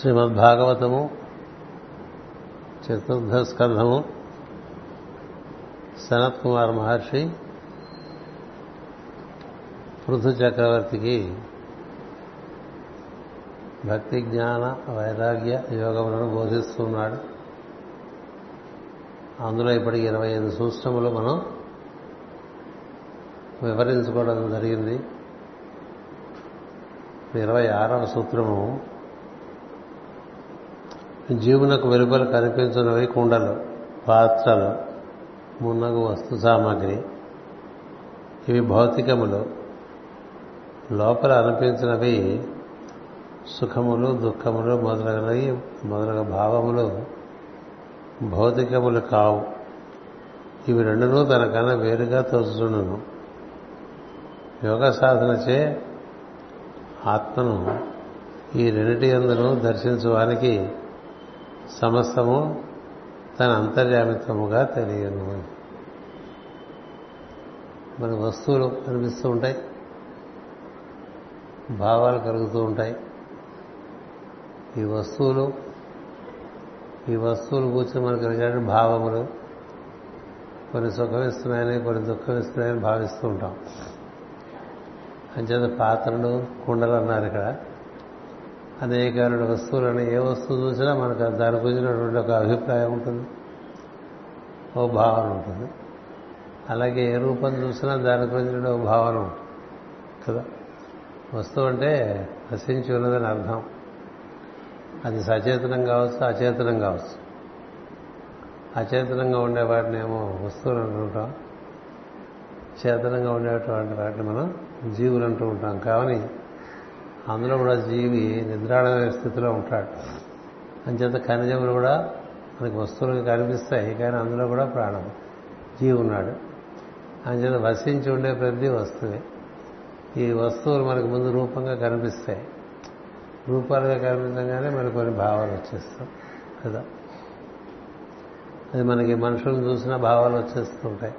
శ్రీమద్భాగవతము చతుర్థ స్కంధము సనత్ కుమార్ మహర్షి పృథు చక్రవర్తికి భక్తి జ్ఞాన వైరాగ్య యోగములను బోధిస్తున్నాడు. అందులో ఇప్పటికి ఇరవై ఐదు సూత్రములు మనం వివరించుకోవడం జరిగింది. ఇరవై ఆరవ సూత్రము జీవునకు వెలుపల కనిపించినవి కుండలు పాత్రలు మున్నగు వస్తు సామాగ్రి. ఇవి భౌతికములు. లోపల అనిపించినవి సుఖములు దుఃఖములు మొదలగునవి మొదలగు భావములు భౌతికములు కావు. ఇవి రెండును తనకన్నా వేరుగా తోచుచుండును. యోగ సాధనచే ఆత్మను ఈ రెండిటి అందును దర్శించడానికి సమస్తము తన అంతర్యామిత్వముగా తెలియను మన వస్తువులు కనిపిస్తూ ఉంటాయి. భావాలు కలుగుతూ ఉంటాయి. ఈ వస్తువులు ఈ వస్తువులు కూర్చొని మనకు కలిగే భావములు కొన్ని సుఖమిస్తున్నాయని కొన్ని దుఃఖమిస్తున్నాయని భావిస్తూ ఉంటాం. అంచేత పాత్రలు కుండలు అన్నారు ఇక్కడ. అనేకమైన వస్తువులని ఏ వస్తువు చూసినా మనకు దాని గురించినటువంటి ఒక అభిప్రాయం ఉంటుంది. ఓ భావన ఉంటుంది. అలాగే ఏ రూపం చూసినా దాని గురించిన ఓ భావన ఉంటుంది. కదా? వస్తువు అంటే నశించి ఉన్నదని అర్థం. అది సచేతనం కావచ్చు అచేతనం కావచ్చు. అచేతనంగా ఉండే వాటిని ఏమో వస్తువులు అంటుంటాం. చేతనంగా ఉండేటువంటి వాటిని మనం జీవులు అంటూ ఉంటాం. కానీ అందులో కూడా జీవి నిద్రాడమైన స్థితిలో ఉంటాడు. అంచేత ఖనిజములు కూడా మనకి వస్తువులుగా కనిపిస్తాయి కానీ అందులో కూడా ప్రాణం జీవి ఉన్నాడు. అంచేత వసించి ఉండే ప్రతి వస్తువే. ఈ వస్తువులు మనకు ముందు రూపంగా కనిపిస్తాయి. రూపాలుగా కనిపించగానే మనకు కొన్ని భావాలు వచ్చేస్తాం కదా. అది మనకి మనుషులను చూసిన భావాలు వచ్చేస్తుంటాయి.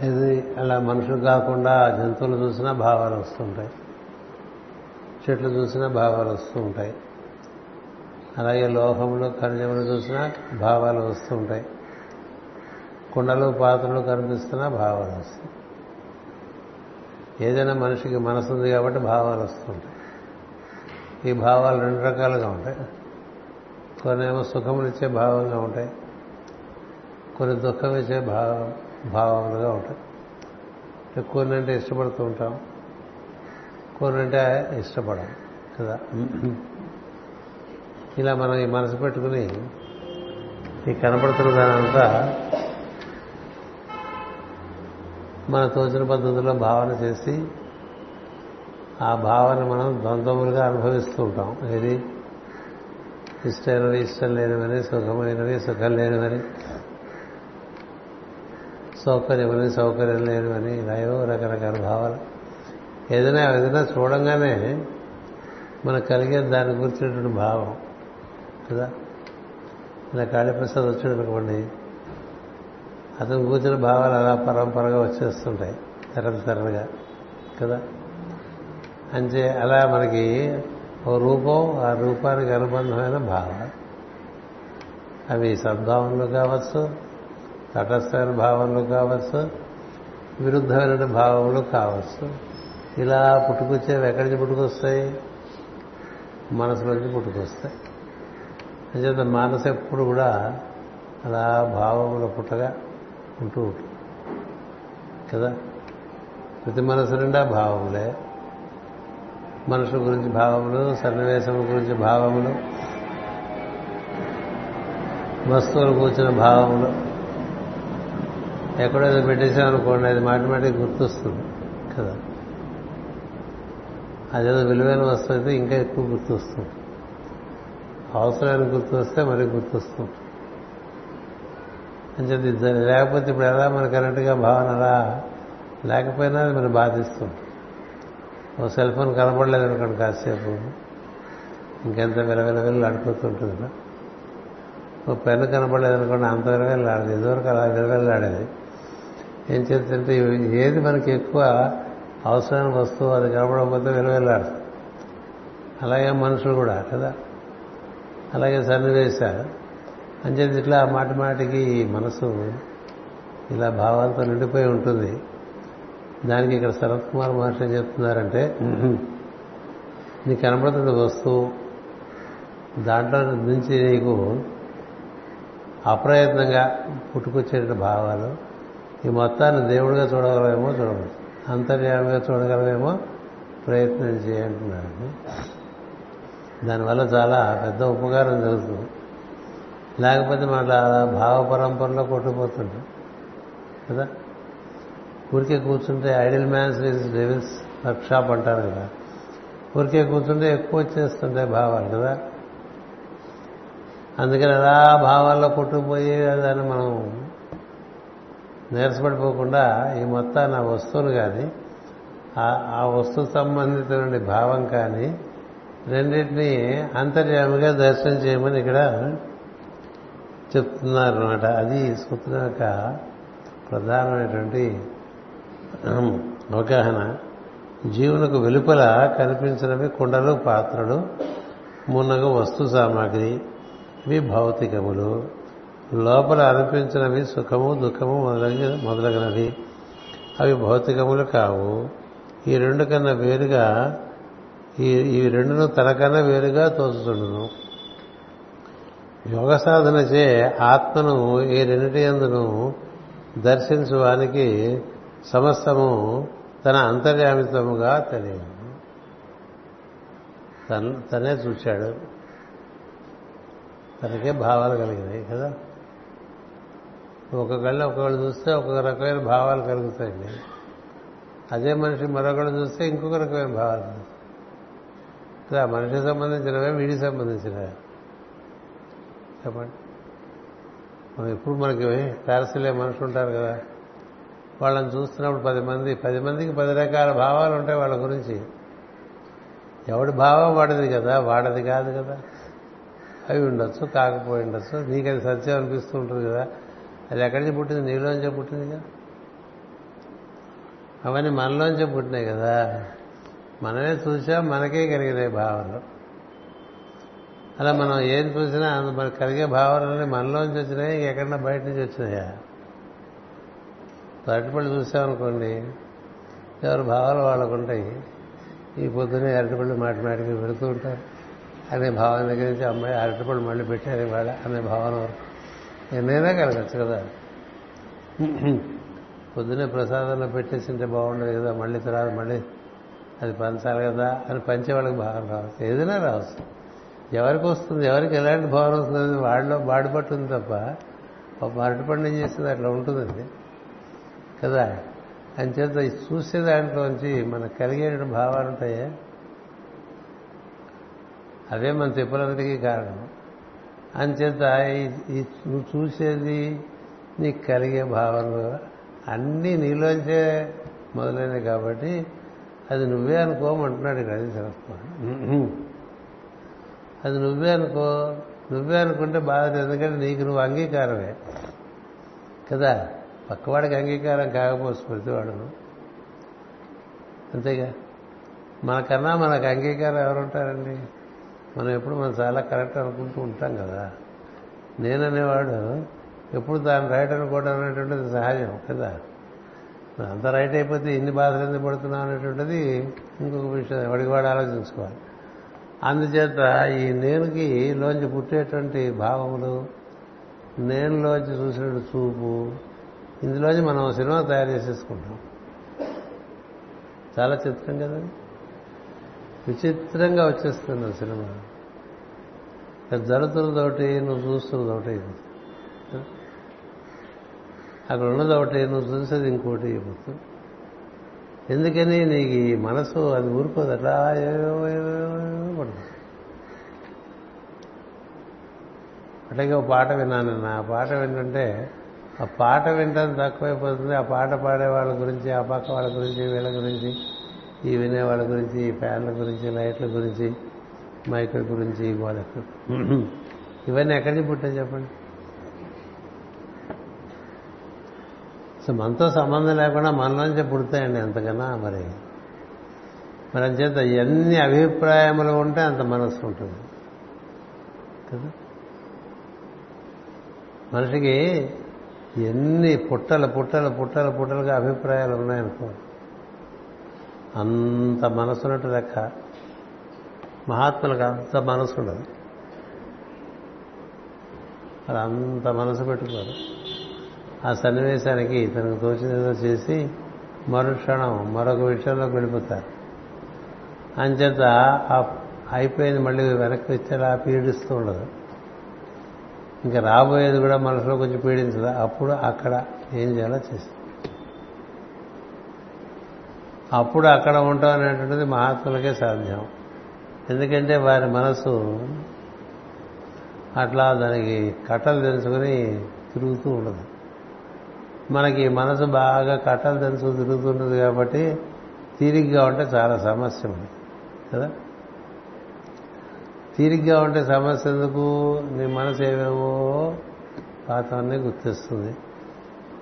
ఇది అలా మనుషులు కాకుండా జంతువులు చూసినా భావాలు వస్తుంటాయి. చెట్లు చూసినా భావాలు వస్తూ ఉంటాయి అలాగే లోహములు ఖనిజములు చూసినా భావాలు వస్తూ ఉంటాయి కుండలు పాత్రలు కనిపిస్తున్నా భావాలు వస్తాయి. ఏదైనా మనిషికి మనసు ఉంది కాబట్టి భావాలు వస్తుంటాయి. ఈ భావాలు రెండు రకాలుగా ఉంటాయి. కొన్ని ఏమో సుఖమునిచ్చే భావంగా ఉంటాయి. కొన్ని దుఃఖం ఇచ్చే భావం భావములుగా ఉంటాయి కొన్ని అంటే ఇష్టపడుతూ ఉంటాం. కొన్ని అంటే ఇష్టపడం కదా? ఇలా మనం ఈ మనసు పెట్టుకుని ఈ కనపడుతున్న దానంతా మన తోచిన పద్ధతిలో భావన చేసి ఆ భావన మనం ద్వంద్వములుగా అనుభవిస్తూ ఉంటాం. ఏది? ఇష్టమైనవి ఇష్టం లేనివని సుఖమైనవి సుఖం లేనివని. సౌకర్యం అని సౌకర్యం లేదు అని ఇలాయో రకరకాల భావాలు. ఏదైనా ఏదైనా చూడంగానే మనకు కలిగే దాని గురించినటువంటి భావం కదా? ఇలా కాళీప్రసాద్ వచ్చాడు అనుకోండి అతను కూర్చున్న భావాలు అలా పరంపరగా వచ్చేస్తుంటాయి తరలి తరలిగా కదా? అంటే అలా మనకి ఓ రూపం ఆ రూపానికి అనుబంధమైన భావాలు అవి సద్భావనలు కావచ్చు తటస్థమైన భావనలు కావచ్చు విరుద్ధమైన భావములు కావచ్చు ఇలా పుట్టుకొచ్చేవి ఎక్కడి నుంచి పుట్టుకొస్తాయి? మనసులోంచి పుట్టుకొస్తాయి. అంచేత మనసు ఎప్పుడు కూడా అలా భావముల పుట్టగా ఉంటూ ఉంటుంది. కదా? ప్రతి మనసు నిండా భావములే. మనుషుల గురించి భావములు సన్నివేశం గురించి భావములు వస్తువులు కూర్చున్న భావములు. ఎక్కడ పెట్టేసాం అనుకోండి అది మాటిమాటికి గుర్తొస్తుంది కదా. అదేదో విలువైన వస్తువు అయితే ఇంకా ఎక్కువ గుర్తొస్తుంది. అవసరాన్ని గుర్తొస్తే మరి గుర్తొస్తుంది. అని చెప్పి లేకపోతే ఇప్పుడు ఎలా మన కరెక్ట్గా భావన రా లేకపోయినా అది మనం బాధిస్తుంది. ఓ సెల్ ఫోన్ కనపడలేదు అనుకోండి కాసేపు. ఇంకెంత విలవిల వెళ్ళి ఆడిపోతుంటుంది. ఓ పెన్ను కనపడలేదు అనుకోండి అంత విలవెళ్ళి ఇదివరకు అలా విలవెళ్ళాడేది ఏం చేస్తుంటే ఏది మనకి ఎక్కువ అవసరమైన వస్తువు అది కనపడకపోతే విలువెళ్ళాడు అలాగే మనుషులు కూడా కదా? అలాగే సన్నివేశాలు. అంచేది ఇట్లా మాటి మాటికి ఈ మనసు ఇలా భావాలతో నిండిపోయి ఉంటుంది. దానికి ఇక్కడ శరత్ కుమార్ మహర్షి ఏం చెప్తున్నారంటే నీకు కనబడుతున్న వస్తువు దాంట్లో నుంచి నీకు అప్రయత్నంగా పుట్టుకొచ్చేట భావాలు ఈ మొత్తాన్ని దేవుడిగా చూడగలవేమో చూడవచ్చు అంతర్యామిగా చూడగలవేమో ప్రయత్నం చేయంటున్నాడు. దానివల్ల చాలా పెద్ద ఉపకారం జరుగుతుంది. లేకపోతే మన భావ పరంపరలో కొట్టుకుపోతుంటాం కదా? ఊరికే కూర్చుంటే idle man's is devil's workshop అంటారు కదా. ఊరికే కూర్చుంటే ఎక్కువ వచ్చేస్తుంటాయి భావాలు కదా? అందుకని అలా భావాల్లో కొట్టుకుపోయి దాన్ని మనం నీరసపడిపోకుండా ఈ మొత్తాన్ని ఆ వస్తువును కానీ ఆ వస్తువు సంబంధిత భావం కానీ రెండింటినీ అంతర్యామిగా దర్శనం చేయమని ఇక్కడ చెప్తున్నారు అనమాట అది సూత్రం యొక్క ప్రధానమైనటువంటి అవగాహన. జీవులకు వెలుపల కనిపించినవి కుండలు పాత్రలు మున్నగు వస్తు సామాగ్రి ఇవి భౌతికములు. లోపల అనిపించినవి సుఖము దుఃఖము మొదలగి మొదలగినవి. అవి భౌతికములు కావు. ఈ రెండు కన్నా వేరుగా ఈ ఈ రెండును తనకన్నా వేరుగా తోచుతుండును యోగ సాధనచే ఆత్మను ఈ రెండింటి అందును దర్శించువానికి సమస్తము తన అంతర్యామితముగా తెలియదు. తనే చూశాడు. తనకే భావాలు కలిగినాయి కదా. ఒక్కొక్కళ్ళు ఒక్కొక్కళ్ళు చూస్తే ఒక్కొక్క రకమైన భావాలు కలుగుతాయండి. అదే మనిషి మరొకళ్ళు చూస్తే ఇంకొక రకమైన భావాలు కలుగుతాయి. కదా మనిషికి సంబంధించినవే వీడికి సంబంధించినవే. చెప్పండి. మనం ఎప్పుడు మనకి తారసులే మనుషులు ఉంటారు కదా. వాళ్ళని చూస్తున్నప్పుడు పది మంది పది మందికి పది రకాల భావాలు ఉంటాయి వాళ్ళ గురించి. ఎవడి భావం వాడిది కదా వాడది కాదు కదా. అవి ఉండొచ్చు కాకపోయి ఉండొచ్చు. నీకు అది సత్యం అనిపిస్తూ ఉంటుంది కదా. అది ఎక్కడి నుంచి పుట్టింది? నీలోంచే పుట్టింది కదా. అవన్నీ మనలోంచే పుట్టినాయి కదా. మనమే చూసా మనకే కలిగినాయి భావనలు. అలా మనం ఏం చూసినా మనకు కలిగే భావనలు మనలోంచి వచ్చినాయి? ఎక్కడన్నా బయట నుంచి వచ్చినాయా? అరటిపళ్ళు చూసామనుకోండి ఎవరి భావాలు వాళ్ళకు ఉంటాయి. ఈ పొద్దునే అరటిపళ్ళు మాటి మాటికి పెడుతూ ఉంటారు. అనే భావన దగ్గర నుంచి అమ్మాయి అరటిపళ్ళు మళ్ళీ పెట్టారు ఇవాళ అనే భావన వరకు. ఎన్నైనా కలగచ్చు కదా. పొద్దునే ప్రసాదంలో పెట్టేసింటే బాగుండదు కదా మళ్ళీ తర్వాత మళ్ళీ అది పంచాలి కదా అని పంచేవాళ్ళకి భావన రావచ్చు. ఏదైనా రావచ్చు. ఎవరికి వస్తుంది ఎవరికి ఎలాంటి భావన వస్తుంది వాడిలో వాడి ఉంది తప్ప మరటి పండుగ ఏం చేస్తుంది అట్లా ఉంటుందండి. కదా. అంచేత చూసే దాంట్లోంచి మనకు కలిగే భావాలు ఉంటాయే అవే మన తిప్పలన్నిటికీ కారణం. అంచేత ఈ నువ్వు చూసేది నీకు కలిగే భావనలు అన్నీ నీలోంచే మొదలైనవి కాబట్టి అది నువ్వే అనుకోమంటున్నాడు ఇక్కడ అది శరత్కుమార్ అది నువ్వే అనుకో నువ్వే అనుకుంటే బాధ ఎందుకంటే నీకు నువ్వు అంగీకారమే కదా. పక్కవాడికి అంగీకారం కాకపోవచ్చు ప్రతివాడు. అంతేగా. మనకన్నా మనకు అంగీకారం ఎవరుంటారండి మనం ఎప్పుడు మనం చాలా కరెక్ట్ అనుకుంటూ ఉంటాం కదా. నేననేవాడు ఎప్పుడు దాన్ని రైట్ అనుకోవడం అనేటువంటిది సహజం కదా. అంత రైట్ అయిపోతే ఇన్ని బాధలు ఎందుకు పడుతున్నాం అనేటువంటిది ఇంకొక విషయం ఎవడికి వాడు ఆలోచించుకోవాలి. అందుచేత ఈ నేనుకి లోంచి పుట్టేటువంటి భావములు నేనులోంచి చూసినట్టు చూపు ఇందులోంచి మనం సినిమా తయారు చేసేసుకుంటాం. చాలా చిత్రం కదా. విచిత్రంగా వచ్చేస్తుంది ఆ సినిమా. జరుగుతున్నదొకటి నువ్వు చూస్తున్నదొకటి అక్కడ ఉన్నదొకటి నువ్వు చూసేది ఇంకోటి అయిపోతుంది. ఎందుకని నీకు ఈ మనసు అది ఊరుకోదు. అట్లా పడుతుంది. అట్లాగే ఒక పాట విన్నాను ఆ పాట వింటుంటే ఆ పాట వింటాను తక్కువైపోతుంది. ఆ పాట పాడే వాళ్ళ గురించి ఆ పక్క వాళ్ళ గురించి వీళ్ళ గురించి ఈ వినే వాళ్ళ గురించి ఈ ఫ్యాన్ల గురించి లైట్ల గురించి మైకుల గురించి వాళ్ళకు. ఇవన్నీ ఎక్కడి నుంచి పుట్టాయి చెప్పండి? సో మనతో సంబంధం లేకుండా మనలోంచే పుడతాయండి ఎంతకన్నా మరి. మరి చేత ఎన్ని అభిప్రాయములు ఉంటే అంత మనసు ఉంటుంది. కదా? మనిషికి ఎన్ని పుట్టల పుట్టల పుట్టల పుట్టలుగా అభిప్రాయాలు ఉన్నాయనుకో అంత మనసున్నట్టు లెక్క. మహాత్ములకు అంత మనసు ఉండదు వాళ్ళు అంత మనసు పెట్టుకోరు. ఆ సన్నివేశానికి తనకు తోచినదో చేసి మరుక్షణం మరొక విషయంలోకి వెళ్ళిపోతారు. అంచేత అయిపోయింది మళ్ళీ వెనక్కి వచ్చేలా పీడిస్తూ ఉండదు. ఇంకా రాబోయేది కూడా మనసులో కొంచెం పీడించదు. అప్పుడు అక్కడ ఏం చేయాలో చేస్తుంది. అప్పుడు అక్కడ ఉంటాం అనేటువంటిది మహాత్ములకే సాధ్యం. ఎందుకంటే వారి మనసు అట్లా దానికి కట్టలు తెలుసుకుని తిరుగుతూ ఉండదు. మనకి మనసు బాగా కట్టలు తెలుసుకుని తిరుగుతుంటుంది కాబట్టి తీరిగ్గా ఉంటే చాలా సమస్య ఉంది కదా? తీరిగ్గా ఉంటే సమస్య ఎందుకు? నీ మనసు ఏమేమో పాతవన్నీ గుర్తిస్తుంది.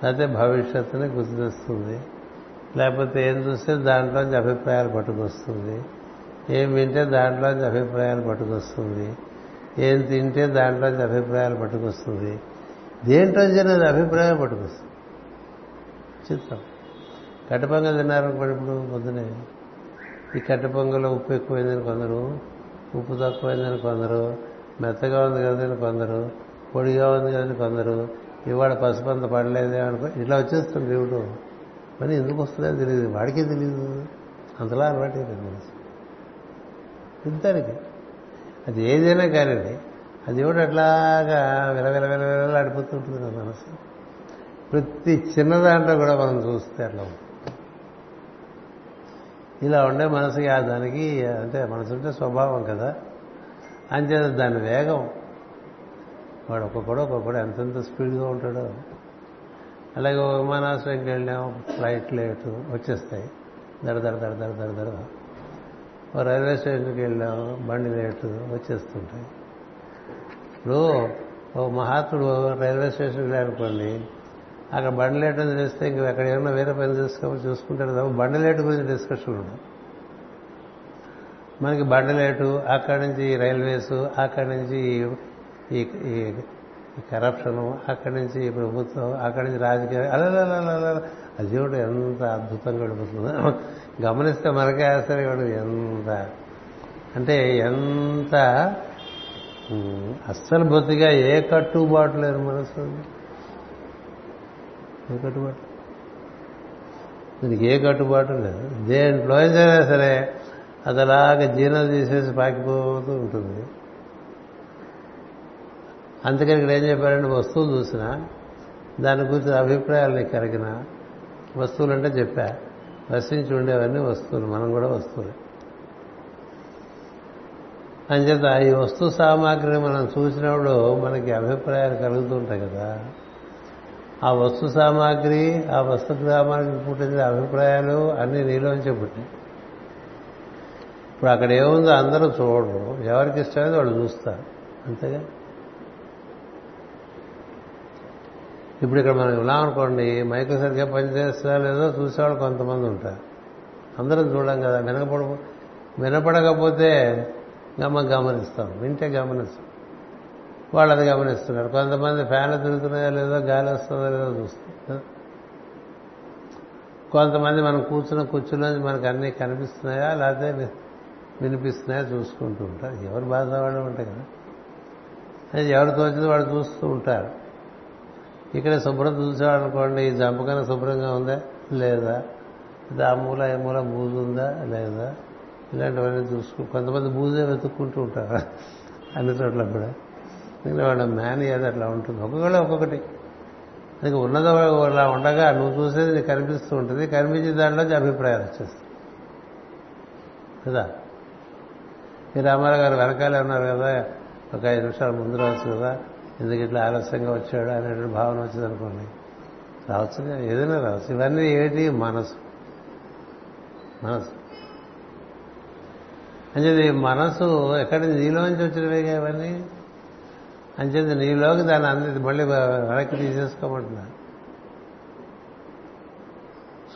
లేకపోతే భవిష్యత్తుని గుర్తిస్తుంది. లేకపోతే ఏం చూస్తే దాంట్లోంచి అభిప్రాయాలు పట్టుకొస్తుంది. ఏం వింటే దాంట్లోంచి అభిప్రాయాలు పట్టుకొస్తుంది. ఏం తింటే దాంట్లోంచి అభిప్రాయాలు పట్టుకొస్తుంది. దేంట్లోంచి అనేది అభిప్రాయం పట్టుకొస్తుంది. చిత్రం కట్టపొంగ తిన్నారనుకోండి ఇప్పుడు పొద్దునే. ఈ కట్టపొంగలో ఉప్పు ఎక్కువైందని కొందరు ఉప్పు తక్కువైందని కొందరు మెత్తగా ఉంది కదని కొందరు పొడిగా ఉంది కదని కొందరు ఇవాళ పసుపంత పడలేదే అనుకో ఇట్లా వచ్చేస్తుంది దేవుడు మరి ఎందుకు వస్తుందో తెలియదు. వాడికే తెలియదు. అంతలా అలవాటు మనసు ఇద్దరికి అది ఏదైనా కానివ్వండి అది కూడా అట్లాగా విలవిల విలవిల ఆడిపోతుంటుంది నా మనసు. ప్రతి చిన్న దాంట్లో కూడా మనం చూస్తే అట్లా ఉంటుంది. ఇలా ఉండే మనసుకి ఆ దానికి అంటే మనసు ఉంటే స్వభావం కదా. అంచేత దాని వేగం. వాడు ఒక్కొక్కడు ఒక్కొక్కడు ఎంతెంత స్పీడ్గా ఉంటాడో. అలాగే విమానాశ్రయంకి వెళ్ళాం ఫ్లైట్ లేటు వచ్చేస్తాయి. దడ దడ దడ దడ దడ దడ. ఓ రైల్వే స్టేషన్కి వెళ్ళాం బండి లేటు వచ్చేస్తుంటాయి. ఇప్పుడు ఓ మహాత్ముడు రైల్వే స్టేషన్కి వెళ్ళారనుకోండి అక్కడ బండి లేట్ అని తెలిస్తే ఇంక అక్కడ ఏమన్నా వేరే పని చేసుకోమని చూసుకుంటారు తప్ప బండి లేటు గురించి డిస్కషన్ ఉండదు. మనకి బండి లేటు అక్కడి నుంచి రైల్వేస్ అక్కడి నుంచి ఈ కరప్షను అక్కడి నుంచి ప్రభుత్వం అక్కడి నుంచి రాజకీయ అలా అది ఎంత అద్భుతంగా గడిపోతుందో. గమనిస్తే మనకే ఆశ్చర్యపడు ఎంత. అంటే ఎంత అస్సలు బొత్తిగా ఏ కట్టుబాటు లేదు మనసు ఏ కట్టుబాటు? దీనికి ఏ కట్టుబాటు లేదు. దేంట్లో అయినా సరే అది అలాగ జీర్ణం తీసేసి పాకిపోతూ ఉంటుంది. అందుకని ఇక్కడ ఏం చెప్పారంటే వస్తువులు చూసినా దాని గురించి అభిప్రాయాలు నీకు కలిగిన వస్తువులు అంటే చెప్పా. రసించి ఉండేవన్నీ వస్తువులు మనం కూడా వస్తువులు. అంచేత ఈ వస్తు సామాగ్రిని మనం చూసినప్పుడు మనకి అభిప్రాయాలు కలుగుతుంటాయి కదా. ఆ వస్తు సామాగ్రి ఆ వస్తు గ్రామానికి పుట్టిన అభిప్రాయాలు అన్నీ నీలోంచే పుట్టినాయి ఇప్పుడు అక్కడ ఏముందో అందరూ చూడరు. ఎవరికి ఇష్టమైంది వాళ్ళు చూస్తారు. అంతేగా? ఇప్పుడు ఇక్కడ మనం ఉన్నామనుకోండి మైకు సరిగ్గా పనిచేస్తా లేదో చూసేవాళ్ళు కొంతమంది ఉంటారు. అందరం చూడం కదా వినపడ వినపడకపోతే గమ గమనిస్తాం వింటే గమనిస్తాం. వాళ్ళు అది గమనిస్తున్నారు. కొంతమంది ఫ్యాన్లు తిరుగుతున్నాయో లేదో గాలి వస్తుందో లేదో చూస్తున్నారు కొంతమంది మనం కూర్చున్న కూర్చున్నది మనకు అన్నీ కనిపిస్తున్నాయా లేకపోతే వినిపిస్తున్నాయా చూసుకుంటూ ఉంటారు. ఎవరు బాధ వాళ్ళు ఉంటాయి కదా. అది ఎవరు తోచింది వాళ్ళు చూస్తూ ఉంటారు. ఇక్కడ శుభ్రం చూసామనుకోండి ఈ జంపకన శుభ్రంగా ఉందా? లేదా. ఇది ఆ మూల ఏ మూల బూజు ఉందా? లేదా. ఇలాంటివన్నీ చూసుకు కొంతమంది బూజే వెతుక్కుంటూ ఉంటారు. అన్ని చోట్ల కూడా. ఇంకా వాళ్ళ మ్యాన్ ఏది అట్లా ఉంటుంది. ఒక్కొక్కళ్ళు ఒక్కొక్కటి. నీకు ఉన్నది అలా ఉండగా నువ్వు చూసేది నీకు కనిపిస్తూ ఉంటుంది. కనిపించే దాంట్లో అభిప్రాయాలు వచ్చేస్తాయి. కదా? ఈ రామారావు గారు వెనకాలే ఉన్నారు కదా. ఒక ఐదు నిమిషాలు ముందు రావచ్చు కదా. ఎందుకు ఇట్లా ఆలస్యంగా వచ్చాడు అనేటువంటి భావన వచ్చింది అనుకోండి. రావచ్చు ఏదైనా రావచ్చు ఇవన్నీ ఏంటి మనసు. మనసు. అంచేది మనసు ఎక్కడి నీలోంచి వచ్చినవేగా ఇవన్నీ? అంచేది నీలోకి దాన్ని అంది మళ్ళీ వెనక్కి తీసేసుకోమంటున్నా.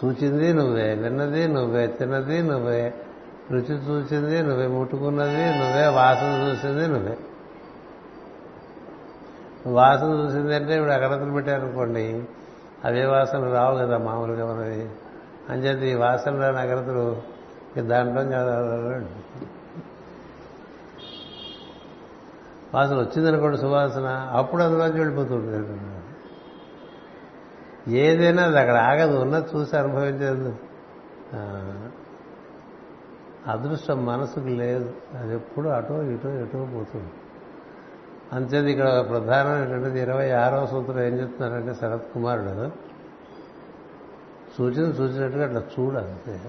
సూచింది నువ్వే విన్నది నువ్వే తిన్నది నువ్వే రుచి చూసింది నువ్వే ముట్టుకున్నది నువ్వే వాసన చూసింది నువ్వే. వాసన చూసిందంటే ఇప్పుడు అగరత్తులు పెట్టారనుకోండి అవే వాసనలు రావు కదా మామూలుగా మనది అంచేత ఈ వాసన రాని అగరత్తులు దాంట్లో వాసన వచ్చిందనుకోండి సువాసన అప్పుడు అందులోంచి వెళ్ళిపోతుంది ఏదైనా అది అక్కడ ఆగదు ఉన్నది చూసి అనుభవించేది. అదృష్టం మనసుకు లేదు. అది ఎప్పుడు అటో ఇటో ఎటో పోతుంది. అంతేది ఇక్కడ ప్రధానమైనటువంటిది ఇరవై ఆరవ సూత్రం ఏం చెప్తున్నారంటే శరత్ కుమారుడు. సూచన చూసినట్టుగా అట్లా చూడు అంతే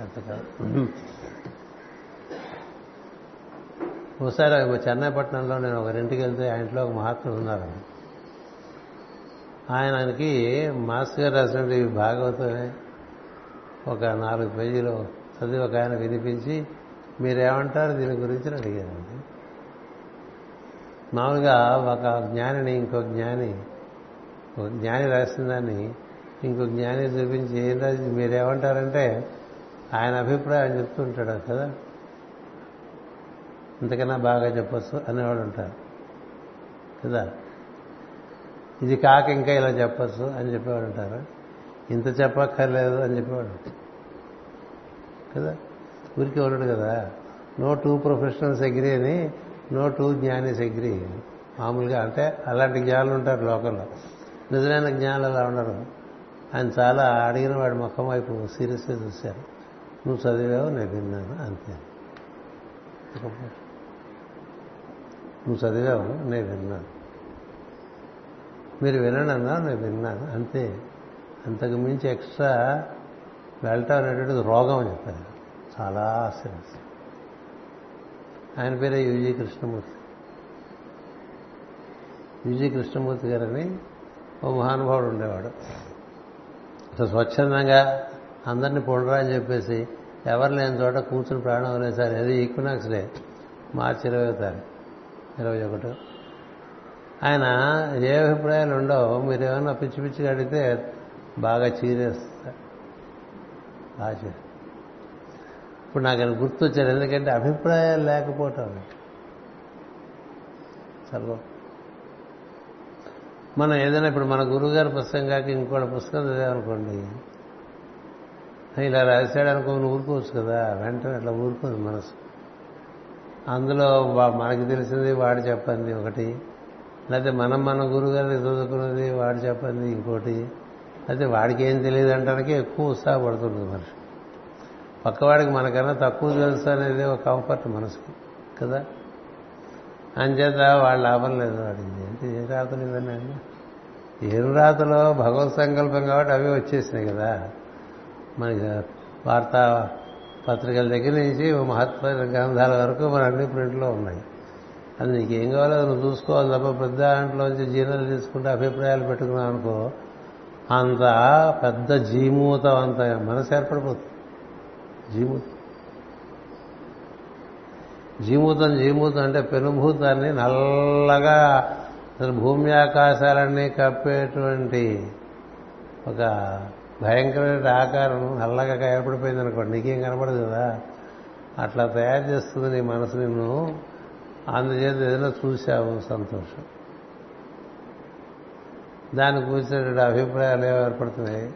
అంత కాదు ఒకసారి చెన్నైపట్నంలో నేను ఒకరింటికి వెళ్తే ఆ ఇంట్లో ఒక మహాత్ముడు ఉన్నారు. ఆయనకి మాస్టర్ గారు రాసినటువంటి ఈ భాగవతమే ఒక నాలుగు పేజీలు చదివి ఒక ఆయన వినిపించి మీరేమంటారు? దీని గురించి అని మామూలుగా ఒక జ్ఞానిని ఇంకో జ్ఞాని ఒక జ్ఞాని రాసిన దాన్ని ఇంకో జ్ఞాని చూపించి ఏం మీరేమంటారంటే ఆయన అభిప్రాయం చెప్తుంటాడు కదా. ఇంతకన్నా బాగా చెప్పొచ్చు అనేవాడు ఉంటారు కదా. ఇది కాక ఇంకా ఇలా చెప్పచ్చు అని చెప్పేవాడు ఉంటారు. ఇంత చెప్పక్కర్లేదు అని చెప్పేవాడు కదా. ఊరికి ఉండడు కదా. నో టూ ప్రొఫెషనల్స్ అగ్రి అని నో టూ జ్ఞానిస్ అగ్రీ. మామూలుగా అంటే అలాంటి జ్ఞానులు ఉంటారు లోకల్లో నిజమైన జ్ఞానులు అలా ఉండరు. ఆయన చాలా అడిగిన వాడి ముఖం వైపు సీరియస్గా చూశారు. నువ్వు చదివావు నేను విన్నాను అంతే. నువ్వు చదివావు నేను విన్నాను. మీరు వినడన్నా అన్నా నేను విన్నాను అంతే. అంతకు మించి ఎక్స్ట్రా వెళ్ళటం అనేటువంటిది రోగం అని చెప్పారు. చాలా సీరియస్. ఆయన పేరే యుజి కృష్ణమూర్తి. యుజి కృష్ణమూర్తి గారని ఓ మహానుభావుడు ఉండేవాడు. అసలు స్వచ్ఛందంగా అందరినీ పొండరా అని చెప్పేసి ఎవరు లేని చోట కూర్చుని ప్రాణం వదిలేశారు. ఏది ఈక్వినాక్స్ డే మార్చి ఇరవై తారీఖు ఇరవై ఒకటి. ఆయన ఏ అభిప్రాయాలు ఉండవు. మీరు ఏమైనా పిచ్చి పిచ్చిగా అడిగితే బాగా చీరేస్తారు. బాగా చీరే ఇప్పుడు నాకు అది గుర్తొచ్చారు ఎందుకంటే అభిప్రాయాలు లేకపోవటం సర్వం. మనం ఏదైనా ఇప్పుడు మన గురువుగారి పుస్తకం కాక ఇంకోటి పుస్తకం చదివామనుకోండి ఇలా రాశాడు అనుకో ఊరుకోవచ్చు కదా వెంటనే అట్లా ఊరుకోదు మనసు. అందులో మనకి తెలిసింది వాడు చెప్పింది ఒకటి లేకపోతే మనం మన గురుగారికి చదువుకున్నది వాడు చెప్పింది ఇంకోటి అయితే వాడికి ఏం తెలియదు అంటానికి ఎక్కువ ఉత్సాహపడుతుంది మనకి పక్కవాడికి మనకన్నా తక్కువ తెలుసు అనేది ఒక కంఫర్ట్ మనసుకి కదా? అంచేత వాళ్ళ లాభం లేదు వాడింది అంటే ఏ రాతలు ఇవన్నీ ఏరు రాతలో భగవత్ సంకల్పం కాబట్టి అవి వచ్చేసినాయి కదా? మనకి వార్తా పత్రికల దగ్గర నుంచి మహత్వ గ్రంథాల వరకు మన అన్ని ప్రింట్లో ఉన్నాయి. అది నీకేం కావాలో నువ్వు చూసుకోవాలి తప్ప పెద్ద దాంట్లోంచి జీర్ణాలు తీసుకుంటే అభిప్రాయాలు పెట్టుకున్నావు అనుకో అంత పెద్ద జీమూతం అంత మనసు ఏర్పడిపోతుంది. జీమూతం జీమూతం జీమూతం అంటే పెనుభూతాన్ని నల్లగా భూమి ఆకాశాలన్నీ కప్పేటువంటి ఒక భయంకరమైన ఆకారం నల్లగా ఏర్పడిపోయింది అనుకోండి నీకేం కనపడదు కదా? అట్లా తయారు చేస్తుంది నీ మనసు నిన్ను. అందుచేత ఏదైనా చూశావు సంతోషం. దాని కూర్చున్నటువంటి అభిప్రాయాలు ఏమి ఏర్పడుతున్నాయి.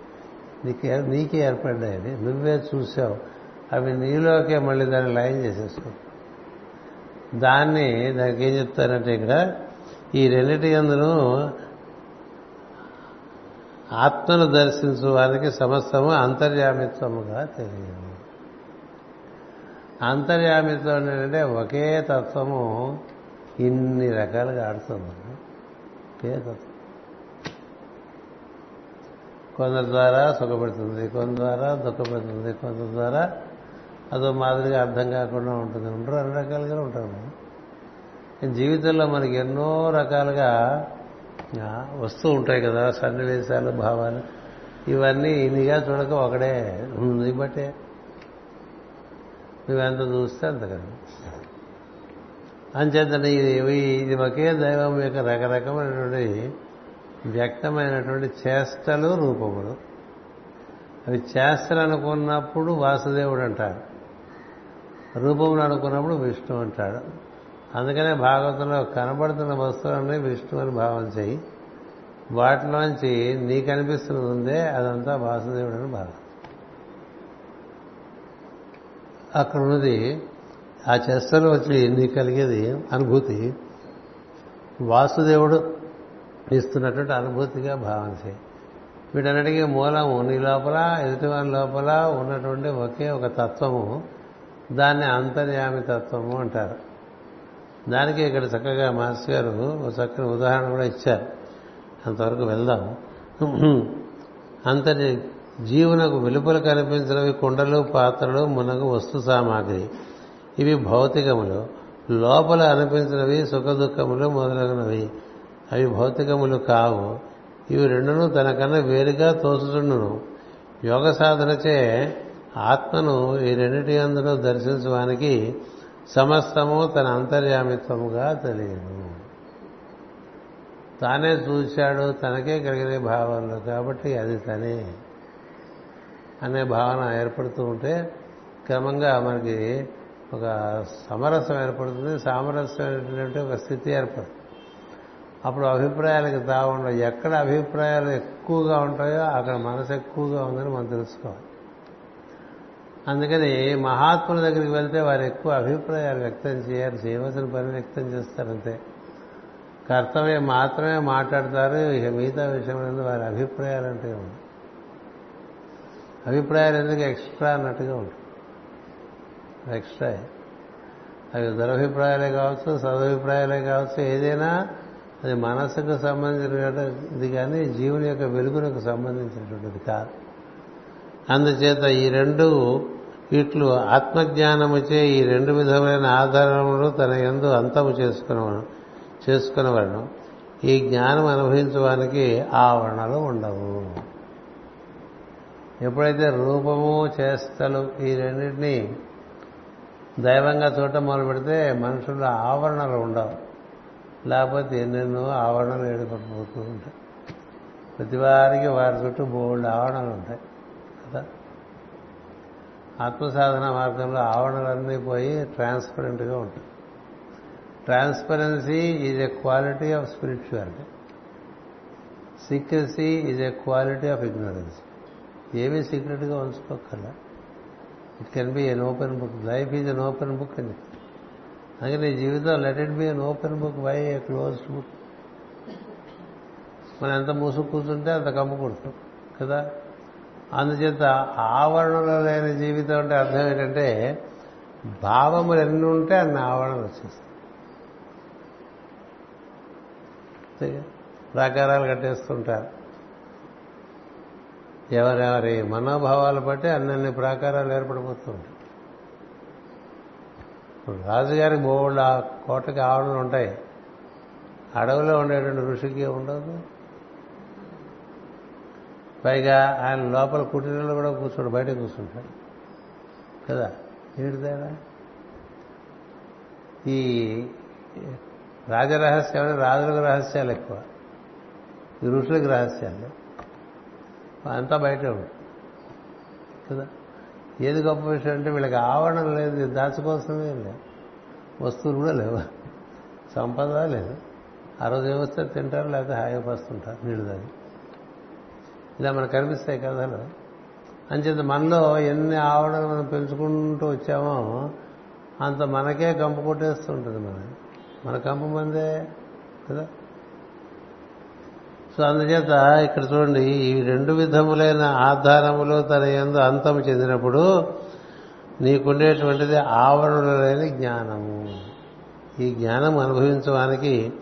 నీకు నీకే ఏర్పడ్డాయి నువ్వే చూసావు అవి నీలోకే మళ్ళీ దాన్ని లయం చేసేసుకో. దాన్ని దానికి ఏం చెప్తారంటే ఇక్కడ ఈ రెండింటి అందును ఆత్మను దర్శించు వారికి సమస్తము అంతర్యామిత్వముగా తెలియదు. అంతర్యామిత్వం ఏంటంటే ఒకే తత్వము ఇన్ని రకాలుగా ఆడుతుంది. ఒకే తత్వం. కొందరి ద్వారా సుఖపెడుతుంది కొందరి ద్వారా దుఃఖపెడుతుంది కొందరి ద్వారా అదో మాదిరిగా అర్థం కాకుండా ఉంటుంది. ఉంటారు అన్ని రకాలుగా ఉంటాము జీవితంలో మనకి ఎన్నో రకాలుగా వస్తూ ఉంటాయి కదా సన్నివేశాలు భావాలు. ఇవన్నీ ఇన్నిగా చూడక ఒకడే ఉంది బట్టే. నువ్వెంత చూస్తే అంత కదా. అంచేత ఇది ఇది ఒకే దైవం యొక్క రకరకమైనటువంటి వ్యక్తమైనటువంటి చేష్టలు రూపములు. అవి చేస్తలు అనుకున్నప్పుడు వాసుదేవుడు అంటారు రూపం అనుకున్నప్పుడు విష్ణు అంటాడు. అందుకనే భాగవతంలో కనబడుతున్న వస్తువులన్నీ విష్ణు అని భావం చేయి. వాటిలోంచి నీకు అనిపిస్తున్నది ఉందే అదంతా వాసుదేవుడు అని భావం. అక్కడ ఉన్నది ఆ చేష్టలో వచ్చి నీకు కలిగేది అనుభూతి వాసుదేవుడు ఇస్తున్నటువంటి అనుభూతిగా భావన చేయి. వీటన్నిటికీ మూలము నీ లోపల ఎదుటివారి లోపల ఉన్నటువంటి ఒకే ఒక తత్వము. దాన్ని అంతర్యామి తత్వము అంటారు. దానికి ఇక్కడ చక్కగా మాస్ గారు ఒక చక్కని ఉదాహరణ కూడా ఇచ్చారు. అంతవరకు వెళ్దాం. అంతటి జీవునకు వెలుపల కనిపించినవి కుండలు పాత్రలు మునగు వస్తు సామాగ్రి. ఇవి భౌతికములు. లోపల అనిపించినవి సుఖ దుఃఖములు మొదలగునవి. అవి భౌతికములు కావు. ఇవి రెండును తనకన్నా వేరుగా తోచుచుండును. యోగ సాధనచే ఆత్మను ఈ రెండిటి అందులో దర్శించడానికి సమస్తము తన అంతర్యామిత్వముగా తెలియదు. తానే చూశాడు తనకే కలిగిన భావనలు కాబట్టి అది తనే అనే భావన ఏర్పడుతూ ఉంటే క్రమంగా మనకి ఒక సమరసం ఏర్పడుతుంది. సామరస్యమైనటువంటి ఒక స్థితి ఏర్పడుతుంది. అప్పుడు అభిప్రాయాలకు తాగుండవు ఎక్కడ అభిప్రాయాలు ఎక్కువగా ఉంటాయో అక్కడ మనసు ఎక్కువగా ఉందని మనం తెలుసుకోవాలి. అందుకని మహాత్ముల దగ్గరికి వెళ్తే వారు ఎక్కువ అభిప్రాయాలు వ్యక్తం చేయరు చేయవలసిన పని వ్యక్తం చేస్తారంతే కర్తవ్యం మాత్రమే మాట్లాడతారు ఇక మిగతా విషయంలో వారి అభిప్రాయాలు అంటే ఉంది అభిప్రాయాలు ఎందుకు ఎక్స్ట్రా అన్నట్టుగా ఉంటుంది. ఎక్స్ట్రా. అవి దురభిప్రాయాలే కావచ్చు సదభిప్రాయాలే కావచ్చు ఏదైనా అది మనసుకు సంబంధించినది కానీ జీవుని యొక్క వెలుగునకు సంబంధించినటువంటిది కాదు. అందుచేత ఈ రెండు ఇట్లు ఆత్మజ్ఞానముచే ఈ రెండు విధములైన ఆధారములు తన ఎందు అంతము చేసుకునేవాడు చేసుకునేవాడు ఈ జ్ఞానం అనుభవించడానికి ఆవరణలు ఉండవు. ఎప్పుడైతే రూపము చేస్తలు ఈ రెండింటినీ దైవంగా చూడటం మొదలు పెడితే మనుషుల్లో ఆవరణలు ఉండవు. లేకపోతే ఎన్నెన్నో ఆవరణలు ఏడుపడిపోతూ ఉంటాయి. ప్రతి వారికి వారి చుట్టూ బోల్డ్ ఆవరణలు ఉంటాయి. కదా. ఆత్మసాధన మార్గంలో ఆవరణలన్నీ పోయి ట్రాన్స్పరెంట్గా ఉంటాయి. Transparency is a quality of spirituality secrecy is a quality of ignorance ఏమీ సీక్రెట్గా ఉంచుకోకల్లా it can be an open book life is an open book అని. అందుకే నీ జీవితం let it be an open book why a closed book మనం ఎంత మూసుకు కూర్చుంటే అంత కమ్ముకుంటాం. కదా? అందుచేత ఆవరణలో లేని జీవితం అంటే అర్థం ఏంటంటే భావములు ఎన్ని ఉంటే అన్ని ఆవరణలు వచ్చేస్తాయి. ప్రాకారాలు కట్టేస్తుంటారు. ఎవరెవరి మనోభావాలు బట్టి అన్నన్ని ప్రాకారాలు ఏర్పడిపోతూ ఉంటాయి. ఇప్పుడు రాజుగారికి కోటకి ఆవరణలు ఉంటాయి. అడవిలో ఉండేటువంటి ఋషికి ఉండదు పైగా ఆయన లోపల కుటీరంలో కూడా కూర్చోడు బయట కూర్చుంటాడు. కదా? ఏంటి తేడా ఈ రాజరహస్యాలు రాజులకు రహస్యాలు ఎక్కువ. ఈ ఋషులకు రహస్యాలు. అంతా బయట కదా? ఏది గొప్ప విషయం అంటే వీళ్ళకి ఆవరణ లేదు దాచుకోసమే లేదు. వస్తువులు కూడా లేవు. సంపద లేదు. ఆ రోజు ఏమొస్తే తింటారు లేకపోతే హాయిగా పస్తుంటారు నీళ్ళు తాగి. ఇలా మనకు కనిపిస్తాయి కథలు. అంచేత మనలో ఎన్ని ఆవరణలు మనం పెంచుకుంటూ వచ్చామో అంత మనకే కంపు కొట్టేస్తుంటుంది మన మన కంపు మందే కదా? సో అందుచేత ఇక్కడ చూడండి ఈ రెండు విధములైన ఆధారములు తన ఎందు అంతము చెందినప్పుడు నీకుండేటువంటిది ఆవరణలు లేని జ్ఞానము. ఈ జ్ఞానం అనుభవించడానికి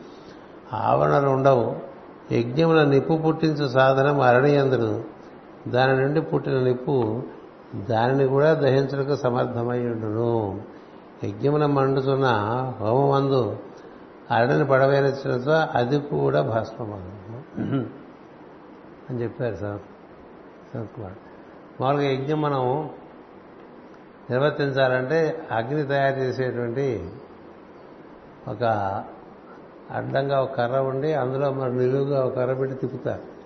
ఆవరణలు ఉండవు. యజ్ఞముల నిప్పు పుట్టించు సాధనం అరణ్యందును. దాని నుండి పుట్టిన నిప్పు దానిని కూడా దహించడానికి సమర్థమయ్యుండును యజ్ఞమున మండుతున్న హోమమందు అరణిని పడవేరించడంతో అది కూడా భస్మమను అని చెప్పారు సార్ సంత్ కుమార్. మామూలుగా యజ్ఞం మనం నిర్వర్తించాలంటే అగ్ని తయారు చేసేటువంటి ఒక అడ్డంగా ఒక కర్ర ఉండి అందులో మరి నిలువుగా ఒక కర్ర పెట్టి తిప్పుతారు.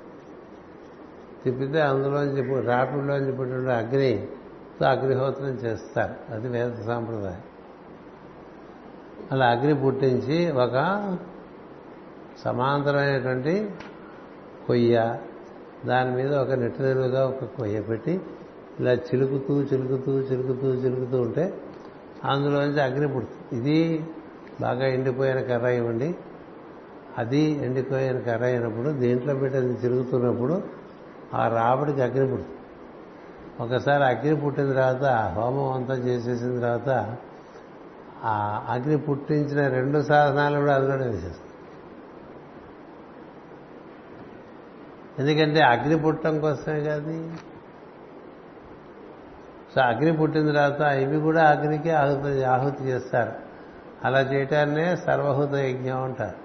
తిప్పితే అందులోంచి రాపిడిలోంచి పుట్టిన అగ్నితో అగ్నిహోత్రం చేస్తారు. అది వేద సాంప్రదాయం. అలా అగ్ని పుట్టించి ఒక సమాంతరమైనటువంటి కొయ్య దాని మీద ఒక నిలువుగా ఒక కొయ్య పెట్టి ఇలా చిలుకుతూ చిలుకుతూ చిలుకుతూ చిలుకుతూ ఉంటే అందులోంచి అగ్ని పుడుతుంది. ఇది బాగా ఎండిపోయిన కర్ర ఇవ్వండి అది ఎండిపోయిన కర్ర అయినప్పుడు దీంట్లో పెట్టి అది తిరుగుతున్నప్పుడు ఆ రాబడికి అగ్ని పుడుతుంది. ఒకసారి అగ్ని పుట్టిన తర్వాత హోమం అంతా చేసేసిన తర్వాత ఆ అగ్ని పుట్టించిన రెండు సాధనాలు కూడా అందులోనే వేసేస్తాం. ఎందుకంటే అగ్ని పుట్టడం కోసమే కాదు. సో అగ్ని పుట్టిన తర్వాత ఇవి కూడా అగ్నికి ఆహుతి ఆహుతి చేస్తారు. అలా చేయటాన్నే సర్వహుత యజ్ఞం అంటారు.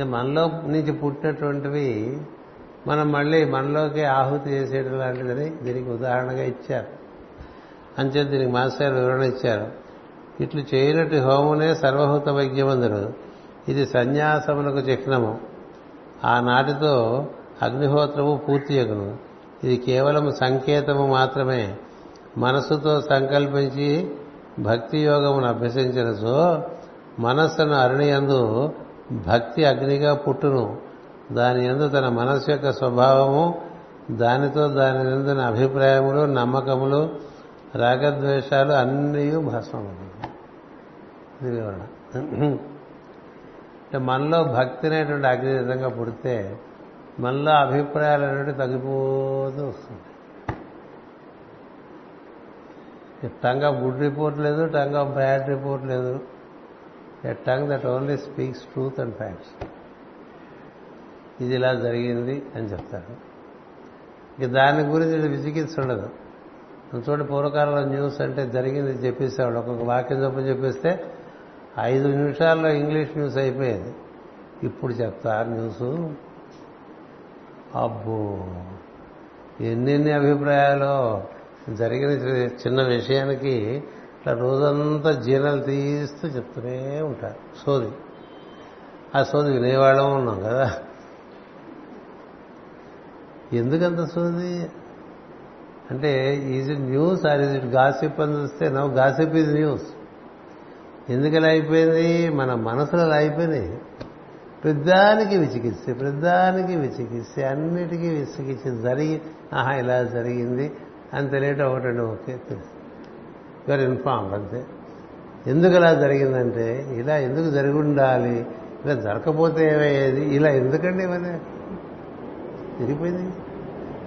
మనలో నుంచి పుట్టినటువంటివి మనం మళ్ళీ మనలోకి ఆహుతి చేసేయడం లాంటిదని దీనికి ఉదాహరణగా ఇచ్చారు. అంచేత దీనికి మాస్టర్ వివరణ ఇచ్చారు. ఇట్లు చేయనట్టు హోమునే సర్వహూత వైద్యమందురు ఇది సన్యాసములకు చిహ్నము. ఆనాటితో అగ్నిహోత్రము పూర్తి యగును ఇది కేవలం సంకేతము మాత్రమే. మనస్సుతో సంకల్పించి భక్తి యోగమును అభ్యసించినచో మనస్సును అరుణియందు భక్తి అగ్నిగా పుట్టును. దాని ఎందు తన మనస్సు యొక్క స్వభావము దానితో దాని ఎందున అభిప్రాయములు నమ్మకములు రాగద్వేషాలు అన్నీ భస్మమవుతుంది ఇది వివరణ. అంటే మనలో భక్తి అనేటువంటి అగ్ని విధంగా పుడితే మనలో అభిప్రాయాలు అనేవి తగ్గిపోతూ వస్తుంది టంగ్ ఆఫ్ గుడ్ రిపోర్ట్ లేదు టంగ్ ఆఫ్ బ్యాడ్ రిపోర్ట్ లేదు. A tongue that only speaks truth and facts ఇది ఇలా జరిగింది అని చెప్తారు. ఇక దాని గురించి విచికిత్స ఉండదు. చూడండి పూర్వకాలంలో న్యూస్ అంటే జరిగింది చెప్పేసేవాడు. ఒక్కొక్క వాక్యం చొప్పున చెప్పేస్తే ఐదు నిమిషాల్లో ఇంగ్లీష్ న్యూస్ అయిపోయేది. ఇప్పుడు చెప్తారు న్యూస్. అబ్బో! ఎన్నెన్ని అభిప్రాయాలు. జరిగిన చిన్న విషయానికి ఇట్లా రోజంతా జీర్ణాలు తీస్తూ చెప్తూనే ఉంటారు. సోది. ఆ సోది వినేవాళ్ళం ఉన్నాం కదా. ఎందుకంత సోది? అంటే is it news or is it gossip అని చూస్తే నవ్వు గాసిప్ ఈజ్ న్యూస్. ఎందుకు ఇలా అయిపోయింది? మన మనసులో అలా అయిపోయింది. పెద్దానికి విచికిస్తే పెద్దానికి విచికిస్తే అన్నిటికీ విచికిత్స జరిగి ఆహా ఇలా జరిగింది అని తెలియటం ఒకటండి ఓకే యువర్ ఇన్ఫార్మ్ అంతే. ఎందుకు ఇలా జరిగిందంటే ఇలా ఎందుకు జరిగి ఉండాలి ఇలా జరగకపోతే ఏమయ్యేది ఇలా ఎందుకండి ఇవన్నీ తిరిగిపోయింది.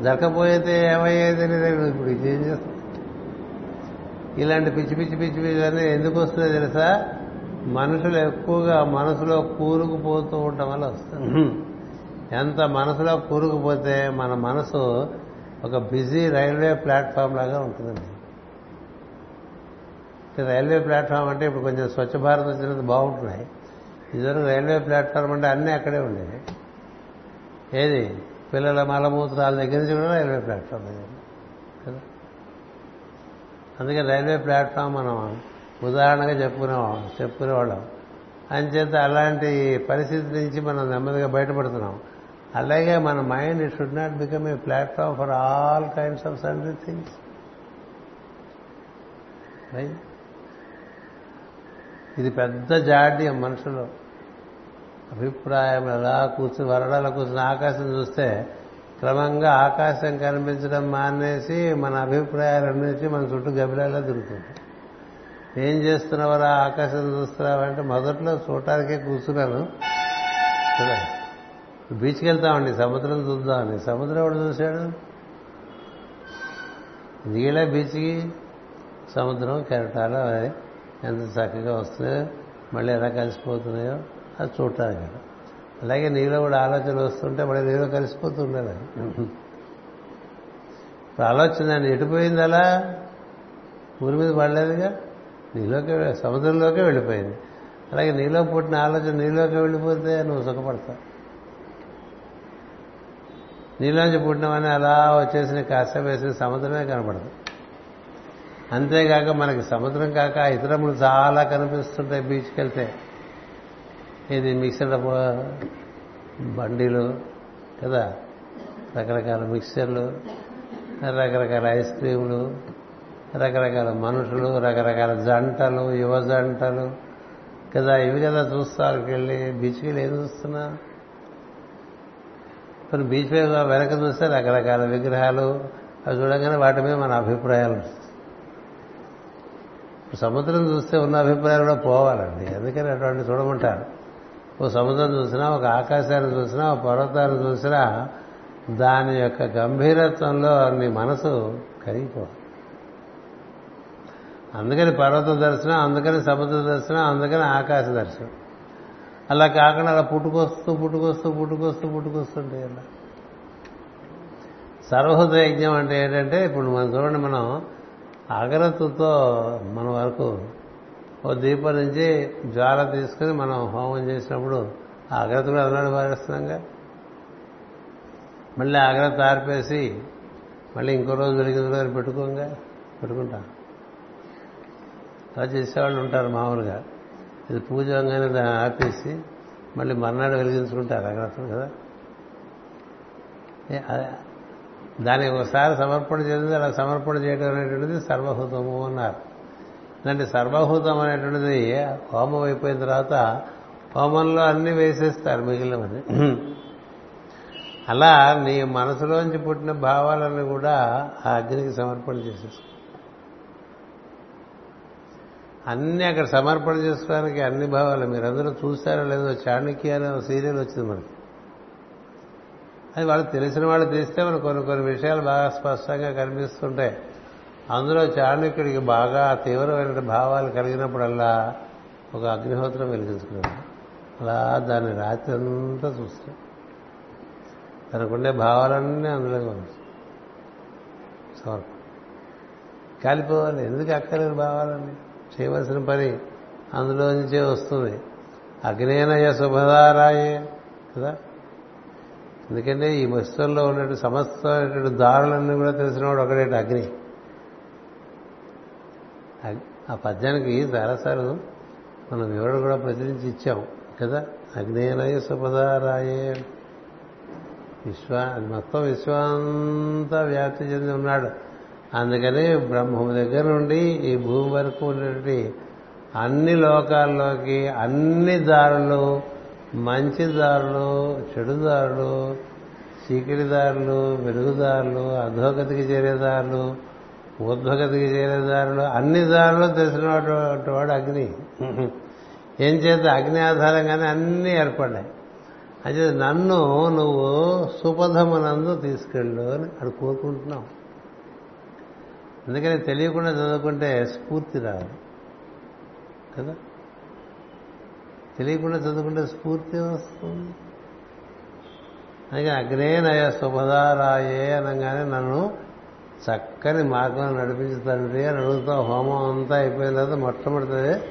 జరగకపోతే ఏమయ్యేది అనేది ఇప్పుడు ఇది ఏం చేస్తాం? ఇలాంటి పిచ్చి పిచ్చి పిచ్చి పిచ్చి అన్నీ ఎందుకు వస్తుందో తెలుసా? మనుషులు ఎక్కువగా మనసులో కూరుకుపోతూ ఉండటం వల్ల వస్తుంది. ఎంత మనసులో కూరుకుపోతే మన మనసు ఒక బిజీ రైల్వే ప్లాట్ఫామ్ లాగా ఉంటుందండి. రైల్వే ప్లాట్ఫామ్ అంటే ఇప్పుడు కొంచెం స్వచ్ఛ భారత్ వచ్చినది బాగుంటున్నాయి ఇదివరకు రైల్వే ప్లాట్ఫామ్ అంటే అన్నీ అక్కడే ఉండేవి. ఏది? పిల్లల మలమూత్రాల దగ్గర నుంచి కూడా రైల్వే ప్లాట్ఫామ్ దగ్గర కదా? అందుకే రైల్వే ప్లాట్ఫామ్ మనం ఉదాహరణగా చెప్పుకునేవాళ్ళం చెప్పుకునేవాళ్ళం అంచేత అలాంటి పరిస్థితి నుంచి మనం నెమ్మదిగా బయటపడుతున్నాం. అలాగే మన mind it should not become a platform for all kinds of sundry things ఇది పెద్ద జాడ్యం మనుషులు. అభిప్రాయం ఎలా కూర్చుని వరడాల కూర్చుని ఆకాశం చూస్తే క్రమంగా ఆకాశం కనిపించడం మానేసి మన అభిప్రాయాలన్నించి మన చుట్టూ గబిలాలో దొరుకుతుంది ఏం చేస్తున్నావరా? ఆకాశం చూస్తున్నావంటే మొదట్లో చూడటానికే కూర్చున్నాను. కదా బీచ్కి వెళ్తామండి సముద్రం చూద్దామని సముద్రం ఎవడు చూశాడు? దిగలే బీచ్కి? సముద్రం కెరటాలు అవి. ఎంత చక్కగా వస్తున్నాయో మళ్ళీ ఎలా కలిసిపోతున్నాయో అది చూడటానికి అలాగే నీలో కూడా ఆలోచన వస్తుంటే మళ్ళీ నీలో కలిసిపోతుండాలి ఇప్పుడు ఆలోచన ఎటుపోయింది అలా? ఊరి మీద పడలేదుగా? నీలోకి సముద్రంలోకే వెళ్ళిపోయింది. అలాగే నీలో పుట్టిన ఆలోచన నీలోకి వెళ్ళిపోతే నువ్వు సుఖపడతావు. నీలోంచి పుట్టినవన్నీ అలా వచ్చేసిన కాసేపు వేసిన సముద్రమే కనపడదు. అంతేకాక మనకి సముద్రం కాక ఇతరములు చాలా కనిపిస్తుంటాయి బీచ్కి వెళ్తే ఇది మిక్సర్ బండిలు కదా? రకరకాల మిక్సర్లు రకరకాల ఐస్ క్రీములు రకరకాల మనుషులు రకరకాల జంటలు యువ జంటలు కదా? ఇవి కదా చూస్తారు వెళ్ళి బీచ్కి వెళ్ళి ఏం చూస్తున్నా? కొన్ని బీచ్ మీద వెనక చూస్తే రకరకాల విగ్రహాలు అవి చూడగానే వాటి మీద మన అభిప్రాయాలు సముద్రం చూస్తే ఉన్న అభిప్రాయాలు కూడా పోవాలండి. అందుకని అటువంటి చూడమంటారు. ఓ సముద్రం చూసినా ఒక ఆకాశాన్ని చూసినా ఒక పర్వతాన్ని చూసినా దాని యొక్క గంభీరత్వంలో నీ మనసు కరిగిపోవాలి. అందుకని పర్వత దర్శనం అందుకని సముద్ర దర్శనం అందుకని ఆకాశ దర్శనం. అలా కాకుండా అలా పుట్టుకొస్తూ పుట్టుకొస్తూ పుట్టుకొస్తూ పుట్టుకొస్తుంటే అలా సర్వహృద యజ్ఞం అంటే ఏంటంటే ఇప్పుడు మనం చూడండి మనం అగరత్తుతో మన వరకు ఓ దీపం నుంచి జ్వాల తీసుకుని మనం హోమం చేసినప్పుడు ఆ అగరత్తు కూడా అదనాడు పారేస్తున్నాంగా. మళ్ళీ అగ్రత ఆర్పేసి మళ్ళీ ఇంకో రోజు వెలిగింది రోజు పెట్టుకోంగా పెట్టుకుంటాం. అలా చేసేవాళ్ళు ఉంటారు మామూలుగా. ఇది పూజ అంగానే దాన్ని ఆపేసి మళ్ళీ మర్నాడు వెలిగించుకుంటారు అగరత్తులు కదా. దాన్ని ఒకసారి సమర్పణ చేసింది అలా సమర్పణ చేయడం అనేటువంటిది సర్వహూతము అన్నారు. ఇలాంటి సర్వహూతం అనేటువంటిది హోమం అయిపోయిన తర్వాత హోమంలో అన్ని వేసేస్తారు మిగిలినవన్నీ. అలా నీ మనసులోంచి పుట్టిన భావాలను కూడా ఆ అగ్నికి సమర్పణ చేసేసుకో. అన్ని అక్కడ సమర్పణ చేసుకోవడానికి అన్ని భావాలు మీరందరూ చూస్తారో లేదో చాణక్య అనే సీరియల్ వచ్చింది మనకి. అది వాళ్ళు తెలిసిన వాళ్ళు తీస్తే మనకు కొన్ని కొన్ని విషయాలు బాగా స్పష్టంగా కనిపిస్తుంటాయి. అందులో చాణక్యుడికి బాగా తీవ్రమైన భావాలు కలిగినప్పుడల్లా ఒక అగ్నిహోత్రం వెలిగించుకున్నాడు. అలా దాన్ని రాత్రి అంతా చూస్తాడు. తనకుండే భావాలన్నీ అందులో సో కాలిపోవాలి. ఎందుకు అక్కర్లేని భావాలని చేయవలసిన పని అందులో నుంచే వస్తుంది. అగ్నేనయ శుభదారాయే కదా? ఎందుకంటే ఈ వస్తువుల్లో ఉన్నటువంటి సమస్తమైనటువంటి దారులన్నీ కూడా తెలిసినవాడు ఒకటే అగ్ని. ఆ పద్యానికి చాలాసార్లు మనం వివరణ కూడా ప్రచురించి ఇచ్చాం కదా? అగ్నేనయ సుపదారాయే విశ్వ మొత్తం విశ్వాంతా వ్యాప్తి చెంది ఉన్నాడు. అందుకని బ్రహ్మం దగ్గర నుండి ఈ భూమి వరకు ఉన్నటువంటి అన్ని లోకాల్లోకి అన్ని దారులు మంచి దారులు చీకటిదారులు దారులు వెలుగుదారులు అధోగతికి చేరేదారులు ఊర్ధ్వగతికి చేరేదారులు అన్ని దారులు తెలిసినటువంటి వాడు అగ్ని. ఏం చేత అగ్ని ఆధారంగానే అన్నీ ఏర్పడ్డాయి. అయితే నన్ను నువ్వు సుపథమునందు తీసుకెళ్ళు అని అక్కడ కోరుకుంటున్నావు. అందుకని తెలియకుండా చదువుకుంటే స్ఫూర్తి రాదు. కదా? తెలియకుండా చదువుకుంటే స్ఫూర్తి వస్తుంది. అందుకని అగ్నేనయ శుభదారాయే అనగానే నన్ను చక్కని మార్గం నడిపించి తండ్రి అని అడుగుతా హోమం అంతా అయిపోయిన తర్వాత మొట్టమొదటి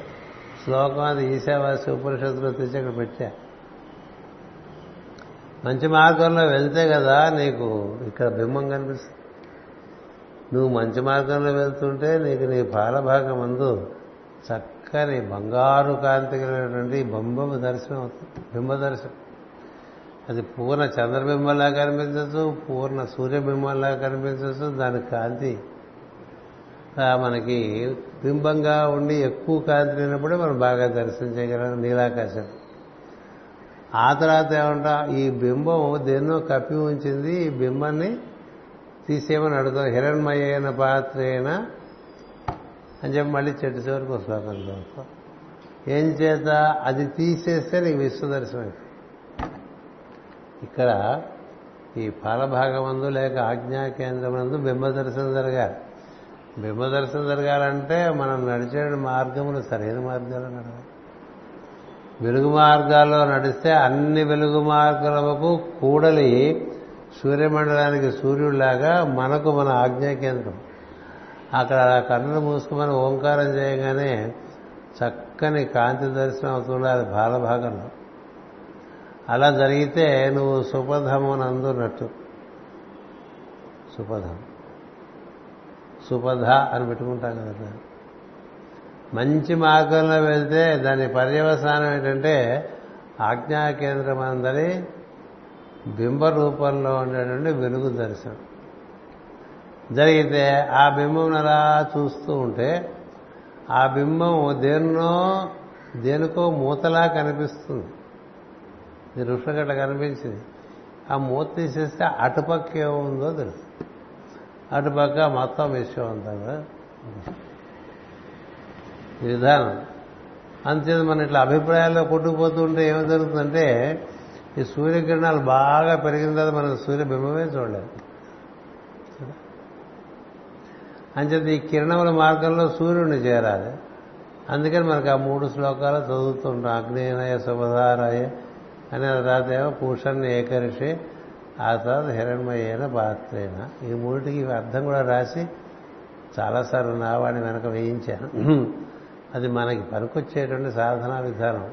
శ్లోకం అది ఈశావాసి ఉపనిషత్తులో తెచ్చి అక్కడ పెట్టా. మంచి మార్గంలో వెళ్తే కదా నీకు ఇక్కడ బింబం కనిపిస్తుంది. నువ్వు మంచి మార్గంలో వెళ్తుంటే నీకు నీ పాలభాగం అందు చక్క చక్కని బంగారు కాంతి కలిగినటువంటి బింబం దర్శనం అవుతుంది. బింబ దర్శనం. అది పూర్ణ చంద్రబింబంలా కనిపించచ్చు పూర్ణ సూర్యబింబంలా కనిపించచ్చు దాని కాంతి. మనకి బింబంగా ఉండి ఎక్కువ కాంతి లేనప్పుడే మనం బాగా దర్శనం చేయగలం నీలాకాశం. ఆ తర్వాత ఏమంటా ఈ బింబం దేన్నో కప్పి ఉంచింది ఈ బింబాన్ని తీసేయమని అడుగుతాం హిరణ్మయైన అయినా అని చెప్పి మళ్ళీ చెట్టు చివరికి వస్తారు శ్లోకం ఏం చేత? అది తీసేస్తే నీకు విశ్వదర్శనం ఇక్కడ ఈ పాలభాగమందు లేక ఆజ్ఞా కేంద్రమందు బింబదర్శనం జరగాలి. బింబదర్శనం జరగాలంటే మనం నడిచే మార్గములు సరైన మార్గాలు నడవాలి. వెలుగు మార్గాల్లో నడిస్తే అన్ని వెలుగు మార్గాలకు కూడలి సూర్యమండలానికి సూర్యుడిలాగా మనకు మన ఆజ్ఞా కేంద్రం. అక్కడ కన్నులు మూసుకుమని ఓంకారం చేయగానే చక్కని కాంతి దర్శనం అవుతుండాలి బాలభాగంలో అలా జరిగితే నువ్వు సుపథమునందు అందున్నట్టు సుపథం. సుపథ అని పెట్టుకుంటాం కదా మంచి మార్గంలో వెళ్తే దాని పర్యవసానం ఏంటంటే ఆజ్ఞా కేంద్రం అందరి బింబ రూపంలో ఉండేటువంటి వెలుగు దర్శనం. జరిగితే ఆ బింబం అలా చూస్తూ ఉంటే ఆ బింబం దేన్నో దేనికో మూతలా కనిపిస్తుంది. ఇది ఋషగట్ల కనిపించింది. ఆ మూత తీసేస్తే అటుపక్క ఏముందో తెలుసు. అటుపక్క మొత్తం విషయం అంతా కూడా విధానం. అంతేత మన ఇట్లా అభిప్రాయాల్లో కొట్టుకుపోతుంటే ఏమి జరుగుతుందంటే ఈ సూర్యకిరణాలు బాగా పెరిగిన తర్వాత మనం సూర్యబింబమే చూడలేదు. అంచేత ఈ కిరణముల మార్గంలో సూర్యుడిని చేరాలి. అందుకని మనకు ఆ మూడు శ్లోకాలు చదువుతుంటాం. అగ్నేనయ శుభధారాయ అని తర్వాత ఏమో పూషణ్ ఏకరిషి ఆ తర్వాత హిరణ్మయ్యన పాత్రేన ఈ మూడిటికి అర్థం కూడా రాసి చాలాసార్లు నా వెనక వేయించాను. అది మనకి పనికొచ్చేటువంటి సాధనా విధానం.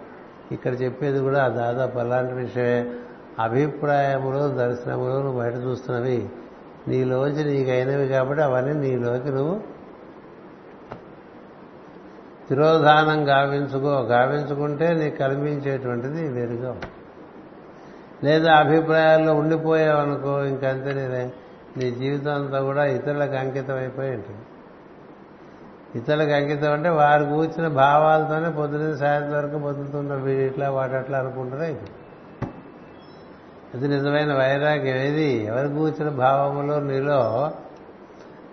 ఇక్కడ చెప్పేది కూడా దాదాపు అలాంటి విషయమే. అభిప్రాయములు దర్శనములు బయట చూస్తున్నవి. నీలోంచి నీకైనవి కాబట్టి అవన్నీ నీలోకి నువ్వు తిరోధానం గావించుకో. గావించుకుంటే నీకు కనిపించేటువంటిది వేరుగా లేదా అభిప్రాయాల్లో ఉండిపోయావనుకో ఇంకంతే నేనే. నీ జీవితం అంతా కూడా ఇతరులకు అంకితం అయిపోయి ఉంటుంది. ఇతరులకు అంకితం అంటే వారు కూర్చిన భావాలతోనే పొద్దున సాయంత్రం వరకు పొద్దుతున్న వీడిట్లా ఇట్లా వాటట్లా అనుకుంటారే. ఇది నిజమైన వైరాగ్యం ఏది? ఎవరి కూర్చున్న భావములో నీలో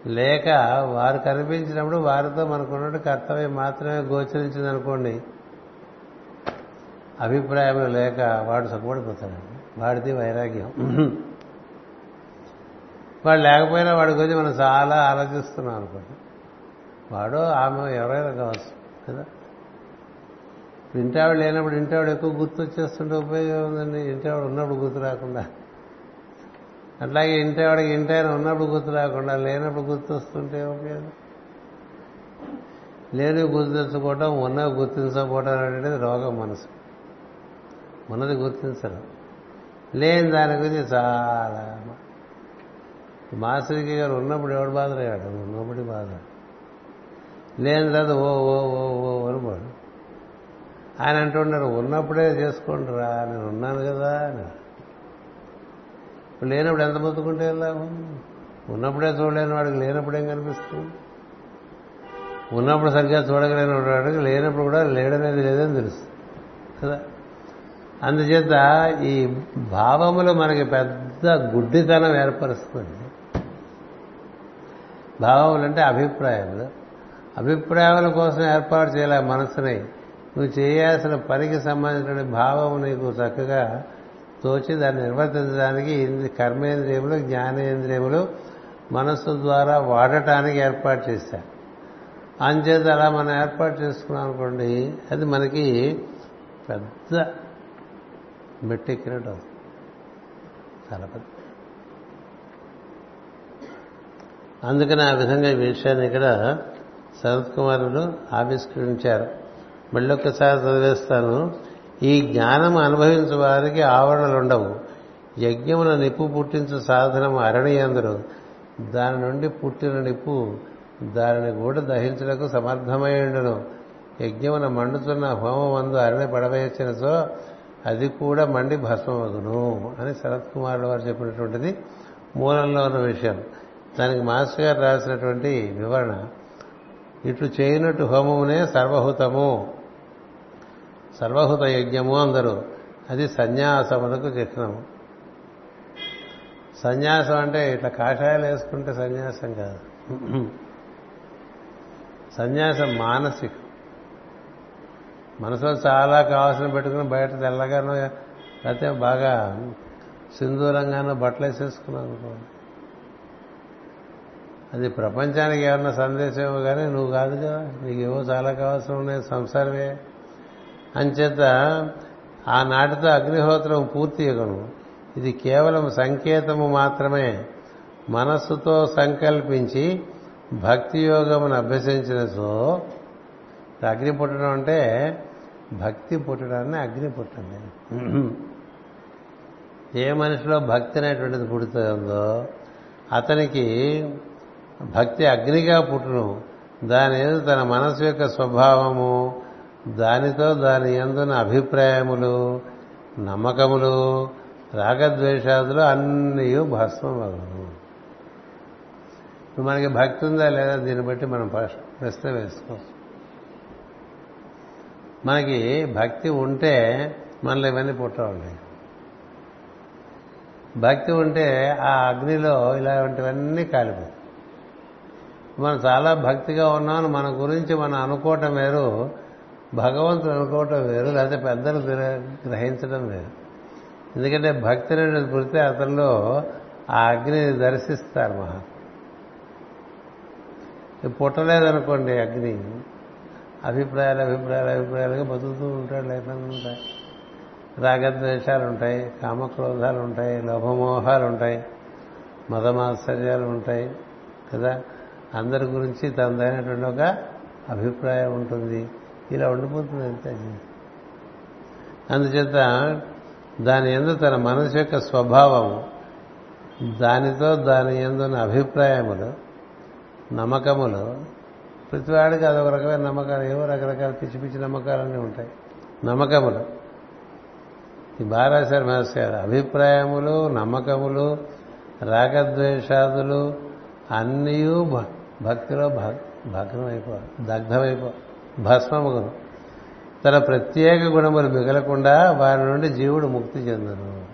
లేక వారు కనిపించినప్పుడు వారితో మనకున్నట్టు కర్తవ్యం మాత్రమే గోచరించింది అనుకోండి అభిప్రాయం లేక వాడు సుఖపడిపోతాడు. వాడిది వైరాగ్యం. వాడు లేకపోయినా వాడి గురించి మనం చాలా ఆలోచిస్తున్నాం అనుకోండి. వాడు ఆమె ఎవరైనా కావచ్చు కదా? ఇప్పుడు ఇంటావిడ లేనప్పుడు ఇంటావిడ ఎక్కువ గుర్తు వచ్చేస్తుంటే ఉపయోగం ఉందండి. ఇంటావిడ ఉన్నప్పుడు గుర్తు రాకుండా. అట్లాగే ఇంటావిడకి ఇంటాయన ఉన్నప్పుడు గుర్తు రాకుండా లేనప్పుడు గుర్తు వస్తుంటే ఉపయోగం. లేని గుర్తు తెచ్చుకోవటం ఉన్నవి గుర్తించకపోవటం అనేది రోగం మనసు. ఉన్నది గుర్తించడం. లేని దాని గురించి చాలా మాస్టర్కి గారు ఉన్నప్పుడు ఎవడు బాధలయ్యాడు ఉన్నప్పుడు బాధ. లేని తర్వాత ఓ ఓ ఓ ఓ అనుకోడు. ఆయన అంటున్నారు ఉన్నప్పుడే చేసుకోండి రా నేను ఉన్నాను కదా అని. ఇప్పుడు లేనప్పుడు ఎంత బతుకుంటే లాభం ఉన్నప్పుడే చూడలేని వాడికి లేనప్పుడు ఏం కనిపిస్తుంది? ఉన్నప్పుడు సరిగ్గా చూడగలేని వాడికి లేనప్పుడు కూడా లేడనేది లేదని తెలుసు కదా? అందుచేత ఈ భావములు మనకి పెద్ద గుడ్డితనం ఏర్పరుస్తుంది. భావములు అంటే అభిప్రాయాలు అభిప్రాయాల కోసం ఏర్పాటు చేయలే మనసుని. నువ్వు చేయాల్సిన పనికి సంబంధించిన భావం నీకు చక్కగా తోచి దాన్ని నిర్వర్తించడానికి కర్మేంద్రియములు జ్ఞానేంద్రియములు మనస్సు ద్వారా వాడటానికి ఏర్పాటు చేశారు. అంచేత అలా మనం ఏర్పాటు చేసుకున్నాం అనుకోండి అది మనకి పెద్ద మెట్టెక్కినట్టు అవుతుంది. చాలా పెద్ద. అందుకని ఆ విధంగా ఈ విషయాన్ని ఇక్కడ శరత్ కుమారుడు ఆవిష్కరించారు. మళ్ళీ ఒక్కసారి చదివేస్తాను. ఈ జ్ఞానం అనుభవించే వారికి ఆవరణలు ఉండవు యజ్ఞమున నిప్పు పుట్టించు సాధనం అరణి అందరు దాని నుండి పుట్టిన నిప్పు దానిని కూడా దహించడానికి సమర్థమైండును యజ్ఞమున మండుతున్న హోమమందు అరణి పడవేసినతో అది కూడా మండి భస్మమగును అని శరత్ కుమారుడు వారు చెప్పినటువంటిది మూలంలో ఉన్న విషయం. దానికి మాస్టర్ గారు రాసినటువంటి వివరణ. ఇటు చేయనట్టు హోమమునే సర్వహుతము. సర్వహృత యజ్ఞము అందరూ. అది సన్యాసమునకు చిహ్నము సన్యాసం అంటే ఇట్లా కాషాయాలు వేసుకుంటే సన్యాసం కాదు. సన్యాసం మానసికం. మనసులో చాలా కావాల్సిన పెట్టుకుని బయట తెల్లగానో లేకపోతే బాగా సింధూరంగానో బట్టలు వేసేసుకున్నాను అనుకోండి అది ప్రపంచానికి ఏమన్నా సందేశమో కానీ నువ్వు కాదు కదా. నీకేవో చాలా కావాల్సిన ఉన్నాయి సంసారమే. అంచేత ఆనాటితో అగ్నిహోత్రం పూర్తి ఇవ్వను ఇది కేవలం సంకేతము మాత్రమే. మనస్సుతో సంకల్పించి భక్తి యోగమును అభ్యసించినచో అగ్ని పుట్టడం అంటే భక్తి పుట్టడాన్ని అగ్ని పుట్టండి. ఏ మనిషిలో భక్తి అనేటువంటిది పుడుతుందో అతనికి భక్తి అగ్నిగా పుట్టును. దాని తన మనసు యొక్క స్వభావము దానితో దాని ఎందున అభిప్రాయములు నమ్మకములు రాగద్వేషాదులు అన్నీ భస్మం మనకి భక్తి ఉందా లేదా దీన్ని బట్టి మనం ప్రశ్న ప్రశ్న వేసుకోవచ్చు. మనకి భక్తి ఉంటే మనలో ఇవన్నీ పుట్టవండి భక్తి ఉంటే ఆ అగ్నిలో ఇలాంటివన్నీ కాలిపోతాయి. మనం చాలా భక్తిగా ఉన్నామని మన గురించి మనం అనుకోవటం వేరు భగవంతుడు అనుకోవటం వేరు లేకపోతే పెద్దలు గ్రహించడం వేరు ఎందుకంటే భక్తి అనేది పుడితే అతనిలో ఆ అగ్నిని దర్శిస్తారు మహా. పుట్టలేదనుకోండి అగ్ని. అభిప్రాయాలు అభిప్రాయాలు అభిప్రాయాలుగా బతుకుతూ ఉంటాడు లేకుండా ఉంటాయి రాగద్వేషాలు ఉంటాయి కామక్రోధాలు ఉంటాయి లోభమోహాలు ఉంటాయి మతమాశ్చర్యాలు ఉంటాయి కదా? అందరి గురించి తనదైనటువంటి ఒక అభిప్రాయం ఉంటుంది. ఇలా ఉండిపోతుంది అంతే. అందుచేత దాని ఎందు తన మనసు యొక్క స్వభావము దానితో దాని ఎందున్న అభిప్రాయములు నమ్మకములు ప్రతివాడికి అదొక రకమైన నమ్మకాలు ఏవో రకరకాల పిచ్చి పిచ్చి నమ్మకాలన్నీ ఉంటాయి. నమ్మకములు. ఈ బాగా రాశారు మాస్టర్ గారు అభిప్రాయములు నమ్మకములు రాగద్వేషాదులు అన్నీ భక్తిలో భగ్నం అయిపో దగ్ధమైపో భస్మముగును తన ప్రత్యేక గుణములు మిగలకుండా వారి నుండి జీవుడు ముక్తి చెందను.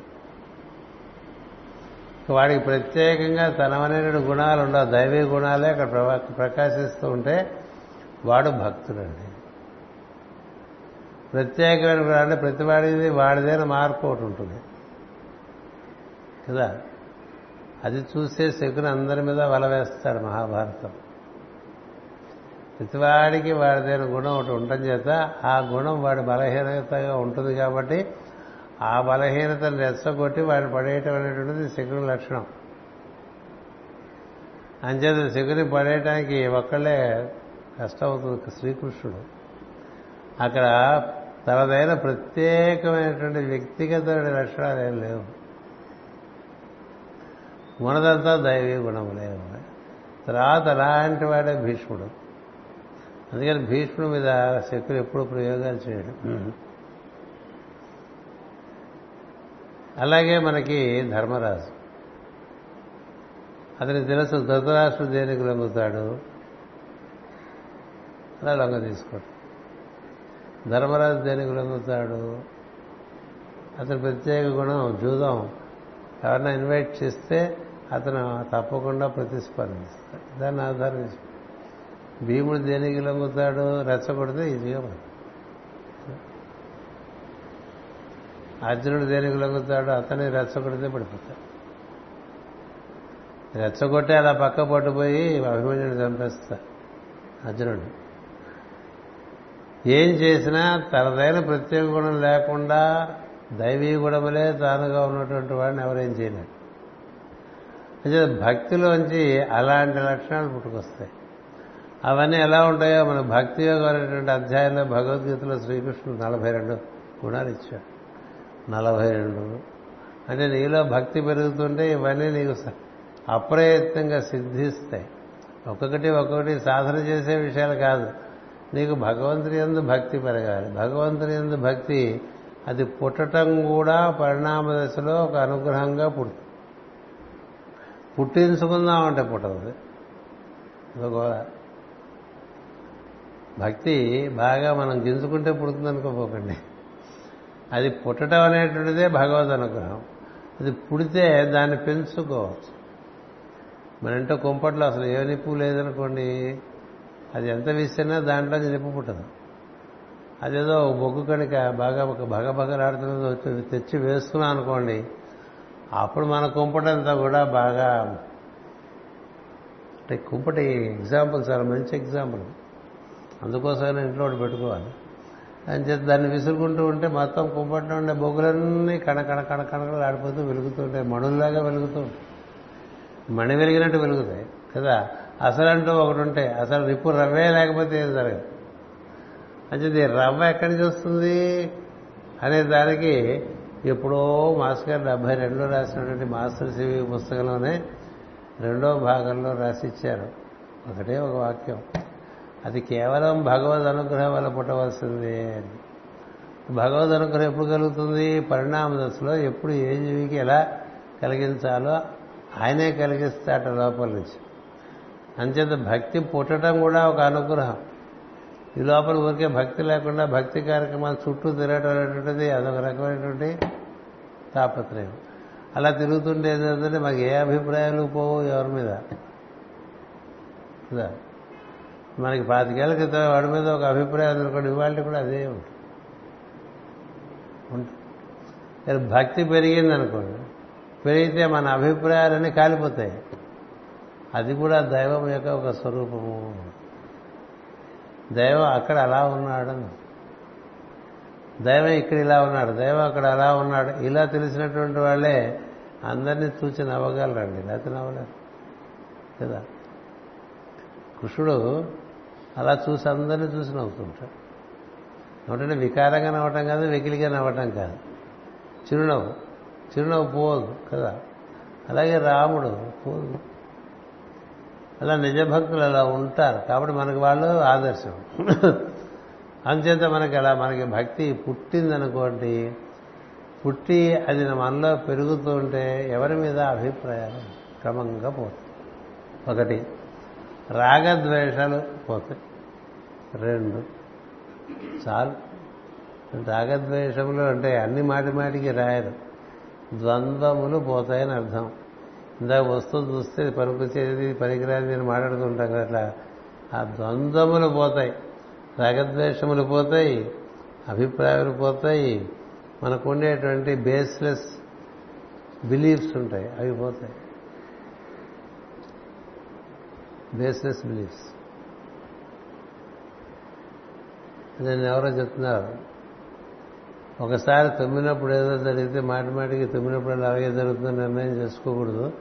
వాడికి ప్రత్యేకంగా తనవైన గుణాలు ఉండవు. దైవీ గుణాలే అక్కడ ప్రకాశిస్తూ ఉంటే వాడు భక్తుడండి. ప్రత్యేకమైన గుణాలు ప్రతివాడిది వాడిదైన మార్పు ఒకటి ఉంటుంది. కదా? అది చూసే శకుని అందరి మీద వల వేస్తాడు మహాభారతం. ప్రతివాడికి వాడిదైన గుణం ఒకటి ఉండటం చేత ఆ గుణం వాడి బలహీనతగా ఉంటుంది కాబట్టి ఆ బలహీనతను రెచ్చగొట్టి వాడిని పడేయటం అనేటువంటిది శకుని లక్షణం. అంచేత శకుని పడేయటానికి ఒక్కళ్ళే కష్టమవుతుంది శ్రీకృష్ణుడు. అక్కడ తనదైన ప్రత్యేకమైనటువంటి వ్యక్తిగత లక్షణాలు ఏం లేవు. ఉన్నదంతా దైవీ గుణములే. తర్వాత అలాంటి వాడే భీష్ముడు. అందుకని భీష్ముడి మీద శక్తులు ఎప్పుడు ప్రయోగాలు చేయడం. అలాగే మనకి ధర్మరాజు. అతనికి తెలుసు ధృతరాష్ట్రుడు దేనికి లొంగుతాడు? అలా లొంగ తీసుకోడు. ధర్మరాజు దేనికి లొంగుతాడు? అతని ప్రత్యేక గుణం జూదం. ఎవరన్నా ఇన్వైట్ చేస్తే అతను తప్పకుండా ప్రతిస్పందిస్తాడు. దాన్ని ఆధారం భీముడు దేనికి లొంగుతాడు? రెచ్చగొడితే ఈజీగా అర్జునుడు దేనికి లొంగుతాడు? అతని రెచ్చగొడితే పడిపోతాడు. రెచ్చగొట్టే అలా పక్క పట్టుపోయి అభిమన్యుడు చంపేస్తా అర్జునుడు. ఏం చేసినా తనదైన ప్రత్యేక గుణం లేకుండా దైవీ గుణములే తానుగా ఉన్నటువంటి వాడిని ఎవరేం చేయలేరు. అంటే భక్తిలోంచి అలాంటి లక్షణాలు పుట్టుకొస్తాయి. అవన్నీ ఎలా ఉంటాయో మన భక్తి యోగం అనేటువంటి అధ్యాయంలో భగవద్గీతలో శ్రీకృష్ణుడు నలభై రెండు గుణాలు ఇచ్చాడు. నలభై రెండు. అంటే నీలో భక్తి పెరుగుతుంటే ఇవన్నీ నీకు అప్రయత్నంగా సిద్ధిస్తాయి. ఒక్కొక్కటి ఒక్కొక్కటి సాధన చేసే విషయాలు కాదు. నీకు భగవంతుని ఎందు భక్తి పెరగాలి. భగవంతుని ఎందు భక్తి అది పుట్టటం కూడా పరిణామ దశలో ఒక అనుగ్రహంగా పుడుతుంది పుట్టించుకుందామంటే పుట్టదు. గోళ భక్తి బాగా మనం గింజుకుంటే పుడుతుంది అనుకోపోకండి అది పుట్టడం అనేటువంటిదే భగవద్ అనుగ్రహం. అది పుడితే దాన్ని పెంచుకోవచ్చు. మన ఇంట్లో కుంపట్లో అసలు ఏ నిప్పు లేదనుకోండి అది ఎంత విసినా దాంట్లో నిప్పు పుట్టదు. అదేదో బొగ్గు కనుక బాగా ఒక భగభగలాడుతున్నది వచ్చి తెచ్చి వేస్తున్నాం అనుకోండి అప్పుడు మన కుంపటంతా కూడా బాగా అంటే కుంపటి ఎగ్జాంపుల్ చాలా మంచి ఎగ్జాంపుల్ అందుకోసమే ఇంట్లో ఒకటి పెట్టుకోవాలి. అని చెప్పి దాన్ని విసురుకుంటూ ఉంటే మొత్తం కుంపట్లో ఉండే బొగ్గులన్నీ కణ కణ కణ కణకలు ఆడిపోతూ వెలుగుతుంటాయి మణుల్లాగా వెలుగుతూ మణి వెలిగినట్టు వెలుగుతాయి కదా? అసలంటూ ఒకటి ఉంటే అసలు రిప్పు రవ్వే లేకపోతే ఏం జరగదు. అంటే రవ్వ ఎక్కడి నుంచి వస్తుంది? అనే దానికి ఎప్పుడో మాస్టర్ గారు డెబ్బై రెండులో రాసినటువంటి మాస్టర్ సివి పుస్తకంలోనే రెండో భాగంలో రాసిచ్చారు ఒకటే ఒక వాక్యం. అది కేవలం భగవద్ అనుగ్రహం వల్ల పుట్టవలసిందే భగవద్ అనుగ్రహం ఎప్పుడు కలుగుతుంది? పరిణామ దశలో ఎప్పుడు ఏ జీవికి ఎలా కలిగించాలో ఆయనే కలిగిస్తాట లోపల నుంచి. అంచేత భక్తి పుట్టడం కూడా ఒక అనుగ్రహం. ఈ లోపల ఊరికే భక్తి లేకుండా భక్తి కార్యక్రమాలు చుట్టూ తిరగటం అనేటువంటిది అదొక రకమైనటువంటి తాపత్రయం. అలా తిరుగుతుంటే ఏంటంటే మాకు ఏ అభిప్రాయాలు పోవు ఎవరి మీద? మనకి పాతికేళ్ళ క్రితం వాడి మీద ఒక అభిప్రాయం అనుకోండి ఇవాళ కూడా అదే ఉంటుంది. భక్తి పెరిగింది అనుకోండి పెరిగితే మన అభిప్రాయాలన్నీ కాలిపోతాయి. అది కూడా దైవం యొక్క ఒక స్వరూపము. దైవం అక్కడ అలా ఉన్నాడు దైవం ఇక్కడ ఇలా ఉన్నాడు దైవం అక్కడ అలా ఉన్నాడు. ఇలా తెలిసినటువంటి వాళ్ళే అందరినీ చూచి నవ్వగలరండి. లేకపోతే నవ్వలేరు. కదా? కృష్ణుడు అలా చూసి అందరినీ చూసి నవ్వుతుంటాడు నవ్వటంటే వికారంగా నవ్వటం కాదు వెకిలిగా నవ్వటం కాదు. చిరునవ్వు. చిరునవ్వు పోదు కదా. అలాగే రాముడు పోదు. అలా నిజభక్తులు అలా ఉంటారు. కాబట్టి మనకు వాళ్ళు ఆదర్శం. అంచేత మనకి అలా మనకి భక్తి పుట్టిందనుకోండి పుట్టి అది మనలో పెరుగుతూ ఉంటే ఎవరి మీద అభిప్రాయాలు క్రమంగా పోతుంది ఒకటి రాగద్వేషాలు పోతాయి. రెండు. చాలు. రాగద్వేషములు అంటే అన్ని మాటి మాటికి రాయరు. ద్వంద్వములు పోతాయని అర్థం. ఇందాక వస్తువు చూస్తే పనికొచ్చేది పనికిరాని నేను మాట్లాడుతుంటాం కదా అట్లా. ఆ ద్వంద్వములు పోతాయి. రాగద్వేషములు పోతాయి. అభిప్రాయాలు పోతాయి. మనకు ఉండేటువంటి బేస్లెస్ బిలీఫ్స్ ఉంటాయి. అవి పోతాయి. బేస్లెస్ బిలీఫ్స్ నేను ఎవరో చెప్తున్నారు ఒకసారి తుమ్మినప్పుడు ఏదో జరిగితే మాటి మాటికి తుమ్మినప్పుడు అలాగే జరుగుతుందో నిర్ణయం చేసుకోకూడదు.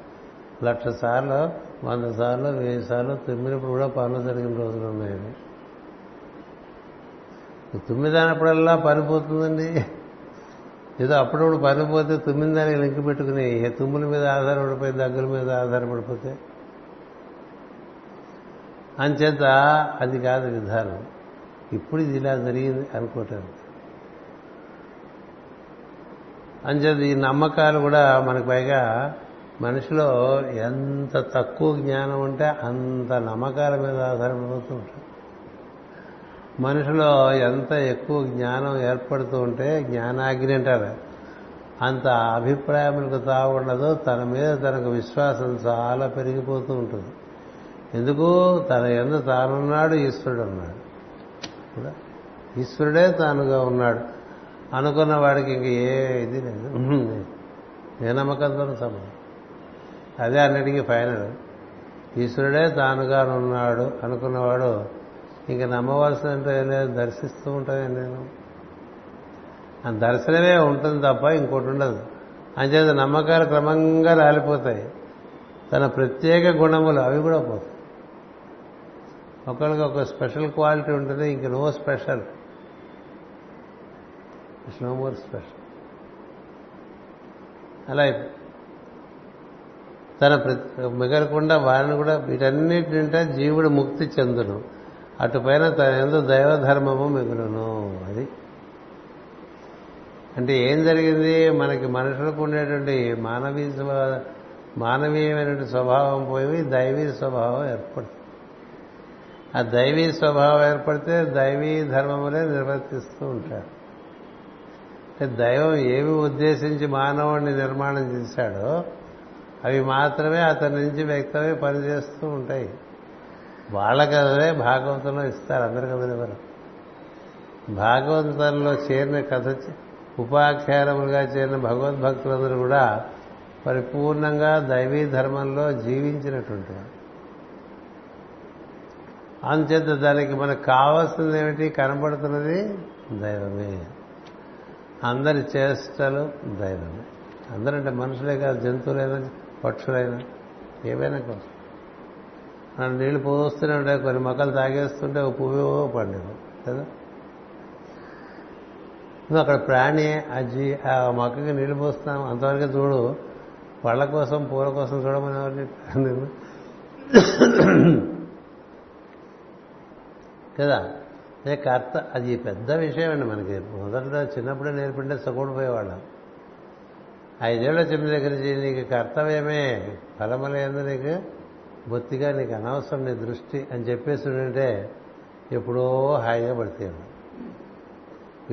లక్ష సార్లు వంద సార్లు వెయ్యి సార్లు తుమ్మినప్పుడు కూడా పనులు జరిగిన రోజులు ఉన్నాయని తుమ్మిదానప్పుడల్లా పనిపోతుందండి ఏదో అప్పుడప్పుడు పనిపోతే తుమ్మిందానికి లింక్ పెట్టుకుని తుమ్ముల మీద ఆధారపడిపోయి దగ్గర మీద ఆధారపడిపోతే అంచేత అది కాదు విధానం. ఇప్పుడు ఇది ఇలా జరిగింది అనుకోవటం అంచేత ఈ నమ్మకాలు కూడా మనకు పైగా మనిషిలో ఎంత తక్కువ జ్ఞానం ఉంటే అంత నమ్మకాల మీద ఆధారపడిపోతూ ఉంటాం. మనిషిలో ఎంత ఎక్కువ జ్ఞానం ఏర్పడుతూ ఉంటే జ్ఞానాగ్ని అంటారు. అంత అభిప్రాయములకు తాగుండదు తన మీద తనకు విశ్వాసం చాలా పెరిగిపోతూ ఉంటుంది. ఎందుకు? తన ఎందు తానున్నాడు ఈశ్వరుడు ఉన్నాడు ఈశ్వరుడే తానుగా ఉన్నాడు. అనుకున్న వాడికి ఇంక ఏ ఇది లేదు. ఏ నమ్మకంతో సంబంధం. అదే అన్నిటికీ ఫైనల్. ఈశ్వరుడే తానుగా ఉన్నాడు అనుకున్నవాడు ఇంక నమ్మవలసినంత లేదు దర్శిస్తూ ఉంటాను నేను. ఆ దర్శనమే ఉంటుంది తప్ప ఇంకోటి ఉండదు. అంచేత నమ్మకాలు క్రమంగా రాలిపోతాయి. తన ప్రత్యేక గుణములు అవి కూడా పోతాయి. ఒకరికి ఒక స్పెషల్ క్వాలిటీ ఉంటుంది ఇంక no special. No more special అలా తన మిగలకుండా వారిని కూడా వీటన్నిటింటే జీవుడు ముక్తి చెందును. అటుపైన తన ఎందు దైవధర్మము మిగులును అది. అంటే ఏం జరిగింది? మనకి మనుషులకు ఉండేటువంటి మానవీయ మానవీయమైనటువంటి స్వభావం పోయి దైవీ స్వభావం ఏర్పడుతుంది. ఆ దైవీ స్వభావం ఏర్పడితే దైవీ ధర్మములే నిర్వర్తిస్తూ ఉంటారు దైవం ఏమి ఉద్దేశించి మానవుడిని నిర్మాణం చేశాడో అవి మాత్రమే అతని నుంచి వ్యక్తమై పనిచేస్తూ ఉంటాయి. వాళ్ళ కథలే భాగవతంలో ఇస్తారు అందరి కథలు భాగవంతంలో భాగవతంలో చేరిన కథ ఉపాఖ్యానములుగా చేరిన భగవద్భక్తులందరూ కూడా పరిపూర్ణంగా దైవీ ధర్మంలో జీవించినటువంటి అందుచేత దానికి మనకు కావాల్సింది ఏమిటి? కనబడుతున్నది దైవమే. అందరి చేష్టలు దైవమే. అందరంటే మనుషులే కాదు జంతువులైనా పక్షులైనా ఏవైనా కోసం మనం నీళ్ళు పోస్తూనే ఉంటాయి కొన్ని మొక్కలు తాగేస్తుంటే ఒక పువ్వు పండేది కదా? నువ్వు అక్కడ ప్రాణి ఆ జీ ఆ మొక్కకి నీళ్ళు పోస్తున్నాం అంతవరకు చూడు పళ్ళ కోసం పూల కోసం చూడమని ఎవరిని కదా? అదే కర్త అది పెద్ద విషయం అండి మనకి. మొదట్లో చిన్నప్పుడే నేర్పింటే సగూడిపోయేవాళ్ళం. ఐదేళ్ళ చిన్న దగ్గర నుంచి నీకు కర్తవ్యమే. ఫలములందు నీకు బొత్తిగా నీకు అనవసరం నీ దృష్టి అని చెప్పేసి ఉంటే ఎప్పుడో హాయిగా పడితేడు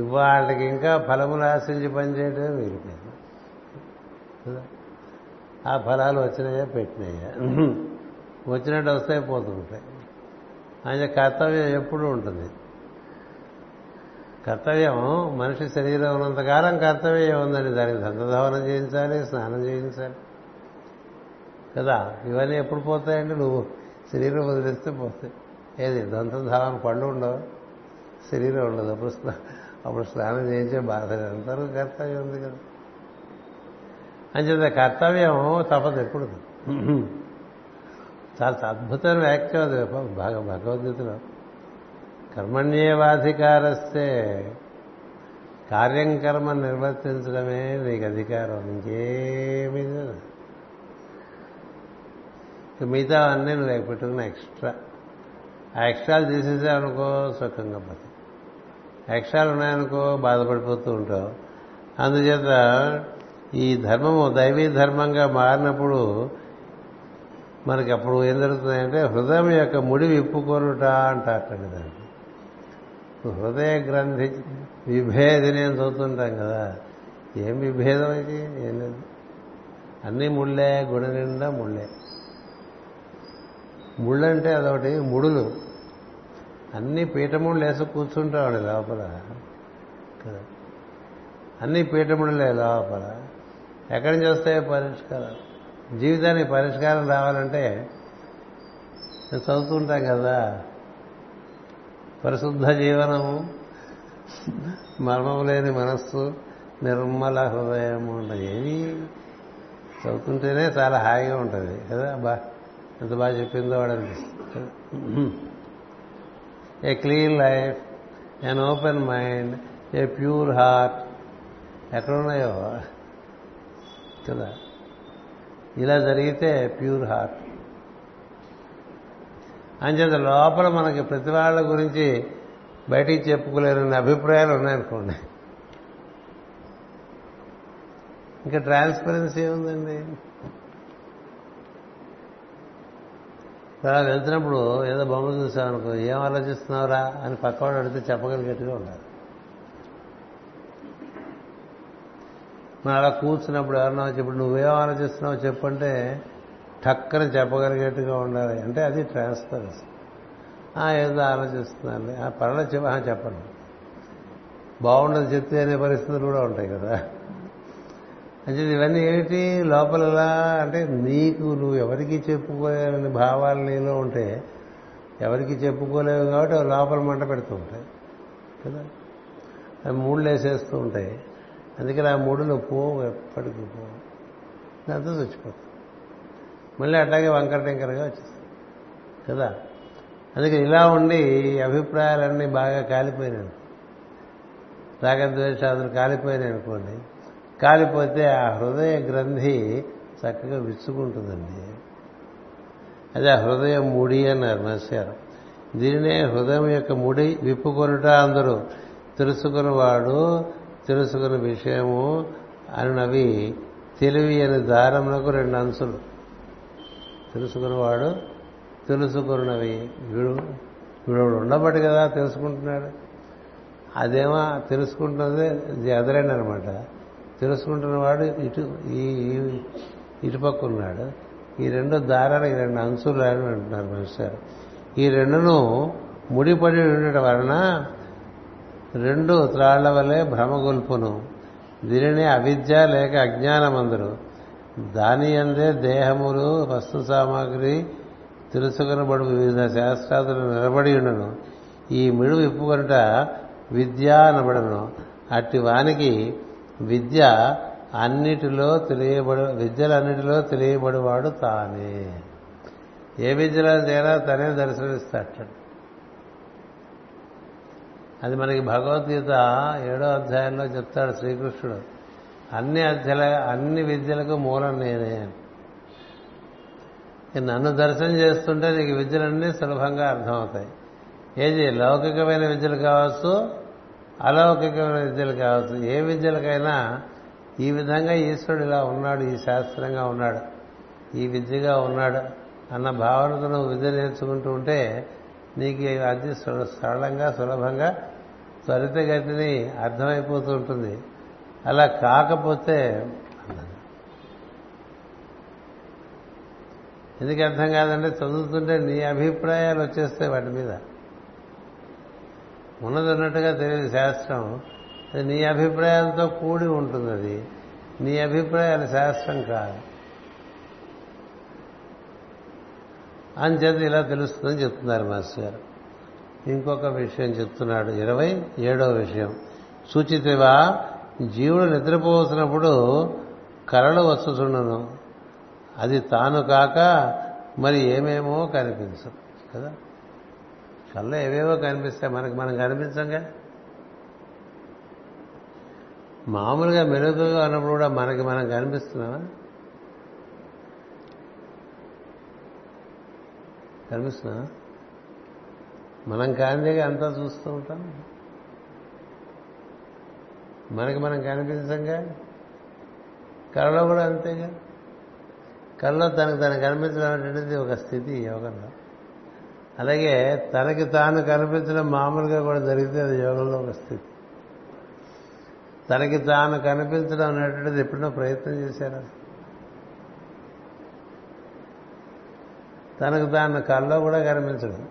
ఇవాళ్ళకి ఇంకా ఫలములు ఆశించి పనిచేయడమే మిగిలిపోయింది కదా? ఆ ఫలాలు వచ్చినాయా పెట్టినాయా? వచ్చినట్టు వస్తాయి పోతుంటాయి. ఆయన కర్తవ్యం ఎప్పుడు ఉంటుంది. కర్తవ్యం మనిషి శరీరం ఉన్నంతకాలం కర్తవ్యం ఉందండి. దానికి దంతధావనం చేయించాలి స్నానం చేయించాలి. కదా? ఇవన్నీ ఎప్పుడు పోతాయండి? నువ్వు శరీరం వదిలేస్తే పోతాయి. ఏది? దంతధావన పళ్ళు ఉండవు. శరీరం ఉండదు. అప్పుడు స్నా అప్పుడు స్నానం చేయించే బాధ అంతవరకు కర్తవ్యం ఉంది కదా. అంచేత కర్తవ్యం తప్పదు ఎప్పుడు చాలా అద్భుతమైన వ్యాఖ్య అది. భగవద్గీతలో. కర్మణ్యేవాధికారస్తే కార్యం కర్మ నిర్వర్తించడమే నీకు అధికారం. ఇంకేమీ మిగతా అన్నీ నువ్వు పెట్టుకున్న ఎక్స్ట్రా. ఆ ఎక్స్ట్రాలు తీసేసావనుకో సుఖంగా పోతాయి ఎక్స్ట్రాలు ఉన్నాయనుకో బాధపడిపోతూ ఉంటావు. అందుచేత ఈ ధర్మము దైవీ ధర్మంగా మారినప్పుడు మనకి అప్పుడు ఏం జరుగుతుందంటే హృదయం యొక్క ముడి విప్పుకొనుట అంటారు దానికి హృదయ గ్రంథి విభేదిని అని చదువుతుంటాం కదా. ఏం విభేదం అయితే ఏం లేదు. అన్నీ ముళ్ళే గుడి నిండా ముళ్ళే. ముళ్ళంటే అదొకటి ముడులు. అన్ని పీఠముళ్ళు వేసి కూర్చుంటాడు లోపల. కదా. అన్ని పీఠముళ్ళే లోపల. ఎక్కడి నుంచి వస్తాయో పరిష్కారం జీవితానికి పరిష్కారం రావాలంటే చదువుతుంటాం కదా. పరిశుద్ధ జీవనము మర్మము లేని మనస్సు నిర్మల హృదయము ఉంటుంది ఏవి చదువుతుంటేనే చాలా హాయిగా ఉంటుంది. కదా బా ఎంత బాగా చెప్పిందో వాడు అనిపిస్తుంది a clean life an open mind a pure heart ఎక్కడున్నాయో కదా. ఇలా జరిగితే ప్యూర్ హార్ట్. అంచేత లోపల మనకి ప్రతి వాళ్ళ గురించి బయటికి చెప్పుకోలేని అభిప్రాయాలు ఉన్నాయనుకోండి. ఇంకా ట్రాన్స్పరెన్సీ ఏముందండి? అలా వెళ్తున్నప్పుడు ఏదో బొమ్మ చూసామనుకో ఏం ఆలోచిస్తున్నావురా? అని పక్కవాడు అడిగితే చెప్పగలిగేట్టుగా ఉండాలి మనం అలా కూర్చున్నప్పుడు ఎవరన్నా ఇప్పుడు నువ్వేం ఆలోచిస్తున్నావు చెప్పంటే టక్కన చెప్పగలిగేట్టుగా ఉండాలి. అంటే అది ట్రాన్స్పరెన్సీ. ఏదో ఆలోచిస్తున్నాను ఆ పర్వాలేదు చెప్ప చెప్పండి బాగుండదు చెప్తే అనే పరిస్థితులు కూడా ఉంటాయి కదా. అంటే ఇవన్నీ ఏమిటి? లోపలలా అంటే నీకు నువ్వు ఎవరికి చెప్పుకోలేని భావాలు నీలో ఉంటే ఎవరికి చెప్పుకోలేవు కాబట్టి లోపల మంట పెడుతూ ఉంటాయి. కదా? అవి మూడులు వేసేస్తూ ఉంటాయి. అందుకని ఆ మూడులో పోవు ఎప్పటికీ పోవు దాంతో చచ్చిపోతుంది మళ్ళీ అట్లాగే వంకర టెంకరగా కదా? అందుకే ఇలా ఉండి అభిప్రాయాలన్నీ బాగా కాలిపోయినాను రాగద్వేషాదులు కాలిపోయినాయి అనుకోండి. కాలిపోతే ఆ హృదయ గ్రంథి చక్కగా విచ్చుకుంటుందండి. అది ఆ హృదయం ముడి అన్నారు నశారు దీనినే హృదయం యొక్క ముడి విప్పుకొనుట అందరూ తెలుసుకున్నవాడు తెలుసుకున్న విషయము అనునవి తెలివి అని దారములకు రెండు అంచులు తెలుసుకున్నవాడు తెలుసుకున్నవి. వీడు వీడు ఉండబట్టి కదా తెలుసుకుంటున్నాడు. అదేమో తెలుసుకుంటున్నది ఎదరైన అనమాట తెలుసుకుంటున్నవాడు ఇటు ఈ ఇటుపక్క ఉన్నాడు ఈ రెండు దారాలకు రెండు అంచులు అని అంటున్నారు మనిషి ఈ రెండును ముడిపడి ఉండటం వలన రెండు త్రాళ్ళ వలె భ్రమగొల్పును. దీనిని అవిద్య లేక అజ్ఞానమందరు. దాని అందే దేహములు వస్తు సామాగ్రి తెలుసుకునబడు వివిధ శాస్త్రాదులు నిలబడి ఉండను ఈ మిడు విప్పుకొనుట విద్య అనబడను. అట్టి వానికి విద్య అన్నిటిలో తెలియబడు విద్యలన్నిటిలో తెలియబడివాడు తానే. ఏ విద్యలో చేరా తనే దర్శనమిస్తాడు. అది మనకి భగవద్గీత ఏడో అధ్యాయంలో చెప్తాడు శ్రీకృష్ణుడు. అన్ని అధ్యల అన్ని విద్యలకు మూలం నేనే నన్ను దర్శనం చేస్తుంటే నీకు విద్యలన్నీ సులభంగా అర్థమవుతాయి. ఏది? లౌకికమైన విద్యలు కావచ్చు అలౌకికమైన విద్యలు కావచ్చు. ఏ విద్యలకైనా ఈ విధంగా ఈశ్వరుడు ఇలా ఉన్నాడు ఈ శాస్త్రంగా ఉన్నాడు ఈ విద్యగా ఉన్నాడు అన్న భావనతో నువ్వు విద్య నేర్చుకుంటూ ఉంటే నీకు అది సరళంగా సులభంగా త్వరితగతిని అర్థమైపోతూ ఉంటుంది. అలా కాకపోతే ఎందుకు అర్థం కాదంటే చదువుతుంటే నీ అభిప్రాయాలు వచ్చేస్తాయి వాటి మీద. ఉన్నది ఉన్నట్టుగా తెలియదు శాస్త్రం. అది నీ అభిప్రాయాలతో కూడి ఉంటుంది అది. నీ అభిప్రాయాలు శాస్త్రం కాదు. అని చేత ఇలా తెలుస్తుందని చెప్తున్నారు మాస్టర్ గారు. ఇంకొక విషయం చెప్తున్నాడు. ఇరవై ఏడో విషయం. సూచితివా జీవుడు నిద్రపోసినప్పుడు కరలు వస్తుండను. అది తాను కాక మరి ఏమేమో కనిపించం కదా? కళ్ళు ఏవేవో కనిపిస్తాయి. మనకి మనం కనిపించంగా? మామూలుగా మెరుగుగా ఉన్నప్పుడు కూడా మనకి మనం కనిపిస్తున్నామా కనిపిస్తున్నావా? మనం కాంతిగా అంతా చూస్తూ ఉంటాం. మనకి మనం కనిపించంగా? కళలో కూడా అంతేగా? కళ్ళలో తనకు తను కనిపించడం అనేటువంటిది ఒక స్థితి యోగంలో అలాగే తనకి తాను కనిపించడం మామూలుగా కూడా జరిగితే అది యోగంలో ఒక స్థితి. తనకి తాను కనిపించడం అనేటువంటిది ఎప్పుడో ప్రయత్నం చేశారా? తనకు తాను కళ్ళలో కూడా కనిపించడం.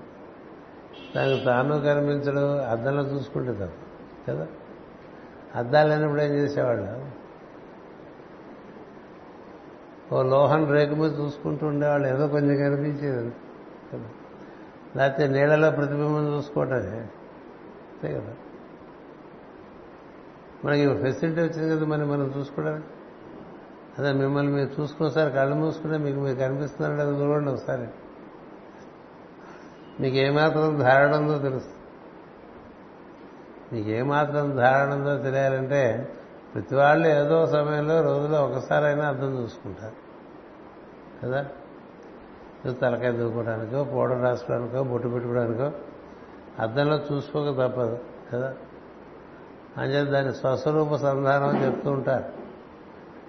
తనకు తాను కనిపించడం అద్దంలో చూసుకుంటే తప్ప కదా? అద్దాలు లేనప్పుడు ఏం చేసేవాళ్ళు? ఓ లోహం రేకు మీద చూసుకుంటూ ఉండేవాళ్ళు ఏదో కొంచెం కనిపించేది కదా? లేకపోతే నీళ్ళలో ప్రతిబింబం చూసుకోవటమే అంతే కదా? మనకి ఫెసిలిటీ వచ్చింది కదా మరి మనం చూసుకోవడానికి? అదే మిమ్మల్ని మీరు చూసుకోసారి కళ్ళు మూసుకుంటే మీకు మీరు కనిపిస్తున్నారు అది చూడండి ఒకసారి. మీకు ఏమాత్రం ధారణ ఉందో తెలుసు. మీకు ఏమాత్రం ధారణ ఉందో తెలియాలంటే ప్రతి వాళ్ళు ఏదో సమయంలో రోజులో ఒకసారైనా అర్థం చూసుకుంటారు. కదా? తలకాయ దూకోవడానికో పౌడర్ రాసుకోవడానికో బొట్టు పెట్టుకోవడానికో అద్దంలో చూసుకోక తప్పదు. కదా? అంచేత దాని స్వస్వరూప సంధానం చెప్తూ ఉంటారు.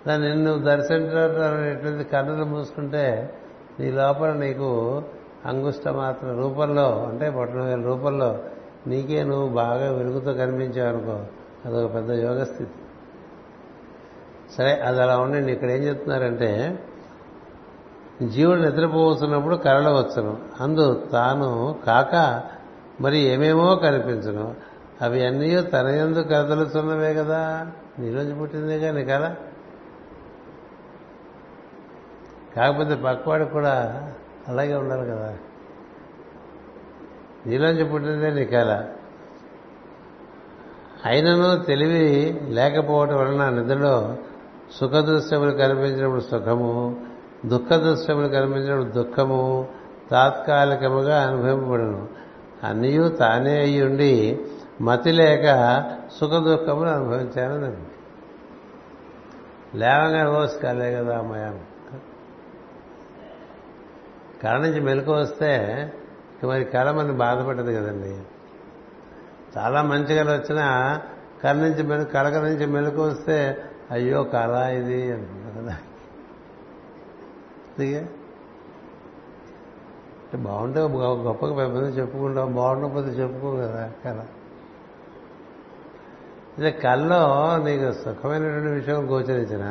దాన్ని నిన్ను దర్శించడం ఎట్లయితే కన్నులు మూసుకుంటే నీ లోపల నీకు అంగుష్టమాత్ర రూపంలో అంటే పట్టణ రూపంలో నీకే నువ్వు బాగా వెలుగుతో కనిపించావనుకో అదొక పెద్ద యోగ స్థితి సరే అది అలా ఉండండి. ఇక్కడ ఏం చెప్తున్నారంటే జీవుడు నిద్రపోతున్నప్పుడు కరళ వచ్చను. అందు తాను కాక మరి ఏమేమో కనిపించను. అవి అన్నీ తన ఎందు కదలుతున్నవే కదా. నీలోంచి పుట్టిందే కానీ కదా. కాకపోతే పక్కవాడికి కూడా అలాగే ఉండాలి కదా. నీలోంచి పుట్టిందే నీ కళ. అయినను తెలివి లేకపోవటం వలన నిద్రలో సుఖ దృశ్యములు కనిపించినప్పుడు సుఖము దుఃఖ దృశ్యములు కనిపించినప్పుడు దుఃఖము తాత్కాలికముగా అనుభవింపబడను. అన్నీ తానే అయ్యుండి మతి లేక సుఖ దుఃఖములు అనుభవించానని లేవగా రోజు కాలే కదా అమ్మాయి కళ నుంచి మెలకు వస్తే మరి కళ మనం బాధపడ్డది కదండి. చాలా మంచి కళ వచ్చినా కళ నుంచి మెలు కళక నుంచి మెలకు వస్తే అయ్యో కళ ఇది అంటున్నారు. కదా అంటే బాగుంటే గొప్పగా పెద్ద చెప్పుకుంటాం బాగుండకపోతే చెప్పుకో కదా కళ. ఇదే కళ్ళలో నీకు సుఖమైనటువంటి విషయం గోచరించిన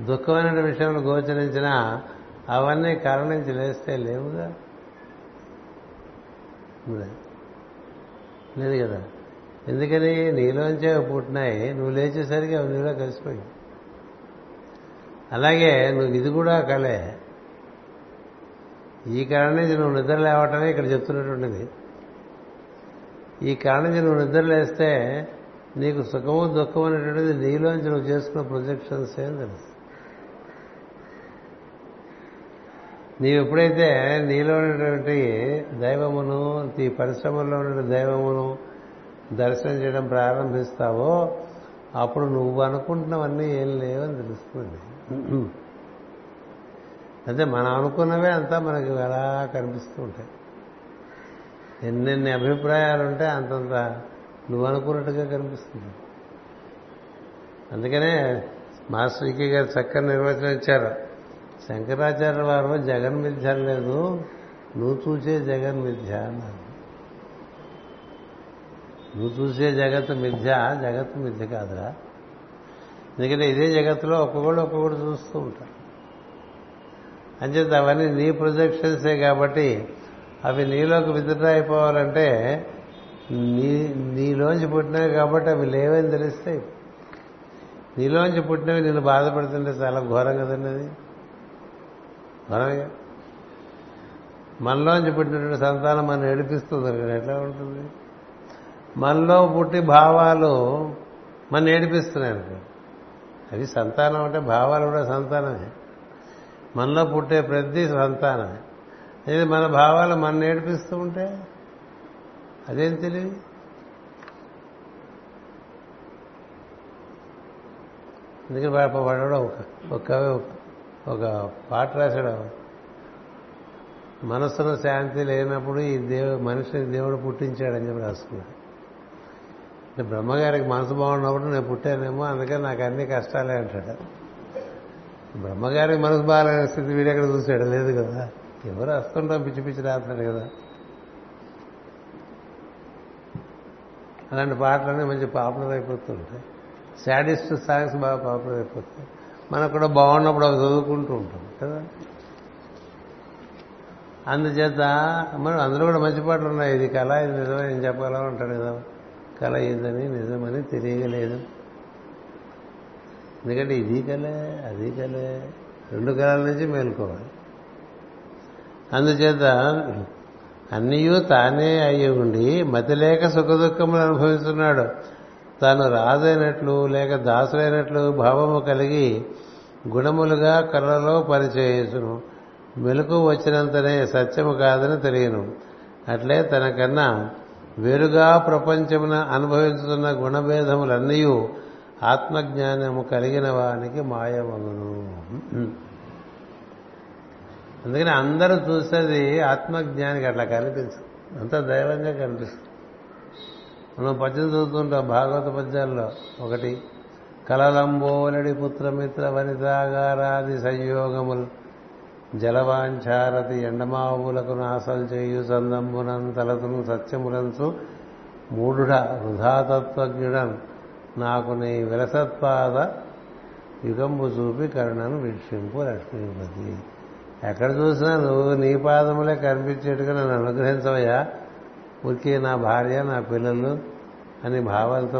దుఃఖమైనటువంటి విషయం గోచరించిన అవన్నీ కారణం నుంచి లేస్తే లేవుగా లేదు కదా. ఎందుకని నీలోంచే పుట్టినాయి నువ్వు లేచేసరికి అవి నీలో కలిసిపోయి అలాగే నువ్వు ఇది కూడా కళే ఈ కారణం నుంచి నువ్వు నిద్ర లేవటమే ఇక్కడ చెప్తున్నటువంటిది. ఈ కారణం నుంచి నువ్వు నిద్ర లేస్తే నీకు సుఖము దుఃఖం అనేటువంటిది నీలోంచి నువ్వు చేసుకున్న ప్రొజెక్షన్స్ ఏం తెలుసు? నీవు ఎప్పుడైతే నీలో ఉన్నటువంటి దైవమును నీ పరిశ్రమల్లో ఉన్న దైవమును దర్శనం చేయడం ప్రారంభిస్తావో అప్పుడు నువ్వు అనుకుంటున్నవన్నీ ఏం లేవని తెలుస్తుంది. అదే మనం అనుకున్నవే అంతా మనకి ఎలా కనిపిస్తూ ఉంటాయి. ఎన్నెన్ని అభిప్రాయాలు ఉంటే అంతంత నువ్వు అనుకున్నట్టుగా కనిపిస్తుంది. అందుకనే మాస్టర్ ఈకే గారు చక్కని నిర్వచనం ఇచ్చారు. శంకరాచార్య వారు జగన్ మిథ్య లేదు. నువ్వు చూసే జగన్ మిథ్య అన్నారు. నువ్వు చూసే జగత్తు మిథ్య జగత్తు మిథ్య కాదురా. ఎందుకంటే ఇదే జగత్తులో ఒక్కొక్కడు ఒక్కొక్కడు చూస్తూ ఉంటారు. అంచేత అవన్నీ నీ ప్రొజెక్షన్సే కాబట్టి అవి నీలోకి విత్డ్రా అయిపోవాలంటే నీ నీలోంచి పుట్టినవి కాబట్టి అవి లేవని తెలిస్తే నీలోంచి పుట్టినవి నేను బాధపడుతుంటే చాలా ఘోరం కదండి అది. ఘోరంగా మనలోంచి పుట్టినటువంటి సంతానం మనం ఏడిపిస్తుంది కదా ఎట్లా ఉంటుంది? మనలో పుట్టి భావాలు మన ఏడిపిస్తున్నాయి అనుకో. అవి సంతానం అంటే భావాలు కూడా సంతానమే. మనలో పుట్టే ప్రతి సంతానమే. ఇది మన భావాలు మన ఏడిపిస్తూ ఉంటే అదేం తెలియదు? అందుకని వాడు ఒక ఒక ఒక్క ఒక పాట రాశాడు మనస్సులో శాంతి లేనప్పుడు ఈ దేవు మనిషిని దేవుడు పుట్టించాడని చెప్పి రాసుకున్నాడు. అంటే బ్రహ్మగారికి మనసు బాగున్నప్పుడు నేను పుట్టానేమో అందుకని నాకు అన్ని కష్టాలే అంటాడు. బ్రహ్మగారికి మనసు బాగాలేని స్థితి వీడెక్కడ చూశాడు? లేదు కదా. ఎవరు వస్తుంటాం పిచ్చి పిచ్చి రాస్తాడు కదా. అలాంటి పాటలన్నీ మంచి పాపులర్ అయిపోతుంటాయి. శాడిస్ట్ సాంగ్స్ బాగా పాపులర్ అయిపోతాయి. మనకు కూడా బాగున్నప్పుడు అవి చదువుకుంటూ ఉంటాం కదా? అందుచేత మనం అందరూ కూడా మంచి పాటలు ఉన్నాయి. ఇది కళ ఇది నిజమే ఏం చెప్పగలం అంటాడు కదా. కళ ఇదని నిజమని తెలియగలేదు. ఎందుకంటే ఇది కలే అది కలే రెండు కళల నుంచి మేల్కోవాలి. అందుచేత అన్నీ తానే అయ్యి ఉండి మతి లేక సుఖదుఖములు అనుభవిస్తున్నాడు. తాను రాజైనట్లు లేక దాసులైనట్లు భావము కలిగి గుణములుగా కళలో పనిచేయచును మెలకు వచ్చినంతనే సత్యము కాదని తెలియను. అట్లే తనకన్నా వేరుగా ప్రపంచమున అనుభవించుతున్న గుణభేదములన్నీ ఆత్మజ్ఞానము కలిగిన వానికి మాయమగును. అందుకని అందరూ చూసేది ఆత్మజ్ఞానికి అట్లా కనిపించదు. అంత దైవంగా కనిపిస్తుంది. మనం పద్యం చదువుతుంటాం భాగవత పద్యాల్లో. ఒకటి కలలంబోలడి పుత్రమిత్ర వనితాగారాది సంయోగములు జలవాంఛారతి ఎండమావులకు నాసలు చేయు సందంబునం తలతును సత్యములంచు మూఢుడ వృధాతత్వజ్ఞుడన్. నాకు నీ విలసత్పాద యుగంబు చూపి కరుణను వీక్షింపు లక్ష్మీపతి. ఎక్కడ చూసినా నువ్వు నీ పాదములే కనిపించేట్టుగా నన్ను అనుగ్రహించవయ్యా. ఊరికే నా భార్య నా పిల్లలు అని భావాలతో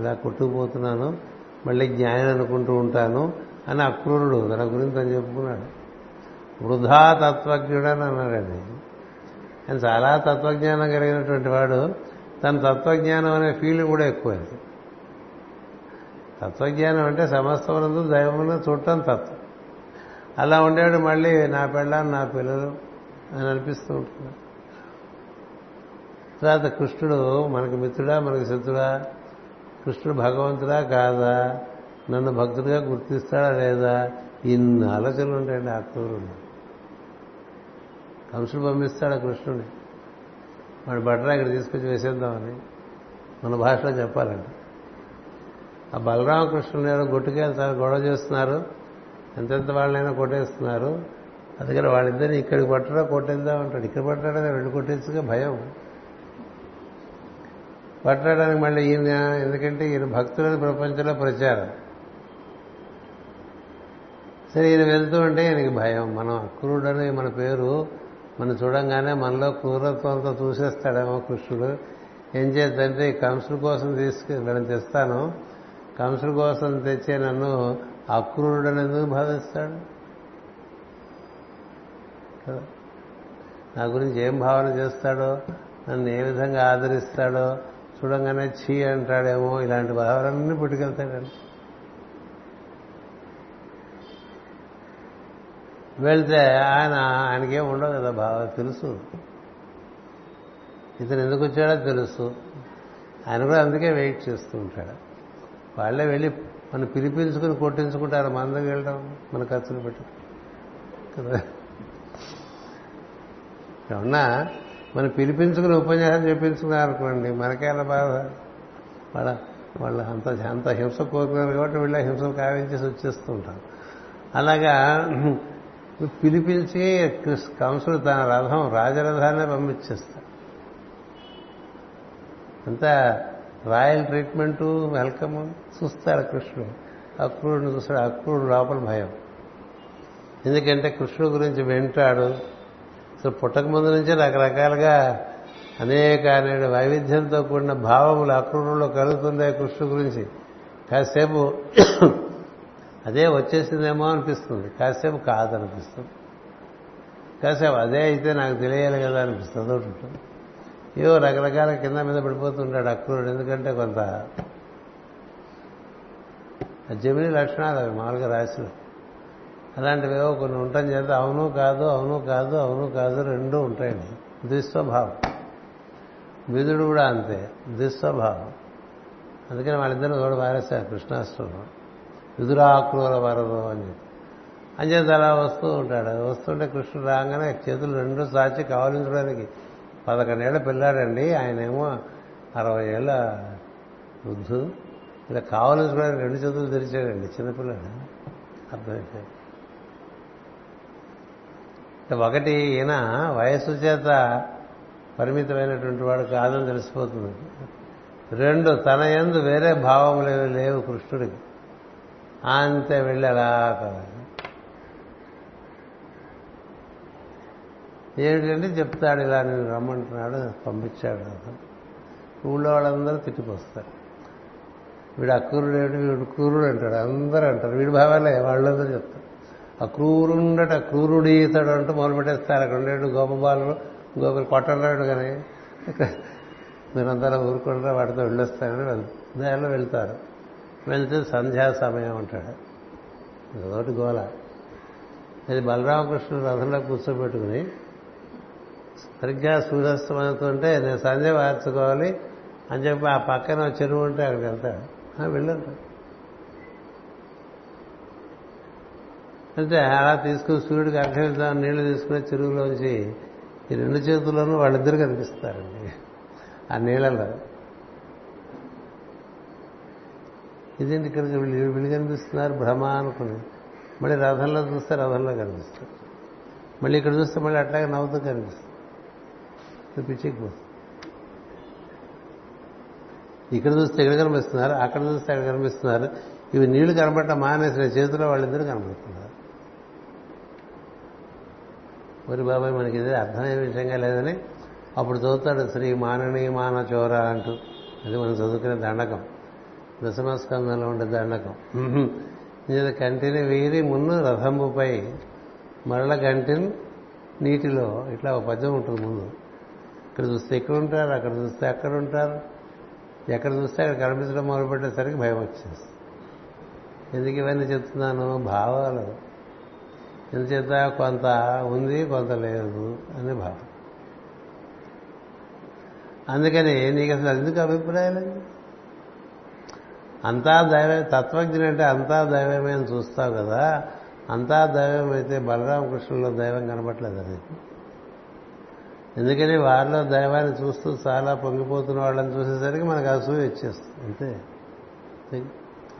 ఇలా కొట్టుకుపోతున్నాను మళ్ళీ జ్ఞానం అనుకుంటూ ఉంటాను అని అక్రూరుడు తన గురించి తను చెప్పుకున్నాడు. వృధా తత్వజ్ఞుడని అన్నాడండి. ఆయన చాలా తత్వజ్ఞానం కలిగినటువంటి వాడు. తన తత్వజ్ఞానం అనే ఫీల్ కూడా ఎక్కువైంది తత్వజ్ఞానం అంటే సమస్తమునందు దైవమును చూడటం తత్వం. అలా ఉండేవాడు మళ్ళీ నా పెళ్ళాన్ని నా పిల్లలు అని అనిపిస్తూ ఉంటున్నాడు తర్వాత కృష్ణుడు మనకు మిత్రుడా మనకు శత్రుడా? కృష్ణుడు భగవంతుడా కాదా? నన్ను భక్తుడిగా గుర్తిస్తాడా లేదా? ఇన్ని ఆలోచనలు ఉంటాయండి ఆ క్రూరుడు కంసుడు పంపిస్తాడు కృష్ణుడిని. వాడు బట్టరా ఇక్కడ తీసుకొచ్చి వేసేద్దామని మన భాషలో చెప్పాలండి ఆ బలరామకృష్ణుని ఎవరో గొట్టుకెళ్ళి చాలా గొడవ చేస్తున్నారు. ఎంతెంత వాళ్ళైనా కొట్టేస్తున్నారు. అందుకని వాళ్ళిద్దరిని ఇక్కడికి పట్టడా కొట్టేద్దాం అంటాడు. ఇక్కడ పట్టడా రెండు కొట్టేసుగా భయం. పట్టడానికి మళ్ళీ ఈయన ఎందుకంటే ఈయన భక్తులని ప్రపంచంలో ప్రచారం. సరే ఈయన వెళ్తూ ఉంటే ఈయనకి భయం. మనం అక్రూడని మన పేరు మనం చూడంగానే మనలో క్రూరత్వంతో చూసేస్తాడేమో కృష్ణుడు. ఏం చేద్దంటే కంసుడు కోసం తీసుకు వీళ్ళని తెస్తాను. కంసుడు కోసం తెచ్చే నన్ను అక్రూరుడని ఎందుకు భావిస్తాడు నా గురించి ఏం భావన చేస్తాడో? నన్ను ఏ విధంగా ఆదరిస్తాడో? చూడంగానే చీ అంటాడేమో ఇలాంటి భావాలన్నీ పుట్టుకెళ్తాడండి. వెళ్తే ఆయన ఆయనకేం ఉండవు కదా బాగా తెలుసు. ఇతను ఎందుకు వచ్చాడో తెలుసు. ఆయన కూడా అందుకే వెయిట్ చేస్తూ ఉంటాడు. వాళ్ళే వెళ్ళి మనం పిలిపించుకుని కొట్టించుకుంటారు మన వెళ్ళడం మన ఖర్చులు పెట్టి. కదా. ఏమన్నా మనం పిలిపించుకుని ఉపన్యాసం చెప్పించుకున్నారనుకోండి మనకే అలా బాధ. వాళ్ళ వాళ్ళు అంత అంత హింస కోరుకున్నారు కాబట్టి వీళ్ళ హింసలు కావించేసి వచ్చేస్తుంటారు అలాగా పిలిపించి కంసుడు తన రథం రాజరథాన్ని పంపించేస్తాడు. అంతా రాయల్ ట్రీట్మెంటు వెల్కమ్ చూస్తాడు కృష్ణుడు. అక్రూరుని చూస్తాడు అక్రూరుడు లోపల భయం. ఎందుకంటే కృష్ణుడు గురించి వింటాడు సో పుట్టక ముందు నుంచే రకరకాలుగా అనేక అనేక వైవిధ్యంతో కూడిన భావములు అక్రూరులో కలుగుతున్నాయి కృష్ణు గురించి. కాసేపు అదే వచ్చేసిందేమో అనిపిస్తుంది. కాసేపు కాదనిపిస్తుంది. కాసేపు అదే అయితే నాకు తెలియాలి కదా అనిపిస్తుంది. ఒకటి. ఉంటుంది ఏవో రకరకాల కింద మీద పడిపోతుంటాడు అక్రూరుడు. ఎందుకంటే కొంత జమిని లక్షణాలు అవి మామూలుగా రాశిలో అలాంటివేవో కొన్ని ఉండటం చేత అవును కాదు అవును కాదు అవును కాదు రెండూ ఉంటాయండి దుస్వభావం. విధుడు కూడా అంతే. దుస్వభావం. అందుకని వాళ్ళిద్దరూ తోడు మారేస్తారు కృష్ణాష్టంలో. విధురాక్రూర వరదు అని చెప్పి. అంచేత అలా వస్తూ ఉంటాడు. వస్తుంటే కృష్ణుడు రాగానే చేతులు రెండు సాచి కావలించడానికి పదకొండేళ్ళ పిల్లాడండి. ఆయనేమో అరవై ఏళ్ళ వృద్ధు. ఇలా కావలించుకోవడానికి రెండు చేతులు తెరిచాడండి చిన్నపిల్లాడు. అర్థమైపోయింది ఒకటి ఈయన వయస్సు చేత పరిమితమైనటువంటి వాడు కాదని తెలిసిపోతుంది. రెండు తన ఎందు వేరే భావములు లేవు కృష్ణుడికి. అంతే వెళ్ళి అలా ఏమిటంటే చెప్తాడు ఇలా నేను రమ్మంటున్నాడు పంపించాడు ఊళ్ళో వాళ్ళందరూ తిట్టిపోస్తారు. వీడు అక్కురుడు ఏమిటి వీడు కూరుడు అంటాడు అందరూ అంటారు. వీడి భావాలే వాళ్ళందరూ చెప్తారు. అక్రూరుండట క్రూరుడీతడు అంటూ మొదలుపెట్టేస్తారు అక్కడ ఉండేడు గోపబాలు గోపులు కొట్టలేడు కానీ మీరందరూ ఊరుకుంటారా వాటితో వెళ్ళొస్తారని దారిలో వెళ్తారు. వెళ్తే సంధ్యా సమయం అంటాడు. అదొకటి గోల. అది బలరామకృష్ణుడు రథంలో కూర్చోబెట్టుకుని సరిగ్గా సూర్యాస్తమవుతుంటే నేను సంధ్య వార్చుకోవాలి అని చెప్పి ఆ పక్కన చెరువు ఉంటే అక్కడికి వెళ్తాడు. "ఆ, అంటే అలా తీసుకుని సూర్యుడికి అర్ఘ్యం నీళ్ళు తీసుకుని చెరువులోంచి ఈ రెండు చేతుల్లోనూ వాళ్ళిద్దరు కనిపిస్తారండి. ఆ నీళ్ళలో ఇదేంటి ఇక్కడ వీళ్ళు వీళ్ళు కనిపిస్తున్నారు? భ్రమ అనుకుని. మళ్ళీ రథంలో చూస్తే రథంలో కనిపిస్తారు. మళ్ళీ ఇక్కడ చూస్తే మళ్ళీ అట్లాగే నవ్వుతూ కనిపిస్తుంది పిచ్చికి ఇక్కడ చూస్తే ఇక్కడ కనిపిస్తున్నారు అక్కడ చూస్తే అక్కడ కనిపిస్తున్నారు. ఇవి నీళ్ళు కనబడటం మానేసిన చేతిలో వాళ్ళిద్దరూ కనబడుతున్నారు ఒరి బాబాయ్ మనకి ఇది అర్థమయ్యే విషయంగా లేదని అప్పుడు చదువుతాడు శ్రీ మానని మాన చోర అంటూ. అది మనం చదువుకునే దండకం. దశమస్కంధంలో ఉండే దండకం. ఇది కంటిని వీరి మున్ను రథంబుపై మరల కంటిని నీటిలో. ఇట్లా ఒక పద్యం ఉంటుంది ముందు. ఇక్కడ చూస్తే ఇక్కడ ఉంటారు అక్కడ చూస్తే అక్కడ ఉంటారు. ఎక్కడ చూస్తే అక్కడ కనిపించడం మొదలుపెట్టేసరికి భయం వచ్చేస్తుంది. ఎందుకు ఇవన్నీ చెప్తున్నాను? భావాలు. ఎందుచేత కొంత ఉంది కొంత లేదు అని భావం. అందుకని నీకు అసలు ఎందుకు అభిప్రాయాలు? అంతా దైవం తత్వజ్ఞ అంటే అంతా దైవమే అని చూస్తావు కదా అంతా దైవం అయితే బలరామకృష్ణుల్లో దైవం కనబట్లేదు అది. ఎందుకని వారిలో దైవాన్ని చూస్తూ చాలా పొంగిపోతున్న వాళ్ళని చూసేసరికి మనకు అసూయ వచ్చేస్తుంది అంతే.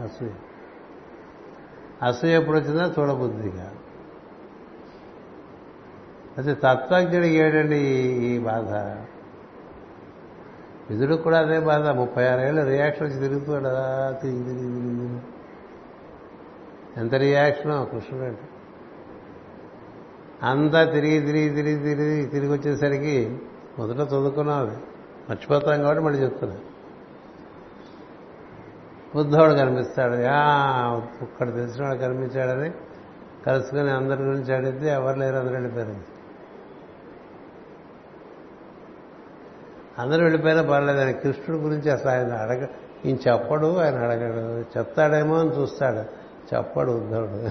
అసూయ. అసూయ ఎప్పుడు వచ్చిందో చూడబుద్ధిగా. అయితే తత్వజ్ఞుడికి ఏడండి ఈ- బాధ? విధుడు కూడా అదే బాధ. ముప్పై ఆరేళ్ళు రియాక్షన్ వచ్చి తిరుగుతాడు అలా తిరిగి తిరిగి తిరిగి ఎంత రియాక్షన్ కృష్ణుడు అంటే. అంతా తిరిగి తిరిగి తిరిగి తిరిగి తిరిగి వచ్చేసరికి మొదట చదువుకున్నాం అది మర్చిపోతాం కాబట్టి మళ్ళీ చెప్తున్నా. బుద్ధవుడు కనిపిస్తాడు. ఒక్కడ తెలిసిన వాడు కనిపించాడని. కలుసుకుని అందరి గురించి అడిగితే ఎవరు లేరు అందరూ వెళ్ళిపోయారు అందరూ వెళ్ళిపోయినా పర్లేదు ఆయన కృష్ణుడి గురించి అసలు ఆయన అడగ ఈయన చెప్పడు ఆయన అడగడు. చెప్తాడేమో అని చూస్తాడు. చెప్పడు ఉద్ధవుడు.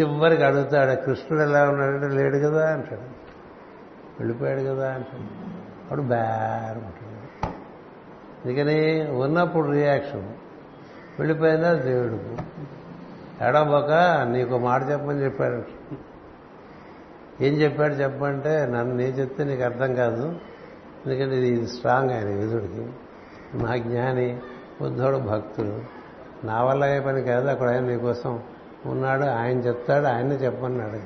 చివరికి అడుగుతాడు కృష్ణుడు ఎలా ఉన్నాడంటే లేడు కదా అంటాడు. వెళ్ళిపోయాడు కదా అంటాడు. అప్పుడు బేరం అంటాడు అందుకని ఉన్నప్పుడు రియాక్షన్ వెళ్ళిపోయిందా దేవుడు ఎడబోక నీకు మాట చెప్పని చెప్పాడు. ఏం చెప్పాడు చెప్పంటే నన్ను నేను చెప్తే నీకు అర్థం కాదు. ఎందుకంటే ఇది స్ట్రాంగ్ ఆయన విధుడికి మా జ్ఞాని బుద్ధుడు భక్తుడు. నా వల్ల అయ్యే పని కాదు అక్కడ ఆయన నీకోసం ఉన్నాడు ఆయన చెప్తాడు ఆయనే చెప్పమన్నాడు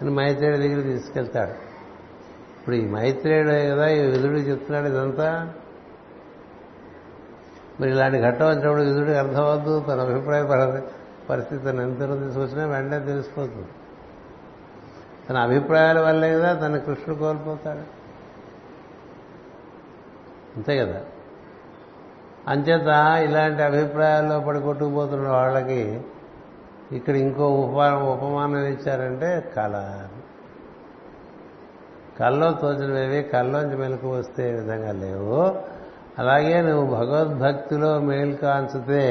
అని మైత్రేయుడి దగ్గరికి తీసుకెళ్తాడు. ఇప్పుడు ఈ మైత్రేయుడు కదా ఈ విధుడు చెప్తున్నాడు ఇదంతా. మరి ఇలాంటి ఘట్టం వచ్చినప్పుడు విధుడికి అర్థమవద్దు తన అభిప్రాయ పరిస్థితి తను ఎంత తీసుకొచ్చినా వెంటనే తెలిసిపోతుంది. తన అభిప్రాయాల వల్లే కదా తన కృష్ణుడు కోల్పోతాడు. అంతే కదా. అంచేత ఇలాంటి అభిప్రాయాల్లో పడి కొట్టుకుపోతున్న వాళ్ళకి ఇక్కడ ఇంకో ఉప ఉపమానం ఇచ్చారంటే కళ. కల్లో తోచినవేవి కల్లోంచి మెలకు వస్తే విధంగా లేవు. అలాగే నువ్వు భగవద్భక్తిలో మేలు కాంచితే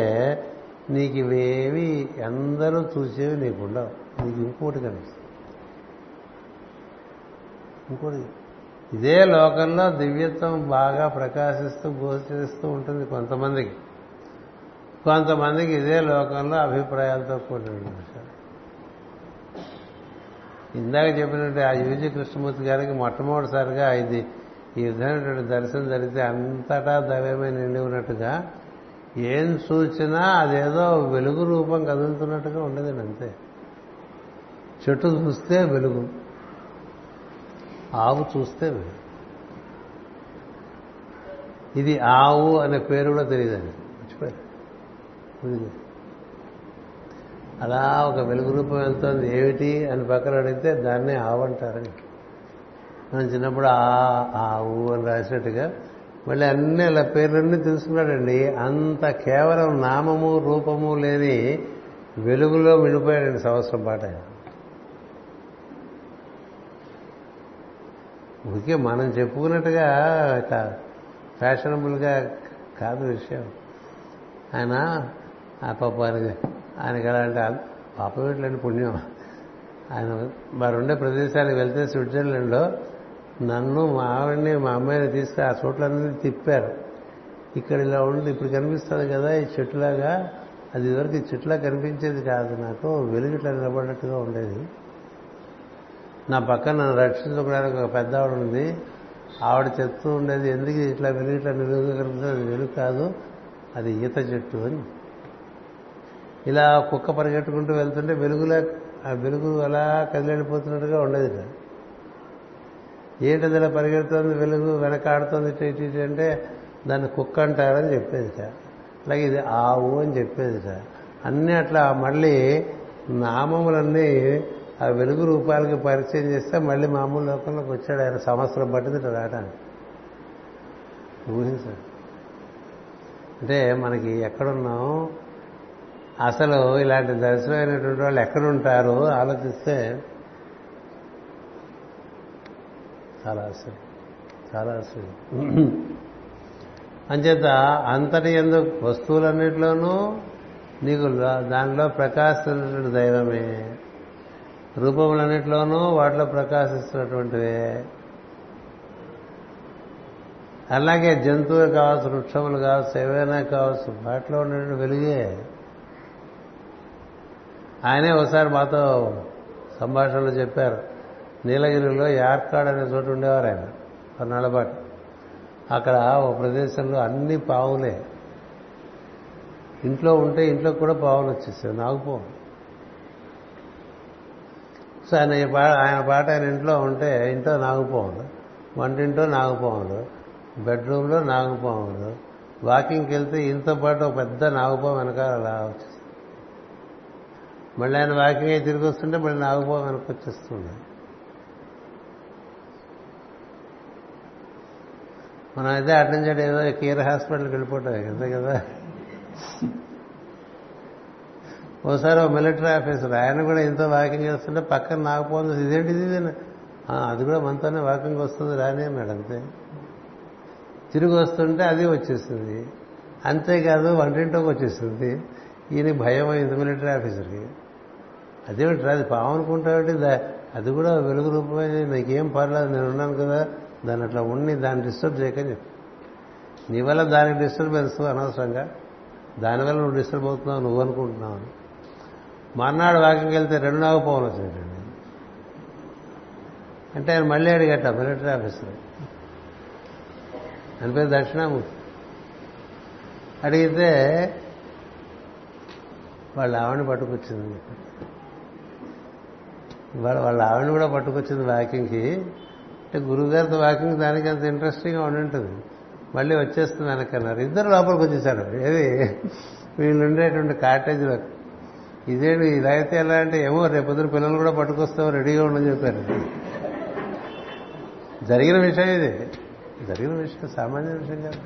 నీకు ఇవేవి అందరూ చూసేవి నీకుండవు. నీకు ఇంకోటి కనిపిస్తుంది. ఇంకోటి ఇదే లోకంలో దివ్యత్వం బాగా ప్రకాశిస్తూ గోచరిస్తూ ఉంటుంది కొంతమందికి. కొంతమందికి ఇదే లోకంలో అభిప్రాయాలతో కూడిన ఇందాక చెప్పినట్టు ఆ యూజీ కృష్ణమూర్తి గారికి మొట్టమొదటిసారిగా ఇది ఈ విధమైనటువంటి దర్శనం జరిగితే అంతటా దైవమే నిండి ఉన్నట్టుగా ఏం సూచినా అదేదో వెలుగు రూపం కదులుతున్నట్టుగా ఉండదండి అంతే. చెట్టు చూస్తే వెలుగు. ఆవు చూస్తే ఇది ఆవు అనే పేరు కూడా తెలియదండి. మర్చిపోయారు అలా ఒక వెలుగు రూపం వెళ్తోంది. ఏమిటి అని పక్కన అడిగితే దాన్నే ఆవు అంటారని మనం చిన్నప్పుడు ఆ ఆవు అని రాసినట్టుగా మళ్ళీ అన్ని అలా పేర్లన్నీ తెలుసుకున్నాడండి. అంత కేవలం నామము రూపము లేని వెలుగులో విడిపోయాడండి సంవత్సరం పాట ఊరికే మనం చెప్పుకున్నట్టుగా ఫ్యాషనబుల్గా కాదు విషయం. ఆయన ఆ పాప ఆయనకి ఆయనకి ఎలా అంటే పాపం ఏంటంటే పుణ్యం? ఆయన వారు ఉండే ప్రదేశానికి వెళ్తే స్విట్జర్లాండ్లో నన్ను మా ఆవిడని మా అమ్మాయిని తీసుకు ఆ చోట్లన్నీ తిప్పారు. ఇక్కడ ఇలా ఉండి ఇప్పుడు కనిపిస్తుంది కదా ఈ చెట్టులాగా అది ఇదివరకు ఈ చెట్టులా కనిపించేది కాదు నాకు వెలుగుట్లా నిలబడినట్టుగా ఉండేది. నా పక్కన నన్ను రక్షించుకోవడానికి ఒక పెద్ద ఆవిడ ఉంది. ఆవిడ చెప్తూ ఉండేది ఎందుకు ఇట్లా వెలుగు ఇట్లా నిలుగుగా అది వెలుగు కాదు అది ఈత చెట్టు అని. ఇలా కుక్క పరిగెట్టుకుంటూ వెళ్తుంటే వెలుగులా ఆ వెలుగు అలా కదిలిపోతున్నట్టుగా ఉండేది సార్ ఏంటది ఇలా పరిగెడుతుంది వెలుగు వెనకాడుతోంది ఇటు ఇటు అంటే దాన్ని కుక్క అంటారని చెప్పేది సార్ అలాగే ఇది ఆవు అని చెప్పేది సార్ అన్నీ అట్లా మళ్ళీ నామములన్నీ ఆ వెలుగు రూపాలకి పరిచయం చేస్తే మళ్ళీ మామూలు లోకంలోకి వచ్చాడు ఆయన సంవత్సరం పట్టింది ఇట్లా రావడానికి ఊహించాడు అంటే మనకి ఎక్కడున్నాం? అసలు ఇలాంటి దర్శనమైనటువంటి వాళ్ళు ఎక్కడుంటారు ఆలోచిస్తే చాలా ఆశ్చర్యం. చాలా ఆశ్చర్యం. అంచేత అంతటి ఎందు వస్తువులన్నింటిలోనూ నీకు దానిలో ప్రకాశించిన దైవమే. రూపములన్నిటిలోనూ వాటిలో ప్రకాశిస్తున్నటువంటిదే అలాగే జంతువులు కావచ్చు వృక్షములు కావచ్చు ఏవైనా కావచ్చు వాటిలో ఉన్నటువంటి వెలుగే. ఆయనే ఒకసారి మాతో సంభాషణలో చెప్పారు నీలగిరిలో యార్కాడ్ అనే చోటు ఉండేవారు ఆయన కొన్నాళ్ళపాటు అక్కడ ఒక ప్రదేశంలో అన్ని పావులే. ఇంట్లో ఉంటే ఇంట్లో కూడా పావులు వచ్చేసాయి నాగుపోవు సో ఆయన పాట ఆయన పాట ఆయన ఇంట్లో ఉంటే ఇంట్లో నాగుపాములు. వంటింట్లో నాగుపాములు. బెడ్రూమ్లో నాగుపాములు. వాకింగ్కి వెళ్తే ఇంతో పాటు ఒక పెద్ద నాగుపాము వెనకాల అలా వచ్చేస్తుంది. మళ్ళీ ఆయన వాకింగ్ అయి తిరిగి వస్తుంటే మళ్ళీ నాగుపాము వెనక్కి వచ్చేస్తుంది. మనం అయితే అటెండ్ చేయడం ఏదో కేర్ హాస్పిటల్కి వెళ్ళిపోవటం కదా కదా? ఓసారి ఓ మిలిటరీ ఆఫీసర్ ఆయన కూడా ఇంతో వాకింగ్ చేస్తుంటే పక్కన నాకపోతుంది ఇదేంటి ఇది అది కూడా మనతోనే వాకింగ్ వస్తుంది రానే మేడం అంతే. తిరిగి వస్తుంటే అది వచ్చేస్తుంది అంతేకాదు వంటింటోకి వచ్చేస్తుంది ఈయన భయం అయింది మిలిటరీ ఆఫీసర్కి. అదేమిటి అది పాము అనుకుంటామంటే అది కూడా వెలుగు రూపమే. నీకేం పర్లేదు నేను ఉన్నాను కదా. దాన్ని అట్లా ఉండి దాన్ని డిస్టర్బ్ చేయకని చెప్పి. నీ వల్ల దానికి డిస్టర్బెన్స్ అనవసరంగా. దానివల్ల నువ్వు డిస్టర్బ్ అవుతున్నావు నువ్వు అనుకుంటున్నావు మర్నాడు వాకింగ్కి వెళ్తే రెండు నాగపోవలు వచ్చినట్టండి అంటే ఆయన మళ్ళీ అడిగట మిలిటరీ ఆఫీసర్. అని పేరు దక్షిణామూర్తి. అడిగితే వాళ్ళ ఆవిడని పట్టుకొచ్చింది. వాళ్ళ వాళ్ళ ఆవిడని కూడా పట్టుకొచ్చింది వాకింగ్కి. అంటే గురువుగారితో వాకింగ్ దానికి అంత ఇంట్రెస్టింగ్గా ఉండి ఉంటుంది మళ్ళీ వచ్చేస్తుంది వెనకన్నారు ఇద్దరు లోపలికి వచ్చేసారు. ఏది? వీళ్ళు ఉండేటువంటి కాటేజ్లో ఇదేంటి ఇలా అయితే ఎలా అంటే ఏమో రేపొద్దున పిల్లలు కూడా పట్టుకొస్తాం రెడీగా ఉండని చెప్పారు. జరిగిన విషయం ఇది. జరిగిన విషయం సామాన్య విషయం కాదు.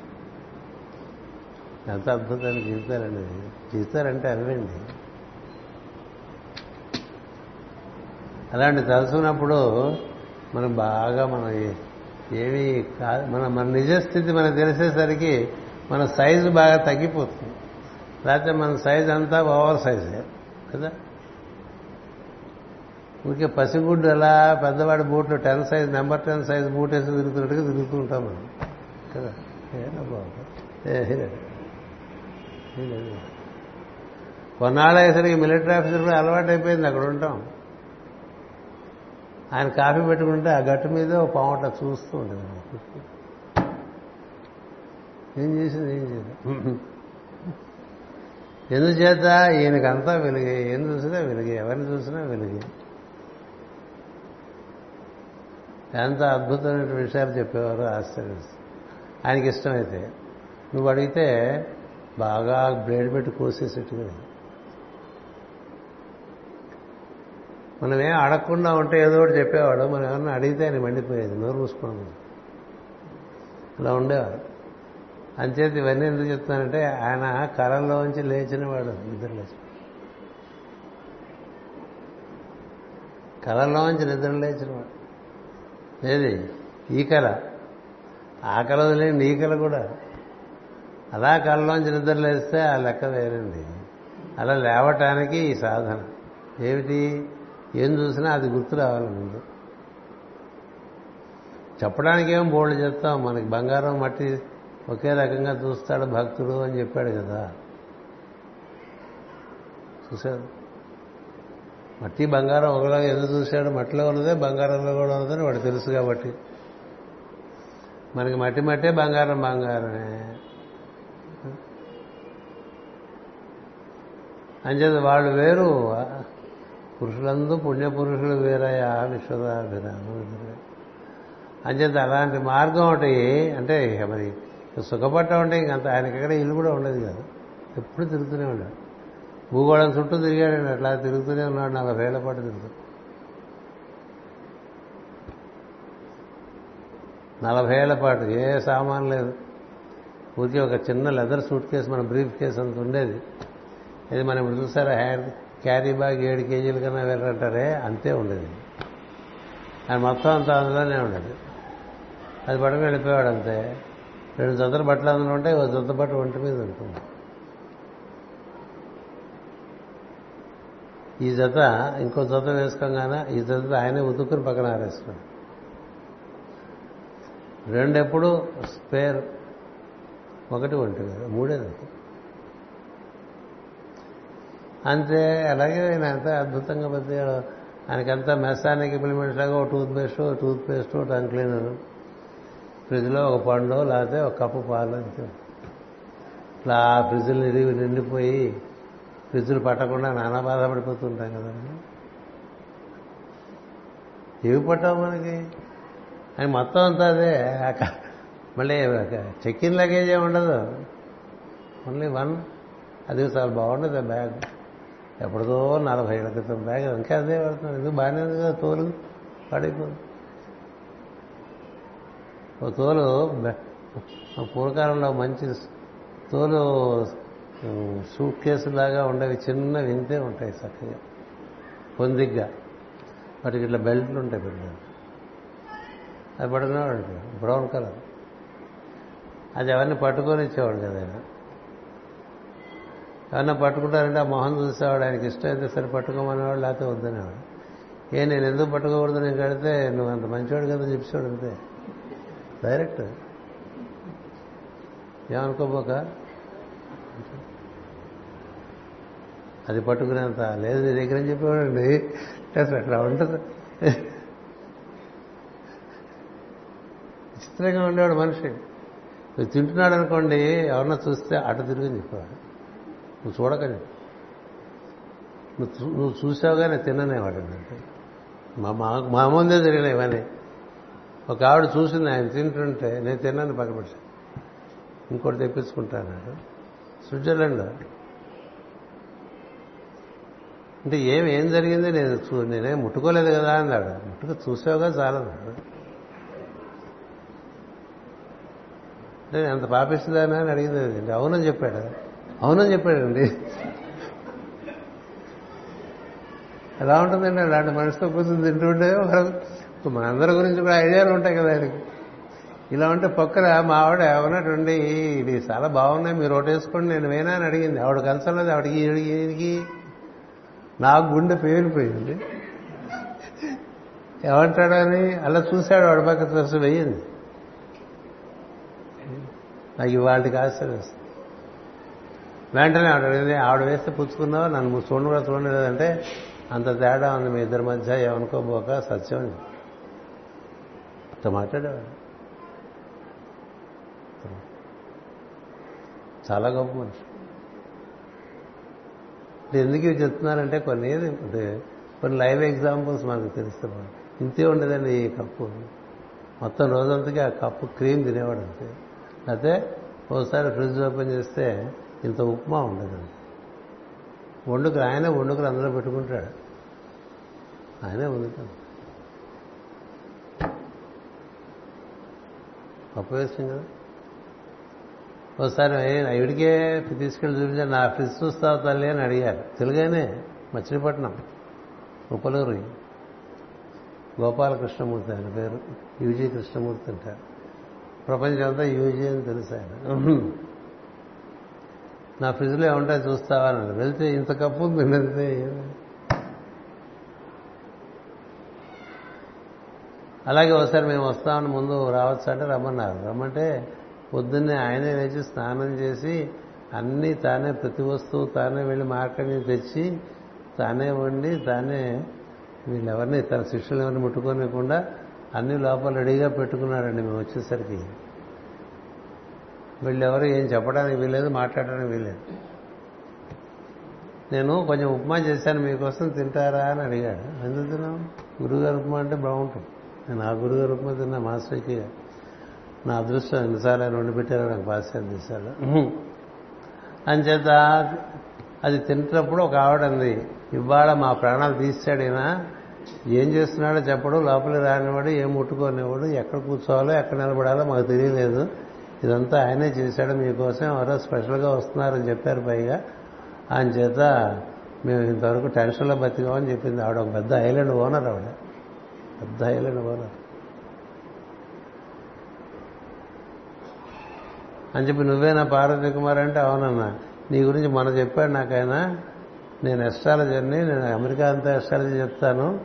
ఎంత అద్భుతాన్ని జీవితారండి జీవితారంటే అవండి అలాంటి తలుసుకున్నప్పుడు మనం బాగా మనం ఏమీ కాదు మన మన నిజస్థితి మనకు తెలిసేసరికి మన సైజు బాగా తగ్గిపోతుంది. లేకపోతే మన సైజు అంతా ఓవర్ సైజే. కదా? ఊరికే పసిగుడ్డు అలా పెద్దవాడి బూట్లు ten size number ten size boot వేసి తిరుగుతున్నట్టుగా తిరుగుతూ ఉంటాం మనం. కదా? ఏనా బాబు? కొన్నాళ్ళు అయ్యేసరికి మిలిటరీ ఆఫీసర్ కూడా అలవాటు అయిపోయింది అక్కడ ఉంటాం. ఆయన కాఫీ పెట్టుకుంటే ఆ గట్టు మీద ఒక పావుట చూస్తూ ఉంటుంది. ఏం చేసింది? ఏం చేసింది? ఎందుచేత ఈయనకంతా వెలిగే? ఏం చూసినా వెలుగే. ఎవరిని చూసినా వెలుగే. ఎంత అద్భుతమైన విషయాలు చెప్పేవారు ఆశ్చర్యస్తుంది ఆయనకి ఇష్టమైతే నువ్వు అడిగితే బాగా బ్లేడ్ పెట్టి కోసేసేట్టుగా మనం ఏం అడగకుండా ఉంటే ఏదో ఒకటి చెప్పేవాడు. మనం ఏమన్నా అడిగితే ఆయన మండిపోయేది. నోరు మూసుకోవడం అలా ఉండేవాడు అంచేత ఇవన్నీ ఎందుకు చెప్తున్నానంటే ఆయన కళల్లోంచి లేచినవాడు నిద్ర లేచి కళల్లోంచి నిద్ర లేచినవాడు. ఏది? ఈ కళ. ఆ కళ వదిలేండి ఈ కళ కూడా. అలా కళ్ళలోంచి నిద్ర లేస్తే ఆ లెక్క వేరండి. అలా లేవటానికి ఈ సాధన. ఏమిటి? ఏం చూసినా అది గుర్తు రావాలి ముందు. చెప్పడానికి ఏం బోల్డ్ చెప్తాం? మనకి బంగారం మట్టి ఒకే రకంగా చూస్తాడు భక్తుడు అని చెప్పాడు కదా. చూశాడు? మట్టి బంగారం ఒకలాగా ఎందుకు చూశాడు? మట్టిలో ఉన్నదే బంగారంలో కూడా ఉన్నదని వాడు తెలుసు కాబట్టి. మనకి మట్టి మట్టే బంగారం బంగారమే. అంచేత వాళ్ళు వేరు. పురుషులందు పుణ్యపురుషులు వేరయ్యా విశ్వదాభిరామ అంచేత అలాంటి మార్గం ఒకటి అంటే మరి సుఖపట్టం అంటే ఇంకంత ఆయనకి ఎక్కడ ఇల్లు కూడా ఉండేది కాదు. ఎప్పుడు తిరుగుతూనే ఉన్నాడు. భూగోళం చుట్టూ తిరిగాడండి అట్లా తిరుగుతూనే ఉన్నాడు. నలభై ఏళ్ళ పాటు తిరుగుతాడు. నలభై ఏళ్ళ పాటు ఏ సామాన్ లేదు. ఊరికే ఒక చిన్న లెదర్ సూట్ కేసు మన బ్రీఫ్ కేసు అంత ఉండేది. ఇది మనం ఇప్పుడు చూసారా హ్యాండ్ క్యారీ బ్యాగ్ ఏడు కేజీల కన్నా వెళ్ళంటారే అంతే ఉండేది. ఆయన మొత్తం అంతా అందులోనే ఉండేది. అది పడక వెళ్ళిపోయాడు అంతే. రెండు జతల బట్టలు అందులో ఉంటాయి ఒక జత బట్ట ఒంటి మీద ఉంటుంది. ఈ జత ఇంకో జత వేసుకోగానే ఈ జత ఆయనే ఉతుక్కుని పక్కన ఆరేస్తున్నాడు రెండెప్పుడు స్పేర్ ఒకటి ఒంటి మీద మూడేది అంతే. అలాగే ఆయన ఎంత అద్భుతంగా బతికాడు ఆయనకంతా మెసానిక్ ఇంప్లిమెంట్స్ లాగా ఒక tooth paste tooth paste tongue cleaner. ఫ్రిడ్జ్లో ఒక పండు లేకపోతే ఒక కప్పు పాలు ఇట్లా ఆ ఫ్రిడ్జ్లు నిరిగి నిండిపోయి ఫ్రిడ్జ్లు పట్టకుండా నానా బాధపడిపోతుంటాం కదండి. ఏవి పట్టావు మనకి? అని మొత్తం అంతా అదే. మళ్ళీ చెక్ ఇన్ లగేజ్ ఏమి ఉండదు. ఓన్లీ వన్ అది చాలా బాగుండదు ఆ బ్యాగ్ ఎప్పటిదో నలభై ఏళ్ళ క్రితం బ్యాగ్ ఇంకా అదే పడుతున్నాడు ఎందుకు బాగానే ఉంది కదా? తోలు. పడిపోదు ఓ తోలు పూర్వకాలంలో మంచి తోలు సూట్ కేసు లాగా ఉండేవి చిన్న వింతే ఉంటాయి చక్కగా. పొందిగ్గా. వాటికి ఇట్లా బెల్ట్లు ఉంటాయి పెద్ద అది పడుకునేవాడు బ్రౌన్ కలర్. అది ఎవరిని పట్టుకొని ఇచ్చేవాడు కదా ఆయన. ఎవరన్నా పట్టుకుంటారంటే ఆ మొహం చూసేవాడు ఆయనకి ఇష్టం అయితే సరే పట్టుకోమనేవాడు లేకపోతే వద్దనేవాడు. ఏ నేను ఎందుకు పట్టుకోకూడదు నేను కడితే నువ్వు అంత మంచివాడు కదా చెప్పేవాడు అంతే. డైరెక్ట్ ఏమనుకోబోక? అది పట్టుకునేంత లేదు నీ దగ్గర చెప్పేవాడండి. అసలు అట్లా ఉండదు విచిత్రంగా ఉండేవాడు మనిషి. నువ్వు తింటున్నాడు అనుకోండి ఎవరన్నా చూస్తే అటు తిరుగుని చెప్పేవాడు నువ్వు చూడకని. నువ్వు నువ్వు చూసావుగా నేను తిన్ననేవాడు అంటే. మా మా- ముందే జరిగినాయి ఇవన్నీ. ఒక ఆవిడ చూసింది ఆయన తింటుంటే నేను తిన్నాను పక్కపెట్టి ఇంకోటి తెప్పించుకుంటాను స్విట్జర్లాండ్ అంటే ఏం ఏం జరిగింది? నేను చూ నేనేం ముట్టుకోలేదు కదా అన్నాడు. ముట్టుకు చూసావుగా చాలన్నాడు అంటే నేను అంత పాపిస్తుందానా అని అడిగింది. అండి అవునని చెప్పాడు? అవునని చెప్పాడండి. ఎలా ఉంటుందండి? అలాంటి మనిషితో కూర్చొని తింటుంటే మనం- మనందరి గురించి కూడా ఐడియాలు ఉంటాయి కదా ఆయనకి. ఇలా ఉంటే పక్కన మా ఆవిడ ఏమన్నట్టుండి ఇది చాలా బాగున్నాయి మీరు ఒకటి నేను వేనా అని అడిగింది. ఆవిడ కలసలేదు ఆవిడకి అడిగి నాకు గుండె పేలిపోయింది. ఏమంటాడని అలా చూశాడు ఆవిడ పక్క చూసి వెయ్యింది. నాకు ఇవాళకి ఆశ్చర్యం వెంటనే ఆవిడ అడిగింది ఆవిడ వేస్తే పుచ్చుకున్నావు నన్ను చూడండి కూడా చూడలేదంటే అంత తేడా ఉంది మీ ఇద్దరి మధ్య ఏమనుకోబోక సత్యం. అంత మాట్లాడేవాడు చాలా గొప్ప మనిషి. ఎందుకు ఇవి చెప్తున్నానంటే కొన్ని ఏది కొన్ని లైవ్ ఎగ్జాంపుల్స్ మనకు తెలిస్తే ఇంతే ఉండదండి ఈ కప్పు. మొత్తం రోజంతకి ఆ కప్పు క్రీమ్ తినేవాడు అంతే. అయితే ఒకసారి ఫ్రిడ్జ్ ఓపెన్ చేస్తే ఇంత ఉప్మా ఉండదండి వండుకులు ఆయనే వండుకులు అందరూ పెట్టుకుంటాడు. ఆయనే వండుతాడు. వేస్తుంది కదా ఒకసారి ఇవిడికే తీసుకెళ్ళి చూపించా నా ఫ్రిడ్జ్ చూస్తావు తల్లి అని అడిగారు. తెలుగానే మచిలీపట్నం ఉపలూరు గోపాలకృష్ణమూర్తి ఆయన పేరు యూజీ కృష్ణమూర్తి అంటారు. ప్రపంచం అంతా యూజీ అని తెలుసు ఆయన. నా ఫ్రిడ్జ్లో ఏముంటాయి చూస్తావా అని వెళ్తే ఇంత కప్పు ఉంది వెళ్తే అలాగే ఒకసారి మేము వస్తామని ముందు రావచ్చు అంటే రమ్మన్నారు. రమ్మంటే పొద్దున్నే ఆయనే లేచి స్నానం చేసి అన్నీ తానే ప్రతి వస్తువు తానే వెళ్ళి మార్కెట్ నుంచి తెచ్చి తానే వండి తానే వీళ్ళెవరిని తన శిష్యులు ఎవరిని ముట్టుకోనివ్వకుండా అన్ని లోపల రెడీగా పెట్టుకున్నాడండి మేము వచ్చేసరికి. వీళ్ళెవరు ఏం చెప్పడానికి వీలేదు మాట్లాడడానికి వీలేదు నేను కొంచెం ఉప్మా చేశాను మీకోసం తింటారా అని అడిగాడు. ఎందుకు తిన్నాం గురుగారు ఉప్మా అంటే బాగుంటుంది. నేను ఆ గురుగారు ఉప్మా తిన్నా మాస్టర్కి నా అదృష్టం ఎన్నిసార్లు ఆయన వండి పెట్టారో నాకు పాశ్చాత్య దేశాలు అంచేత అది తింటున్నప్పుడు ఒక ఆవిడ అంది ఇవాళ మా ప్రాణాలు తీసాడైనా ఏం చేస్తున్నాడో చెప్పడు లోపలికి రానివాడు ఏం ముట్టుకోనివాడు ఎక్కడ కూర్చోవాలో ఎక్కడ నిలబడాలో మాకు తెలియలేదు. ఇదంతా ఆయనే చేశాడు మీకోసం ఎవరో స్పెషల్గా వస్తున్నారని చెప్పారు పైగా. ఆయన చేత మేము ఇంతవరకు టెన్షన్లో బతికామని చెప్పింది ఆవిడ ఒక పెద్ద ఐలాండ్ ఓనర్ ఆవిడ. పెద్ద ఐలాండ్ అని చెప్పి నువ్వేనా పార్వతి కుమార్ అంటే అవునన్నా. నీ గురించి మన చెప్పాడు నాకైనా. నేను ఎస్ట్రాలజర్ని నేను అమెరికా అంతా ఎస్ట్రాలజీ చెప్తాను.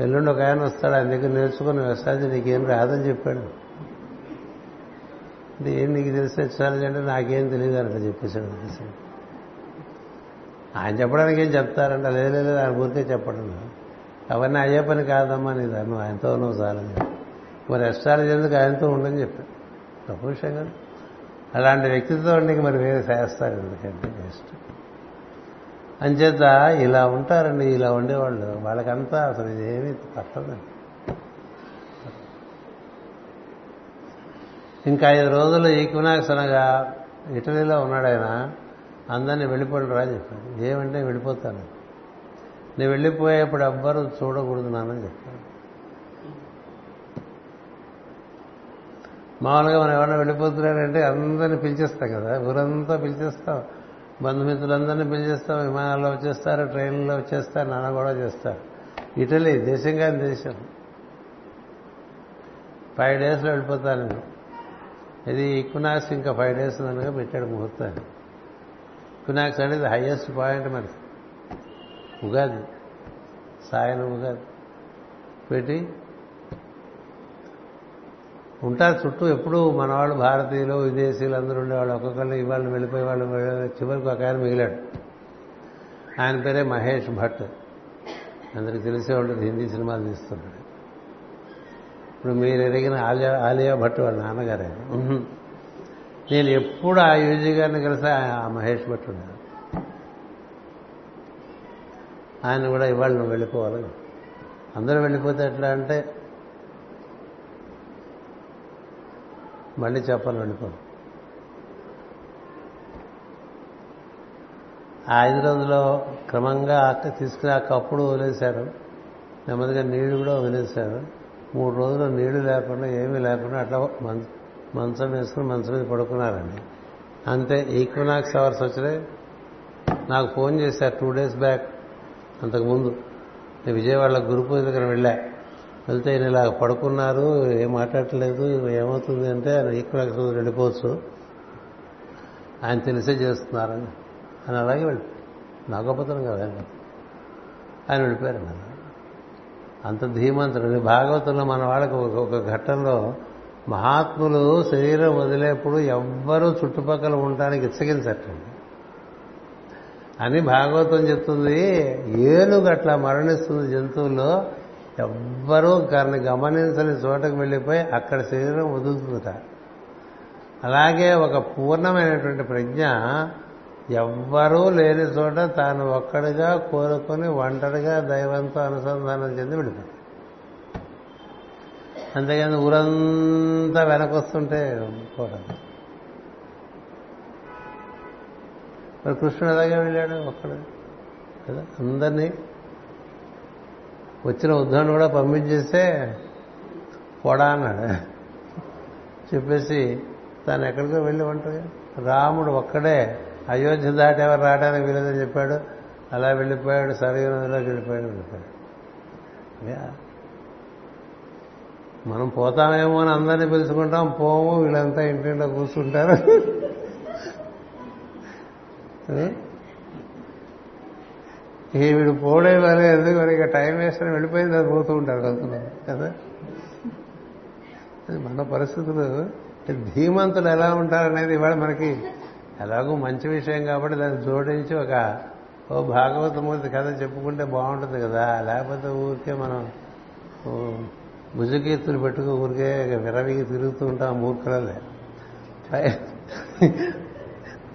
ఎల్లుండి ఒక ఆయన వస్తాడు ఆయన దగ్గర నేర్చుకుని ఎస్ట్రాలజీ నీకేం రాదని చెప్పాడు. అంటే ఏం నీకు తెలిసిన ఎస్ట్రాలజీ అంటే నాకేం తెలియదు అని చెప్పేశాడు ఆయన చెప్పడానికి ఏం చెప్తారంట? లేదు లేదు ఆయన ఊరికే చెప్పడం అవన్నీ అయ్యే పని కాదమ్మా నీ నువ్వు ఆయనతో నువ్వు చాలని మరి అస్ట్రాలజీ ఎందుకు ఆయనతో ఉండని చెప్పాడు గొప్ప విషయం కదా. అలాంటి వ్యక్తితో నీకు మరి వేరే చేస్తారు ఎందుకంటే బెస్ట్ అంచేత ఇలా ఉంటారండి ఇలా ఉండేవాళ్ళు. వాళ్ళకంతా అసలు ఇదేమీ పట్టదండి ఇంకా ఐదు రోజులు ఈక్వినాక్స్ అనగా ఇటలీలో ఉన్నాడు ఆయన. అందరినీ వెళ్ళిపోండి రా చెప్పాడు. ఏమంటే వెళ్ళిపోతాను. నేను వెళ్ళిపోయేప్పుడు ఎవ్వరు చూడకూడదు నాన్నని చెప్తాను మామూలుగా మనం ఎవరైనా వెళ్ళిపోతున్నారంటే అందరినీ పిలిచేస్తాం కదా ఊరంతా పిలిచేస్తాం. బంధుమిత్రులందరినీ పిలిచేస్తాం విమానాల్లో వచ్చేస్తారు ట్రైన్లో వచ్చేస్తారు నాన్న కూడా చేస్తారు. ఇటలీ దేశం కాని దేశం. ఫైవ్ డేస్లో వెళ్ళిపోతాను నేను. ఇది ఈక్వినాక్స్ ఇంకా ఫైవ్ డేస్ కనుక పెట్టాడు ముహూర్తాన్ని. ఈక్వినాక్స్ అనేది హైయెస్ట్ పాయింట్ మరి ఉగాది సాయన ఉగాది. పెట్టి ఉంటారు చుట్టూ ఎప్పుడూ మనవాళ్ళు భారతీయులు విదేశీయులు అందరూ ఉండేవాళ్ళు. ఒక్కొక్కళ్ళు ఇవాళ వెళ్ళిపోయే వాళ్ళు చివరికి ఒక ఆయన మిగిలాడు. ఆయన పేరే మహేష్ భట్. అందరికి తెలిసే ఉంటుంది హిందీ సినిమాలు తీస్తున్నాడు ఇప్పుడు మీరు ఎరిగిన ఆలియా ఆలియా భట్ వాళ్ళ నాన్నగారు నేను ఎప్పుడు ఆ యూజీ గారిని కలిసి ఆ మహేష్ భట్ ఉన్నాను ఆయన కూడా ఇవాళ నువ్వు వెళ్ళిపోవాలి. అందరూ వెళ్ళిపోతే ఎట్లా అంటే మళ్ళీ చెప్పాలి వెళ్ళిపో ఆ ఐదు రోజుల్లో క్రమంగా తీసుకుని ఆ కప్పుడు వదిలేశారు. నెమ్మదిగా నీళ్ళు కూడా వదిలేశారు. మూడు రోజులు నీళ్ళు లేకుండా ఏమీ లేకుండా అట్లా మంచం వేసుకుని మంచం మీద పడుకున్నారండి. అంతే ఈక్వినాక్స్ అవర్స్ వచ్చినాయి. నాకు ఫోన్ చేశారు టూ డేస్ బ్యాక్. అంతకుముందు. నేను విజయవాడలో గురు పూజ దగ్గర వెళ్ళా. వెళ్తే ఈయన ఇలా పడుకున్నారు ఏం మాట్లాడట్లేదు ఏమవుతుంది అంటే ఆయన ఈక్వినాక్స్ వెళ్ళిపోవచ్చు ఆయన తెలిసే చేస్తున్నారని ఆయన అలాగే వెళ్ళి నా గొప్పతనం కదా ఆయన. వెళ్ళిపోయారు అలా అంత ధీమంతుడు. భాగవతంలో మన వాళ్ళకి ఒక ఘట్టంలో మహాత్ములు శరీరం వదిలేప్పుడు ఎవ్వరూ చుట్టుపక్కల ఉండడానికి ఇచ్చగించటండి అని భాగవతం చెప్తుంది. ఏనుగు అట్లా మరణిస్తుంది జంతువుల్లో ఎవ్వరూ కానీ గమనించని చోటకు వెళ్ళిపోయి అక్కడ శరీరం వదులుతుందట. అలాగే ఒక పూర్ణమైనటువంటి ప్రజ్ఞ ఎవ్వరూ లేని చోట తాను ఒక్కడిగా కోరుకొని ఒంటరిగా దైవంతో అనుసంధానం చెంది వెళ్ళిపోతుంది అంతేకాదు ఊరంతా వెనకొస్తుంటే పోవడం మరి కృష్ణుడు అలాగే వెళ్ళాడు? ఒక్కడు. కదా? అందరినీ వచ్చిన ఉద్ధాన్ని కూడా పంపించేస్తే పొడా అన్నాడు. చెప్పేసి తాను ఎక్కడికో వెళ్ళి ఉంటాడు. రాముడు ఒక్కడే అయోధ్య దాటి ఎవరు రావడానికి వీలేదని చెప్పాడు. అలా వెళ్ళిపోయాడు సరైన నదిలోకి వెళ్ళిపోయాడు. వెళ్ళిపోయాడు మనం పోతామేమో అని అందరినీ పిలుచుకుంటాం పోము వీళ్ళంతా ఇంటింట్లో కూర్చుంటారు. ఈ వీడు పోడే ఎందుకు మరి ఇక టైం వేస్తే వెళ్ళిపోయింది అది పోతూ ఉంటారు కొంతమంది కదా? మన పరిస్థితులు. ధీమంతులు ఎలా ఉంటారనేది ఇవాళ మనకి ఎలాగో మంచి విషయం కాబట్టి దాన్ని జోడించి ఒక ఓ భాగవతమూర్తి కథ చెప్పుకుంటే బాగుంటుంది కదా. లేకపోతే ఊరికే మనం భుజకీర్తులు పెట్టుకు ఊరికే విరవిగి తిరుగుతూ ఉంటాం మూర్ఖులలే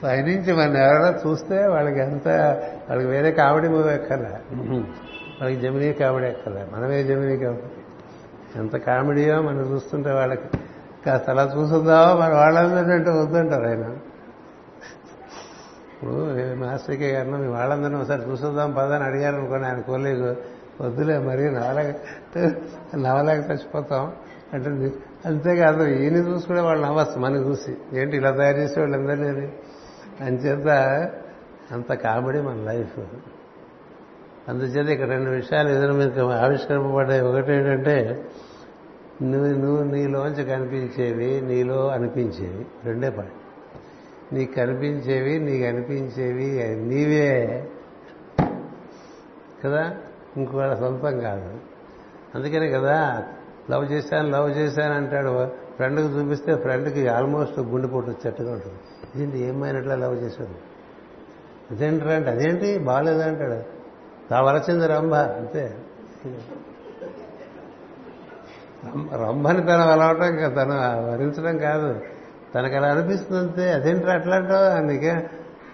పైనుంచి మన ఎవరైనా చూస్తే వాళ్ళకి ఎంత వాళ్ళకి వేరే కామెడీ మూవీ ఎక్కర్లే. వాళ్ళకి జమినీ కామెడీ ఎక్కర్లే. మనమే జమినీ కామెడీ. ఎంత కామెడీయో మనం చూస్తుంటే వాళ్ళకి కాస్త అలా చూస్తుందావో మన వాళ్ళందరినీ వద్దంటారు ఆయన. ఇప్పుడు మాస్టర్కే గారిని మీ వాళ్ళందరినీ ఒకసారి చూసుద్దాం పదని అడిగారు అనుకోండి ఆయన కోలీగు వద్దులే మరి నవలేక నవలేక చచ్చిపోతాం అంటే అంతేకాదు ఈయన చూసుకునే వాళ్ళు నవ్వచ్చు మనకి చూసి. ఏంటి ఇలా తయారు చేసే వాళ్ళందరినీ అంచేత అంత కామెడీ మన లైఫ్. అందుచేత ఇక్కడ రెండు విషయాలు ఎదురు మీకు ఆవిష్కరింపబడ్డాయి. ఒకటి ఏంటంటే నువ్వు నువ్వు నీలోంచి కనిపించేవి నీలో అనిపించేవి. రెండే పని నీకు కనిపించేవి నీకు అనిపించేవి నీవే. కదా? ఇంకోళ్ళ సొంతం కాదు. అందుకనే కదా లవ్ చేశాను లవ్ చేశాను అంటాడు. ఫ్రెండ్కి చూపిస్తే ఫ్రెండ్కి ఆల్మోస్ట్ గుండెపోటు వచ్చేట్టుగా ఉంటుంది. ఇదేంటి ఏమైనట్లా లవ్ చేశాడు అదేంటి అంటే అదేంటి? బాగాలేదంటాడు తా వరచింది రంభ అంతే. రంభని తన అలవటం తను వరించడం కాదు. తనకు అలా అనిపిస్తుంది అంతే. అదేంటి అట్లా అంటావు? నీకే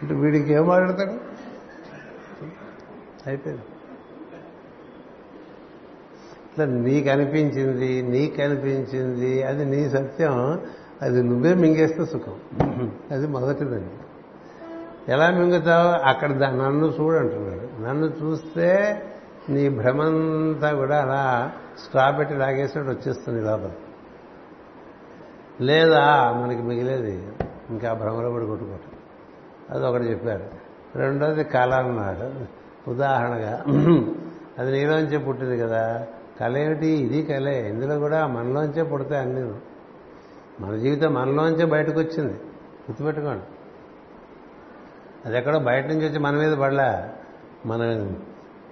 అంటే వీడికి ఏం మాట్లాడతాడు? అయిపోయింది. ఇట్లా నీకు అనిపించింది నీకు అనిపించింది అది నీ సత్యం. అది నువ్వే మింగేస్తే సుఖం. అది మొదటిదండి. ఎలా మింగుతావు అక్కడ నన్ను చూడంటున్నాడు. నన్ను చూస్తే నీ భ్రమంతా కూడా అలా స్ట్రా పెట్టి లాగేసినట్టు వచ్చేస్తుంది లోపల. లేదా మనకి మిగిలేది ఇంకా భ్రమలో కూడా కొట్టుకోవటం. అది ఒకటి చెప్పారు. రెండోది కళ అన్నాడు ఉదాహరణగా అది నీలోంచే పుట్టింది కదా. కళ ఏమిటి ఇది కళే. ఇందులో కూడా మనలోంచే పుడతాయి అన్నీ. మన జీవితం మనలోంచే బయటకు వచ్చింది గుర్తుపెట్టుకోండి. అది ఎక్కడో బయట నుంచి వచ్చి మన మీద పడలా. మన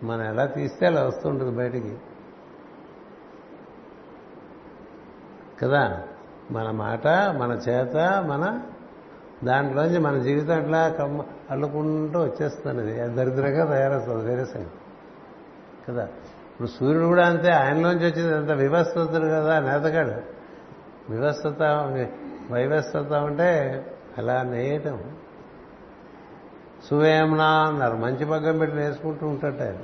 మనం ఎలా తీస్తే అలా వస్తుంటుంది బయటికి. కదా? మన మాట మన చేత మన దాంట్లోంచి మన జీవితం అట్లా కమ్మ అల్లుకుంటూ వచ్చేస్తుంది అది దరిద్రంగా తయారవుతుంది వేరే సంగతి కదా? ఇప్పుడు సూర్యుడు కూడా అంతే. ఆయనలోంచి వచ్చింది అంత వివస్థతుడు కదా నేతగాడు. వివస్థత వైవస్థత ఉంటే అలా నేయటం సువేమనా అన్నారు. మంచి పగ్గం పెట్టి నేర్చుకుంటూ ఉంటాడు ఆయన.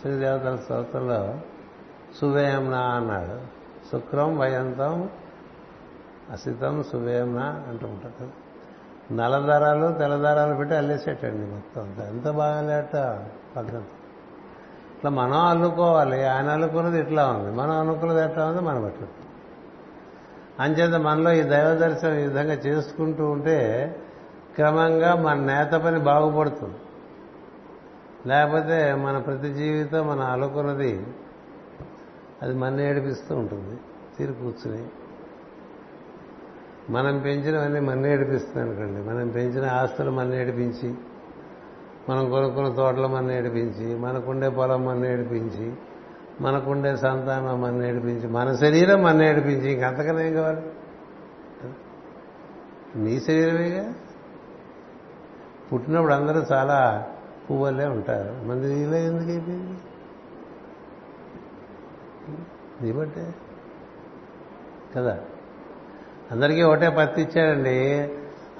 శ్రీదేవతల స్తోత్రంలో సువేమ్న అన్నాడు. శుక్రం వయంతం అసితం సువేమ్న అంటూ ఉంటాడు. కదా నల్లదారాలు తెల్లదారాలు పెట్టి అల్లేసేటండి మొత్తం అంతా. ఎంత బాగా లేట పద్ధతి. ఇట్లా మనం అల్లుకోవాలి. ఆయన అల్లుకున్నది ఇట్లా ఉంది. మనం అనుకున్నది ఎట్లా ఉంది? మనం బట్టి అంచేత మనలో ఈ దైవ దర్శనం ఈ విధంగా చేసుకుంటూ ఉంటే క్రమంగా మన నేత పని బాగుపడుతుంది. లేకపోతే మన ప్రతి జీవితం మనం అలుకున్నది అది మన ఏడిపిస్తూ ఉంటుంది. తీరు కూర్చుని. మనం పెంచినవన్నీ మన ఏడిపిస్తుంది అనుకోండి. మనం పెంచిన ఆస్తులు మన ఏడిపించి మనం కొనుక్కున్న తోటలు మన ఏడిపించి మనకుండే పొలం మన ఏడిపించి మనకుండే సంతానం మన ఏడిపించి మన శరీరం మన నేర్పించి ఇంకంతకన్నా ఏం కావాలి? నీ శరీరమేగా? పుట్టినప్పుడు అందరూ చాలా పువ్వులే ఉంటారు. మంది నీలో ఎందుకు అయిపోయింది? నీ బట్టే. కదా? అందరికీ ఒకటే పత్తి ఇచ్చాడండి.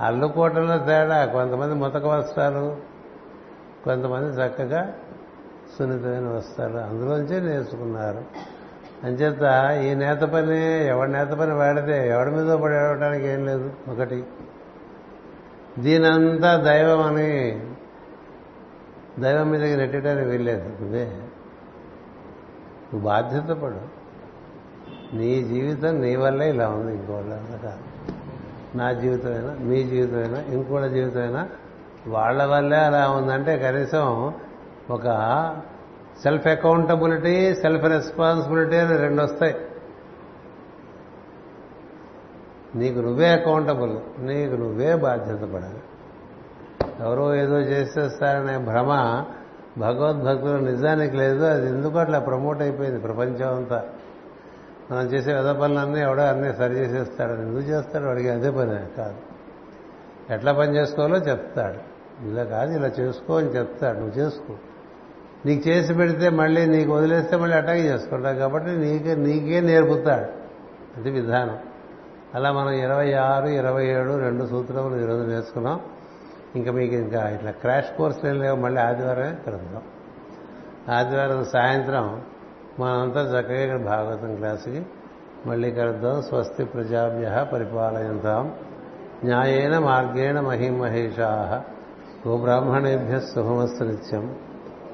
అల్లుకోవటంలో తేడా. కొంతమంది ముతక వస్త్రాలు కొంతమంది చక్కగా సున్నితమైన వస్త్రాలు అందులోంచే నేర్చుకున్నారు. అంచేత ఈ నేత పని ఎవడి నేత పని వాడితే ఎవడి మీద పడి ఏడవటానికి ఏం లేదు ఒకటి. దీనంతా దైవం అని దైవం మీదకి నెట్టడానికి వెళ్ళేది నువ్వే. నువ్వు బాధ్యత పడు. నీ జీవితం నీ వల్లే ఇలా ఉంది ఇంకోళ్ళ కాదు నా జీవితమైనా మీ జీవితమైనా ఇంకోళ్ళ జీవితమైనా వాళ్ళ వల్లే అలా ఉందంటే కనీసం ఒక సెల్ఫ్ అకౌంటబిలిటీ సెల్ఫ్ రెస్పాన్సిబిలిటీ అని రెండు వస్తాయి. నీకు నువ్వే అకౌంటబుల్ నీకు నువ్వే బాధ్యత పడాలి. ఎవరో ఏదో చేసేస్తారనే భ్రమ భగవద్భక్తులు నిజానికి లేదు. అది ఎందుకు అట్లా ప్రమోట్ అయిపోయింది ప్రపంచం అంతా. మనం చేసే విధ పనులన్నీ ఎవడో అన్నీ సరి చేసేస్తాడు. ఎందుకు చేస్తాడు వాడికి అదే పని కాదు. ఎట్లా పని చేసుకోవాలో చెప్తాడు. ఇలా కాదు ఇలా చేసుకో అని చెప్తాడు. నువ్వు చేసుకో. నీకు చేసి పెడితే మళ్ళీ నీకు వదిలేస్తే మళ్ళీ అటాక్ చేసుకుంటావు కాబట్టి నీకే నీకే నేర్పుతాడు. అది విధానం. అలా మనం ఇరవై ఆరు ఇరవై ఏడు రెండు సూత్రములు ఈరోజు నేర్చుకున్నాం. ఇంకా మీకు ఇంకా ఇట్లా క్రాష్ కోర్సులు ఏం లేవు. మళ్ళీ ఆదివారమే కలుద్దాం. ఆదివారం సాయంత్రం మనంతా చక్కగా ఇక్కడ భాగవతం క్లాసుకి మళ్ళీ కలుద్దాం. స్వస్తి ప్రజాభ్య పరిపాలయంతాం. న్యాయేన మార్గేణ మహిమహేషా గోబ్రాహ్మణేభ్య శుభమస్తు నిత్యం.